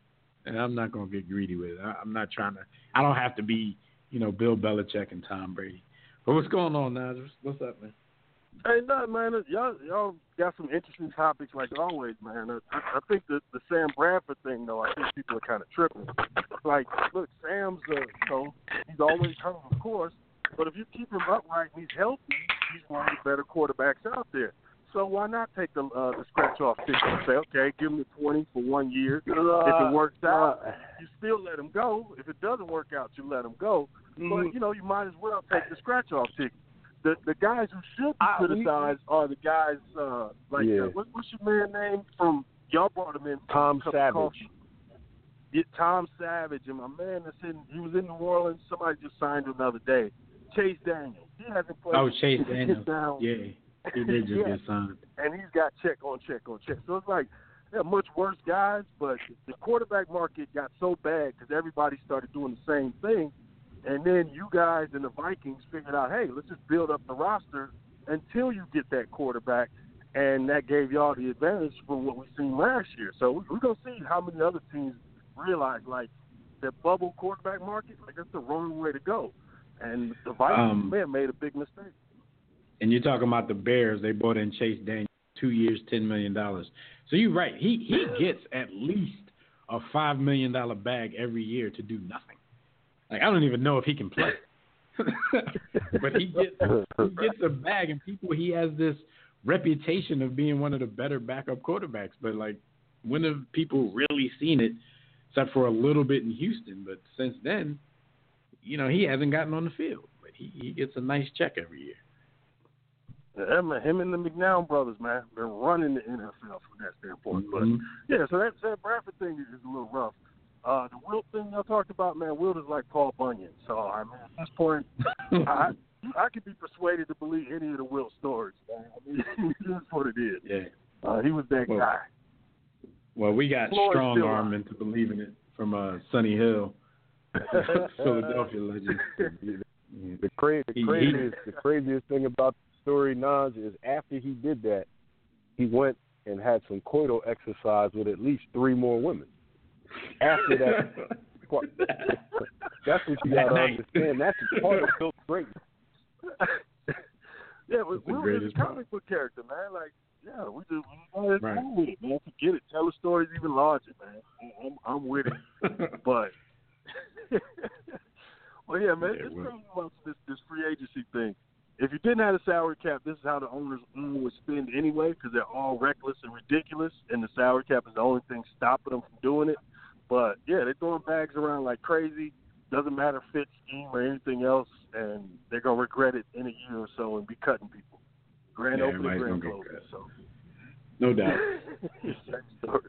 and I'm not gonna get greedy with it. I, I'm not trying to. I don't have to be, you know, Bill Belichick and Tom Brady. But what's going on, Nigel? What's up, man? Hey, no, man. Y'all, y'all got some interesting topics like always, man. I, I think the the Sam Bradford thing, though, I think people are kind of tripping. Like, look, Sam's, uh, you know, he's always hurt, of course, but if you keep him upright and he's healthy, he's one of the better quarterbacks out there. So why not take the uh, the scratch off ticket and say, okay, give him the twenty for one year. if it works out, you still let him go. If it doesn't work out, you let him go. But you know, you might as well take the scratch off ticket. The the guys who should be I- we- criticized are the guys uh, like Yeah. uh, what, what's your man name from y'all brought him in Tom Savage. Coffee. Yeah, Tom Savage and my man that's in he was in New Orleans. Somebody just signed him the other day. Chase Daniel. He hasn't played. Oh, Chase Daniel. Down, Yeah, he did just Yeah. get signed. and he's got check on check on check. So it's like they're much worse guys, but the quarterback market got so bad because everybody started doing the same thing, and then you guys and the Vikings figured out, hey, let's just build up the roster until you get that quarterback, and that gave y'all the advantage from what we seen last year. So we- we're gonna see how many other teams realize like the bubble quarterback market, like that's the wrong way to go, and the Vikings Um, man made a big mistake. And you're talking about the Bears. They bought in Chase Daniels, two years, ten million dollars. So you're right. He he gets at least a five million dollar bag every year to do nothing. Like I don't even know if he can play. but he gets he gets a bag, and people he has this reputation of being one of the better backup quarterbacks. But like, when have people really seen it? Except for a little bit in Houston, but since then, you know, he hasn't gotten on the field. But he, he gets a nice check every year. Him, him and the McCown brothers, man, been running the NFL from that standpoint. But Mhm. yeah, so that that Bradford thing is a little rough. Uh, the Wilt thing y'all talked about, man, Wilt is like Paul Bunyan. So I mean, at this point, I I could be persuaded to believe any of the Wilt stories. Man. I mean, it is what it is. Yeah. Uh, he was that Well, guy. Well, we got Floyd's strong arm into believing it from uh, Sonny Hill, Philadelphia legend. The, cra- the He- he- craziest, the craziest thing about the story, Nas, is after he did that, he went and had some coital exercise with at least three more women. After that, that's what you got to understand. That's the part of Bill's greatness. Yeah, we, That's the we were greatest a comic book character, man. Like, yeah, we just we just Right. cool with it, man. Forget it. Tell the stories even larger, man. I'm, I'm with it. But well, yeah, man, Yeah, it's well- about this this free agency thing. If you didn't have a salary cap, this is how the owners mm, would spend anyway, because they're all reckless and ridiculous, and the salary cap is the only thing stopping them from doing it. But yeah, they're throwing bags around like crazy. Doesn't matter fit scheme or anything else, and they're gonna regret it in a year or so and be cutting people. Grand Yeah, opening, grand closing. So No doubt.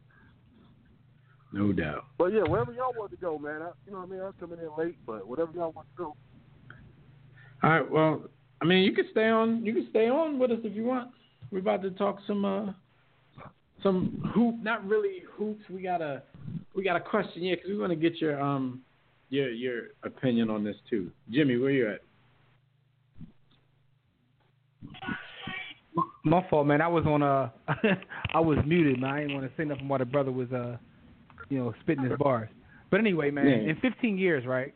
No doubt. But yeah, wherever y'all want to go, man. I, you know what I mean? I'm coming in late, but whatever y'all want to go. All right. Well, I mean, you can stay on. You can stay on with us if you want. We're about to talk some uh some hoop. Not really hoops. We got a we got a question. Yeah, because we want to get your um your your opinion on this too. Jimmy, where you at? My fault, man. I was on uh I was muted, man. I didn't want to say nothing while the brother was uh you know spitting his bars. But anyway, man, Yeah. in 15 years, right?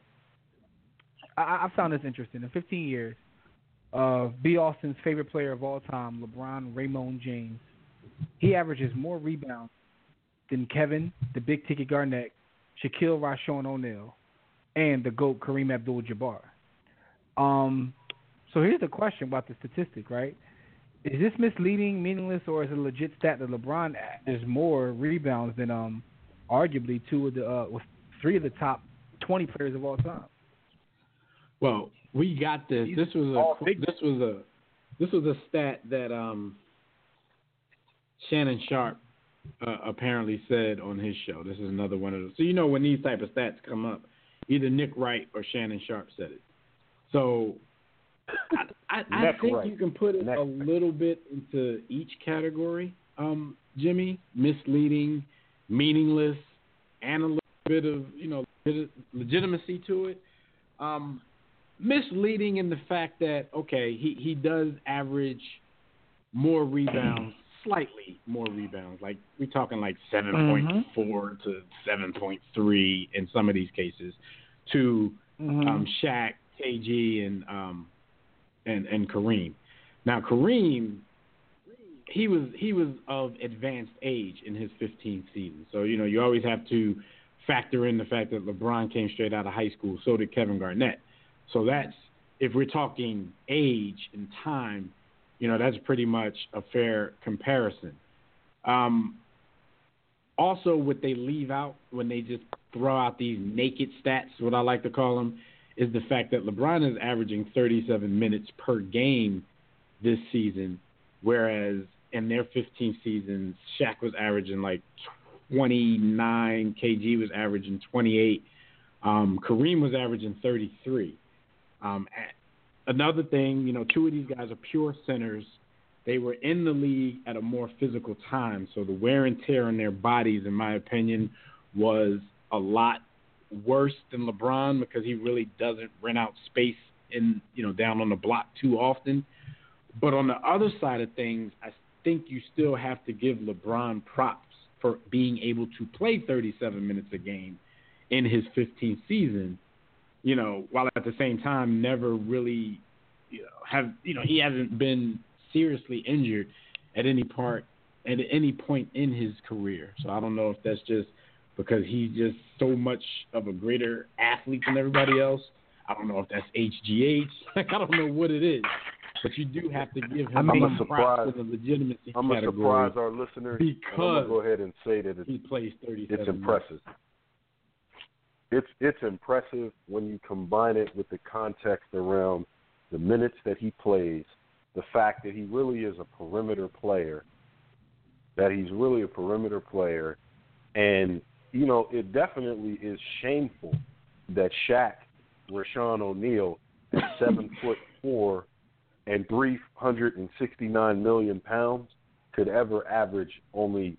I, I found this interesting. In 15 years, uh, B. Austin's favorite player of all time, LeBron Raymond James, he averages more rebounds than Kevin, the Big Ticket Garnett, Shaquille Rashaun O'Neal, and the GOAT Kareem Abdul-Jabbar. Um, so here's the question about the statistic, right? Is this misleading, meaningless, or is it a legit stat that LeBron has more rebounds than um, arguably two of the uh, three of the top 20 players of all time? Well, we got this. This was a this was a this was a stat that um Shannon Sharpe uh, apparently said on his show. This is another one of those. So you know when these type of stats come up, either Nick Wright or Shannon Sharpe said it. So I, I, I think Wright. you can put it Neck a little bit into each category, um, Jimmy. Misleading, meaningless, and a little bit of you know legit- legitimacy to it. Um, misleading in the fact that okay, he he does average more rebounds, slightly more rebounds. Like we're talking like seven point four to seven point three in some of these cases, to um, Shaq, KG, and um, and and Kareem. Now Kareem, he was he was of advanced age in his 15th season, so you know you always have to factor in the fact that LeBron came straight out of high school. So did Kevin Garnett. So that's if we're talking age and time, you know that's pretty much a fair comparison. Um, also, what they leave out when they just throw out these naked stats, what I like to call them, is the fact that LeBron is averaging 37 minutes per game this season, whereas in their 15 seasons, Shaq was averaging like 29, KG was averaging 28, um, Kareem was averaging 33. Um, another thing, you know, two of these guys are pure centers. They were in the league at a more physical time, so the wear and tear on their bodies, in my opinion, was a lot worse than LeBron because he really doesn't rent out space in you know down on the block too often. But on the other side of things, I think you still have to give LeBron props for being able to play 37 minutes a game in his 15th season. You know, while at the same time never really you know, have you know he hasn't been seriously injured at any part at any point in his career. So I don't know if that's just because he's just so much of a greater athlete than everybody else. I don't know if that's HGH. Like I don't know what it is, but you do have to give him I'm a props surprise- in the legitimacy I'm category surprise our listeners. I'm because go ahead and say that it's he plays 37. it's minutes. It's it's impressive when you combine it with the context around the minutes that he plays, the fact that he really is a perimeter player, that he's really a perimeter player, and you know it definitely is shameful that Shaq, Rashaun O'Neal, at seven foot four and three hundred and sixty nine million pounds, could ever average only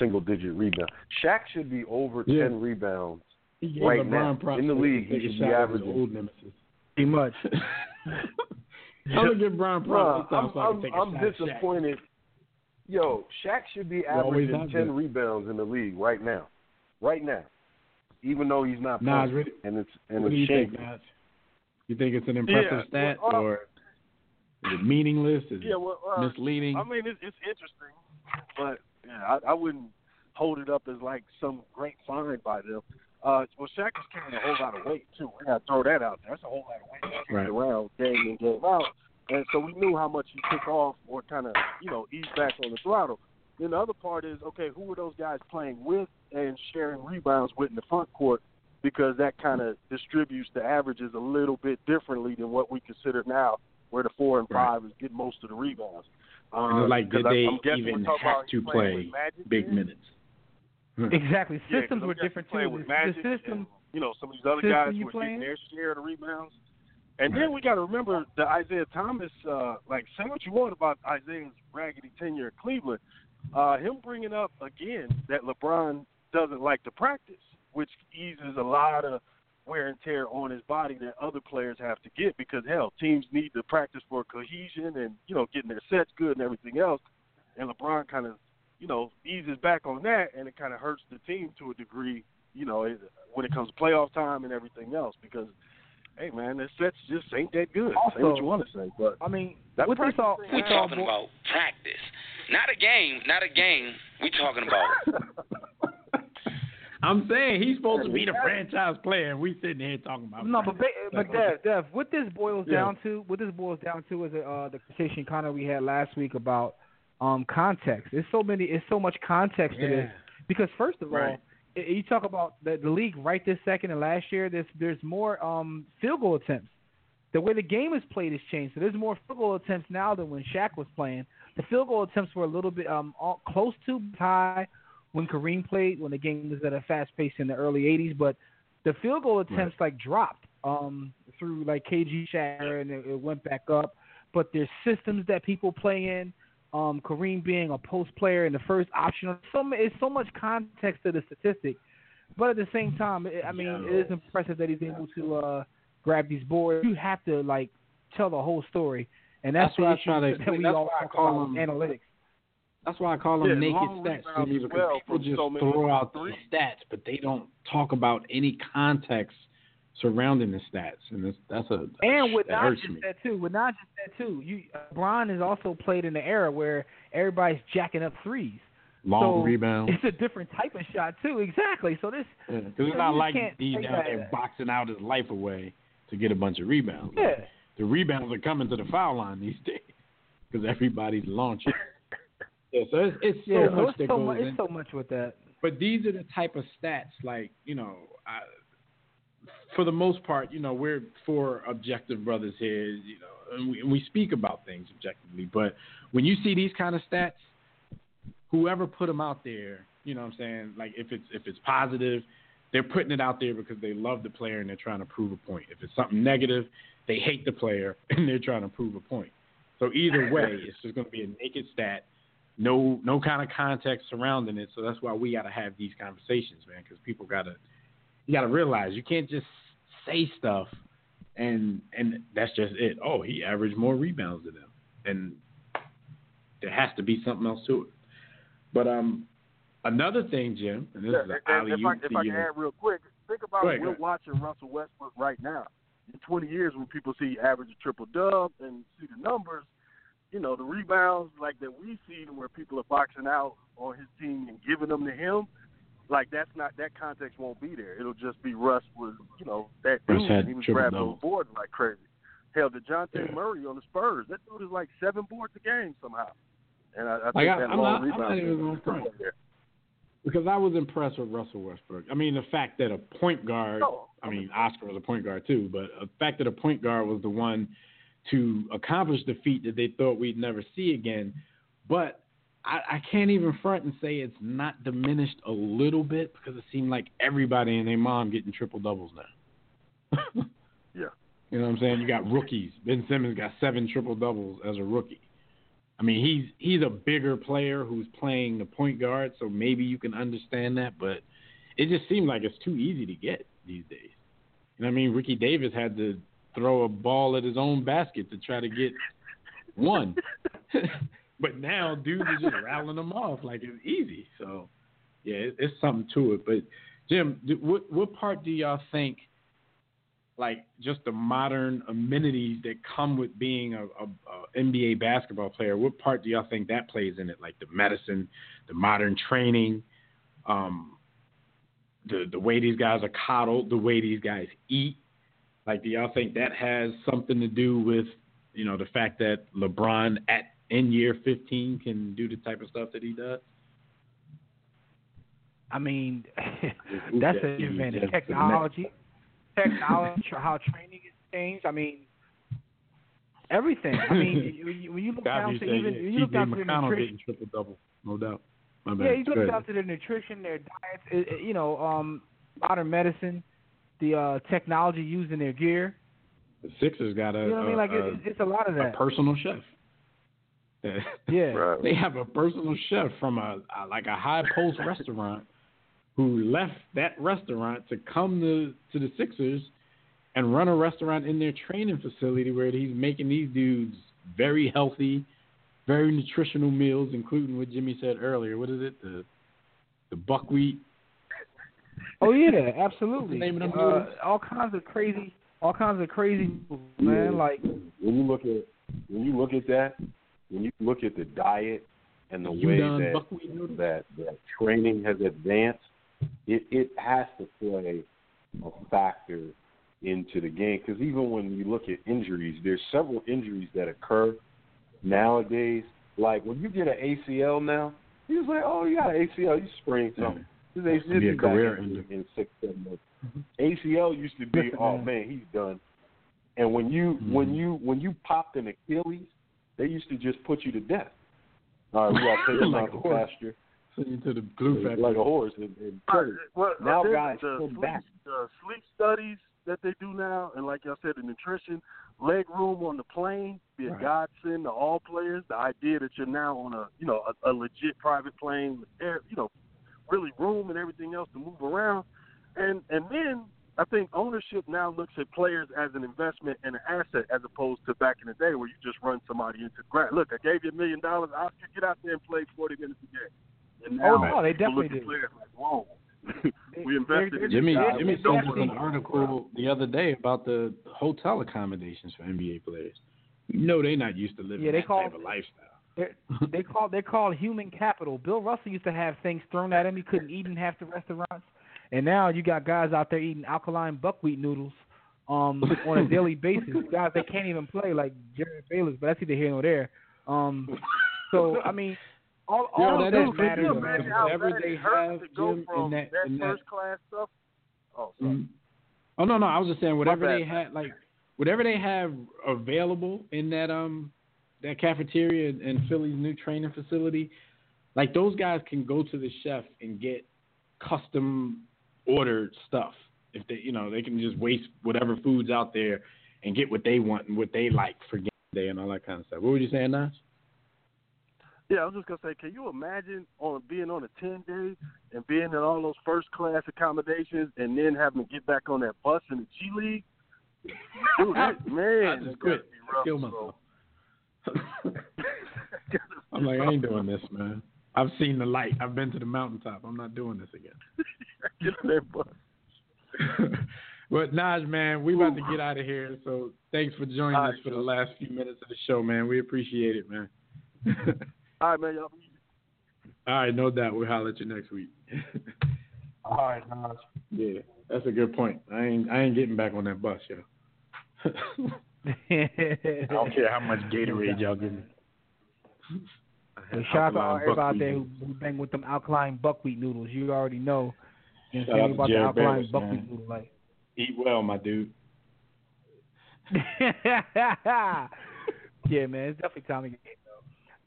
single digit rebound. Shaq should be over Yeah. ten rebounds He right LeBron now in the for league. taking He should a be shot with averaging. old nemesis. Pretty much. I'm gonna give Brian Bruh, props. this time I'm, so I can I'm, take a I'm Shaq. disappointed. Yo, Shaq should be averaging ten been. rebounds in the league right now, right now, even though he's not Nas, playing. really- and it's and what do you think, shameful. Nas? You think it's an impressive Yeah, stat, well, uh, or is it meaningless? Is Yeah, it well, uh, misleading? I mean, it's, it's interesting, but yeah, I, I wouldn't hold it up as like some great find by them. Uh, well, Shaq is carrying a whole lot of weight too. We got to throw that out there. That's a whole lot of weight carrying Right. around game in game out, and so we knew how much he took off or kind of you know eased back on the throttle. Then the other part is okay, who were those guys playing with and sharing rebounds with in the front court? Because that kind of distributes the averages a little bit differently than what we consider now where the four and Right. five is getting most of the rebounds. It's like, did they even have to play big minutes? Exactly. Yeah, 'cause Systems I'm were different he's playing too. With The, Magic the system. and, you know, some of these other guys were playing? getting their share of the rebounds. And then we got to remember the Isaiah Thomas. Uh, like, say what you want about Isaiah's raggedy tenure in Cleveland. Uh, him bringing up again that LeBron doesn't like to practice, which eases a lot of wear and tear on his body that other players have to get because hell, teams need to practice for cohesion and you know getting their sets good and everything else. And LeBron kind of you know eases back on that, and it kind of hurts the team to a degree. You know, it, when it comes to playoff time and everything else, because hey man, the sets just ain't that good. say what you want to say, but I mean, that with this practice all, We're with all talking about practice, not a game, not a game. We talking about I'm saying he's supposed to be the franchise player, and we sitting here talking about. No, but but Dev, Dev, what this boils Yeah. down to, what this boils down to is uh, the conversation kind of we had last week about um context. There's so many, it's so much context to this because first of all, Right. i- you talk about the, the league right this second and last year. There's there's more um field goal attempts. The way the game is played has changed. So there's more field goal attempts now than when Shaq was playing. The field goal attempts were a little bit um all, close to high when Kareem played, when the game was at a fast pace in the early '80s. But the field goal attempts like dropped um through like KG Shaq and it, it went back up. But there's systems that people play in. Um, Kareem being a post player and the first option. So it's so much context to the statistic. But at the same time, it, I mean, it is impressive that he's able to uh, grab these boards. You have to like tell the whole story, and that's, That's what I the try to issue that we That's all why I talk call about them- analytics. That's why I call them Yeah, naked stats to me because well people just so throw out threes. these stats, but they don't talk about any context surrounding the stats, and that's that's a And with not just me. that too, with not just that too, you Brian has also played in the era where everybody's jacking up threes. Long so rebound. It's a different type of shot too. Exactly. So this Because you it's not like he's out there boxing out his life away to get a bunch of rebounds. Yeah. The rebounds are coming to the foul line these days because everybody's launching. yeah, so it's, it's so Yeah, much so goes much. in. It's so much with that. But these are the type of stats, like you know, I, for the most part, you know, we're four objective brothers here, you know, and we, and we speak about things objectively. But when you see these kind of stats, whoever put them out there, you know, what I'm saying, like if it's if it's positive, they're putting it out there because they love the player and they're trying to prove a point. If it's something negative, they hate the player and they're trying to prove a point. So either way, it's just going to be a naked stat no no kind of context surrounding it. So that's why we got to have these conversations, man, because people got to you got to realize you can't just say stuff and and that's just it. Oh, he averaged more rebounds than them, and there has to be something else to it. But um, another thing, Jim, and this Yeah, is an alley if I, if I can add real quick, think about ahead, we're watching Russell Westbrook right now. In 20 years, when people see average a triple dub and see the numbers, you know the rebounds like that we see where people are boxing out on his team and giving them to him. Like that's not that context won't be there. It'll just be Russ with you know that dude. and he was grabbing those boards like crazy. Hell, Dejounte Yeah. Murray on the Spurs, that dude is like seven boards a game somehow. And I, I think Like, I- that I'm long not- I'm rebound not even thing gonna is still front. there. Because I was impressed with Russell Westbrook. I mean, the fact that a point guard, Oh, I mean, Oscar was a point guard too, but the fact that a point guard was the one to accomplish the feat that they thought we'd never see again. But I, I can't even front and say it's not diminished a little bit because it seemed like everybody and their mom getting triple doubles now. Yeah. You know what I'm saying? You got rookies. Ben Simmons got seven triple doubles as a rookie. I mean, he's he's a bigger player who's playing the point guard, so maybe you can understand that, but it just seems like it's too easy to get these days. You know what I mean? Ricky Davis had to throw a ball at his own basket to try to get one. but now dudes are just rattling them off like it's easy. So yeah, it, it's something to it. But Jim, what what part do y'all think like just the modern amenities that come with being a, a, a NBA basketball player. What part do y'all think that plays in it? Like the medicine, the modern training, um, the the way these guys are coddled, the way these guys eat. Like, do y'all think that has something to do with you know the fact that LeBron at in year 15 can do the type of stuff that he does? I mean, that's that an advantage. Technology, technology, how training has changed. I mean, everything. I mean, when you- look down to even you look down to the nutrition, triple double, no doubt. My bad. yeah, you look down to their nutrition, their diets, you know, um, modern medicine, the uh, technology used in their gear. The Sixers got a, You know what I mean? Like a- it, it's a lot of a that. personal chef. Yeah. They have a personal chef from a, a like a high post restaurant who left that restaurant to come to to the Sixers and run a restaurant in their training facility where he's making these dudes very healthy, very nutritional meals, including what Jimmy said earlier. What is it? The the buckwheat. Oh yeah, absolutely. name of them uh, all kinds of crazy, all kinds of crazy, man. Yeah. Like when you look at when you look at that, when you look at the diet and the You way that that that training has advanced, it it has to play a factor into the game. Because even when you look at injuries, there's several injuries that occur nowadays. Like when you get an ACL now, you just like, oh, you got an ACL, you sprained something. This ACL Be a career in, in six seven months. ACL used to be, oh man. he's done. And when you when Mhm. you when you popped an Achilles, they used to just put you to death. All right, we got to take him Like out a the horse. pasture Send you to the glue factory. like a horse and, and All right, uh, well, Now then guys the uh, come sleep, back. the sleep studies that they do now, and like y'all said, the nutrition, leg room on the plane, be a Right. godsend to all players. The idea that you're now on a you know a, a legit private plane with air, you know, really room and everything else to move around, and and then I think ownership now looks at players as an investment and an asset, as opposed to back in the day where you just run somebody into the ground. Look, I gave you a million dollars. I'll get out there and play 40 minutes a game. And Oh, no, they people look definitely at do. players like, whoa, we They- invested they're- in Jimmy this. Jimmy We sent us an article the other day about the hotel accommodations for NBA players. You know they're not used to living Yeah, they that call- type of lifestyle. They're, they call they're called human capital. Bill Russell used to have things thrown at him. He couldn't eat in half the restaurants, and now you got guys out there eating alkaline buckwheat noodles um, on a daily basis. Guys that can't even play like Jerryd Bayless, but that's either here or there. Um, so I mean, all, Yo, all that of is that good matters. though, Imagine how whatever bad they it have, to go Jim, from in that, that in that first class stuff. Oh, sorry. Mhm. Oh no, no, I was just saying whatever they had, like whatever they have available in that um that cafeteria in Philly's new training facility, like those guys can go to the chef and get custom ordered stuff. If they, you know, they can just waste whatever food's out there and get what they want and what they like for game day and all that kind of stuff. What were you saying, Nash? Yeah, I was just gonna say, can you imagine on being on a ten day and being in all those first class accommodations and then having to get back on that bus in the G League? Dude, that, man, I just quit. be rough, Kill myself. I'm like, I ain't doing this, man. I've seen the light. I've been to the mountaintop. I'm not doing this again. Get on that bus. but Naj, man, we about to get out of here. So thanks for joining All us for the last few minutes of the show, man. We appreciate it, man. All right, man, y'all. All right, no doubt. We'll holler at you next week. All right, Naj. yeah, that's a good point. I ain't I ain't getting back on that bus, yo. I don't care how much Gatorade y'all give me. Well, shout out to everybody out there who, buckwheat who bang with them alkaline buckwheat noodles. You already know. You know Shout out to about the alkaline Bayless, buckwheat man. like. Eat well, my dude. yeah, man, it's definitely time to get though.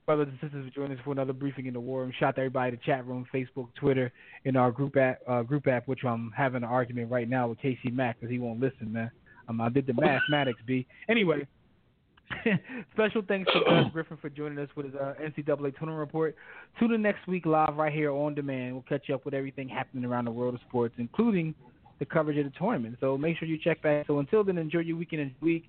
Brothers and sisters, for joining us for another briefing in the war room. Shout out to everybody in the chat room, Facebook, Twitter, in our group app, uh, group app, which I'm having an argument right now with Casey Mack because he won't listen, man. Um, I did the mathematics, B. Anyway, special thanks to Gus Griffin for joining us with his uh, NCAA tournament report. Tune in next week live right here on demand. We'll catch you up with everything happening around the world of sports, including the coverage of the tournament. So make sure you check back. So until then, enjoy your weekend and week.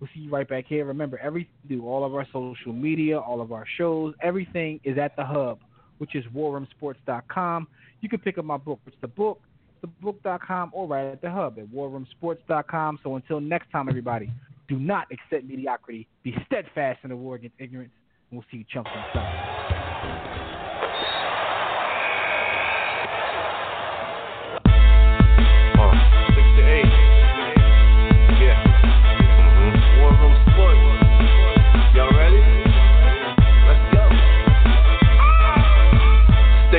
We'll see you right back here. Remember, everything do, all of our social media, all of our shows, everything is at the hub, which is warroomsports.com. You can pick up my book, which is the book, thebook.com, or right at the hub at warroomsports.com. So until next time, everybody, do not accept mediocrity. Be steadfast in the war against ignorance. And we'll see you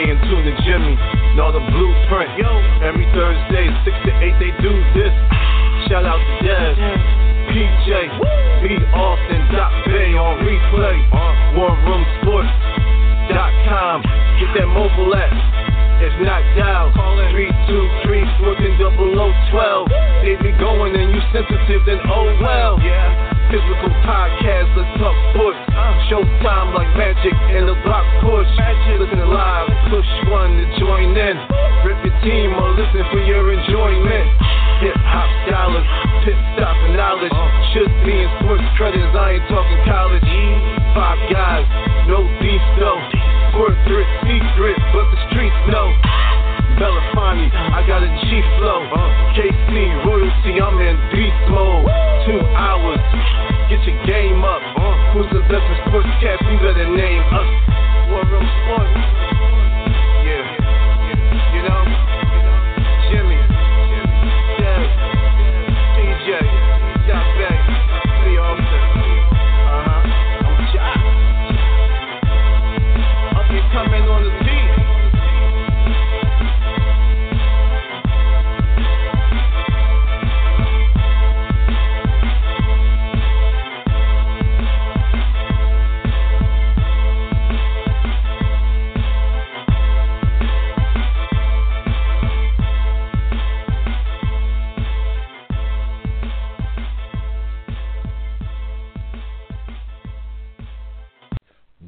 in tune to Jimmy. Know the blueprint. Yo. Every Thursday, six to eight, they do this. Shout out to Dev, PJ, B. Austin, Doc Bay on replay. Uh, Dot com. Get that mobile app. It's knocked out. Call it 323 Swimming 0012. They be going and you sensitive, then oh well. Yeah. Physical podcast, let's talk sports. Showtime like magic in the block push. Listen live, push one to join in. Rip your team or listen for your enjoyment. Hip hop pit stop and knowledge. Should be in sports credits, I ain't talking college. Five guys, no beef though. Corporate secret, but the streets know. Belafonte, I got a G flow. KC royalty, I'm in beast mode. Two hours, get your game up. Who's the best in sports sportscast? You better name us. War Room Sports.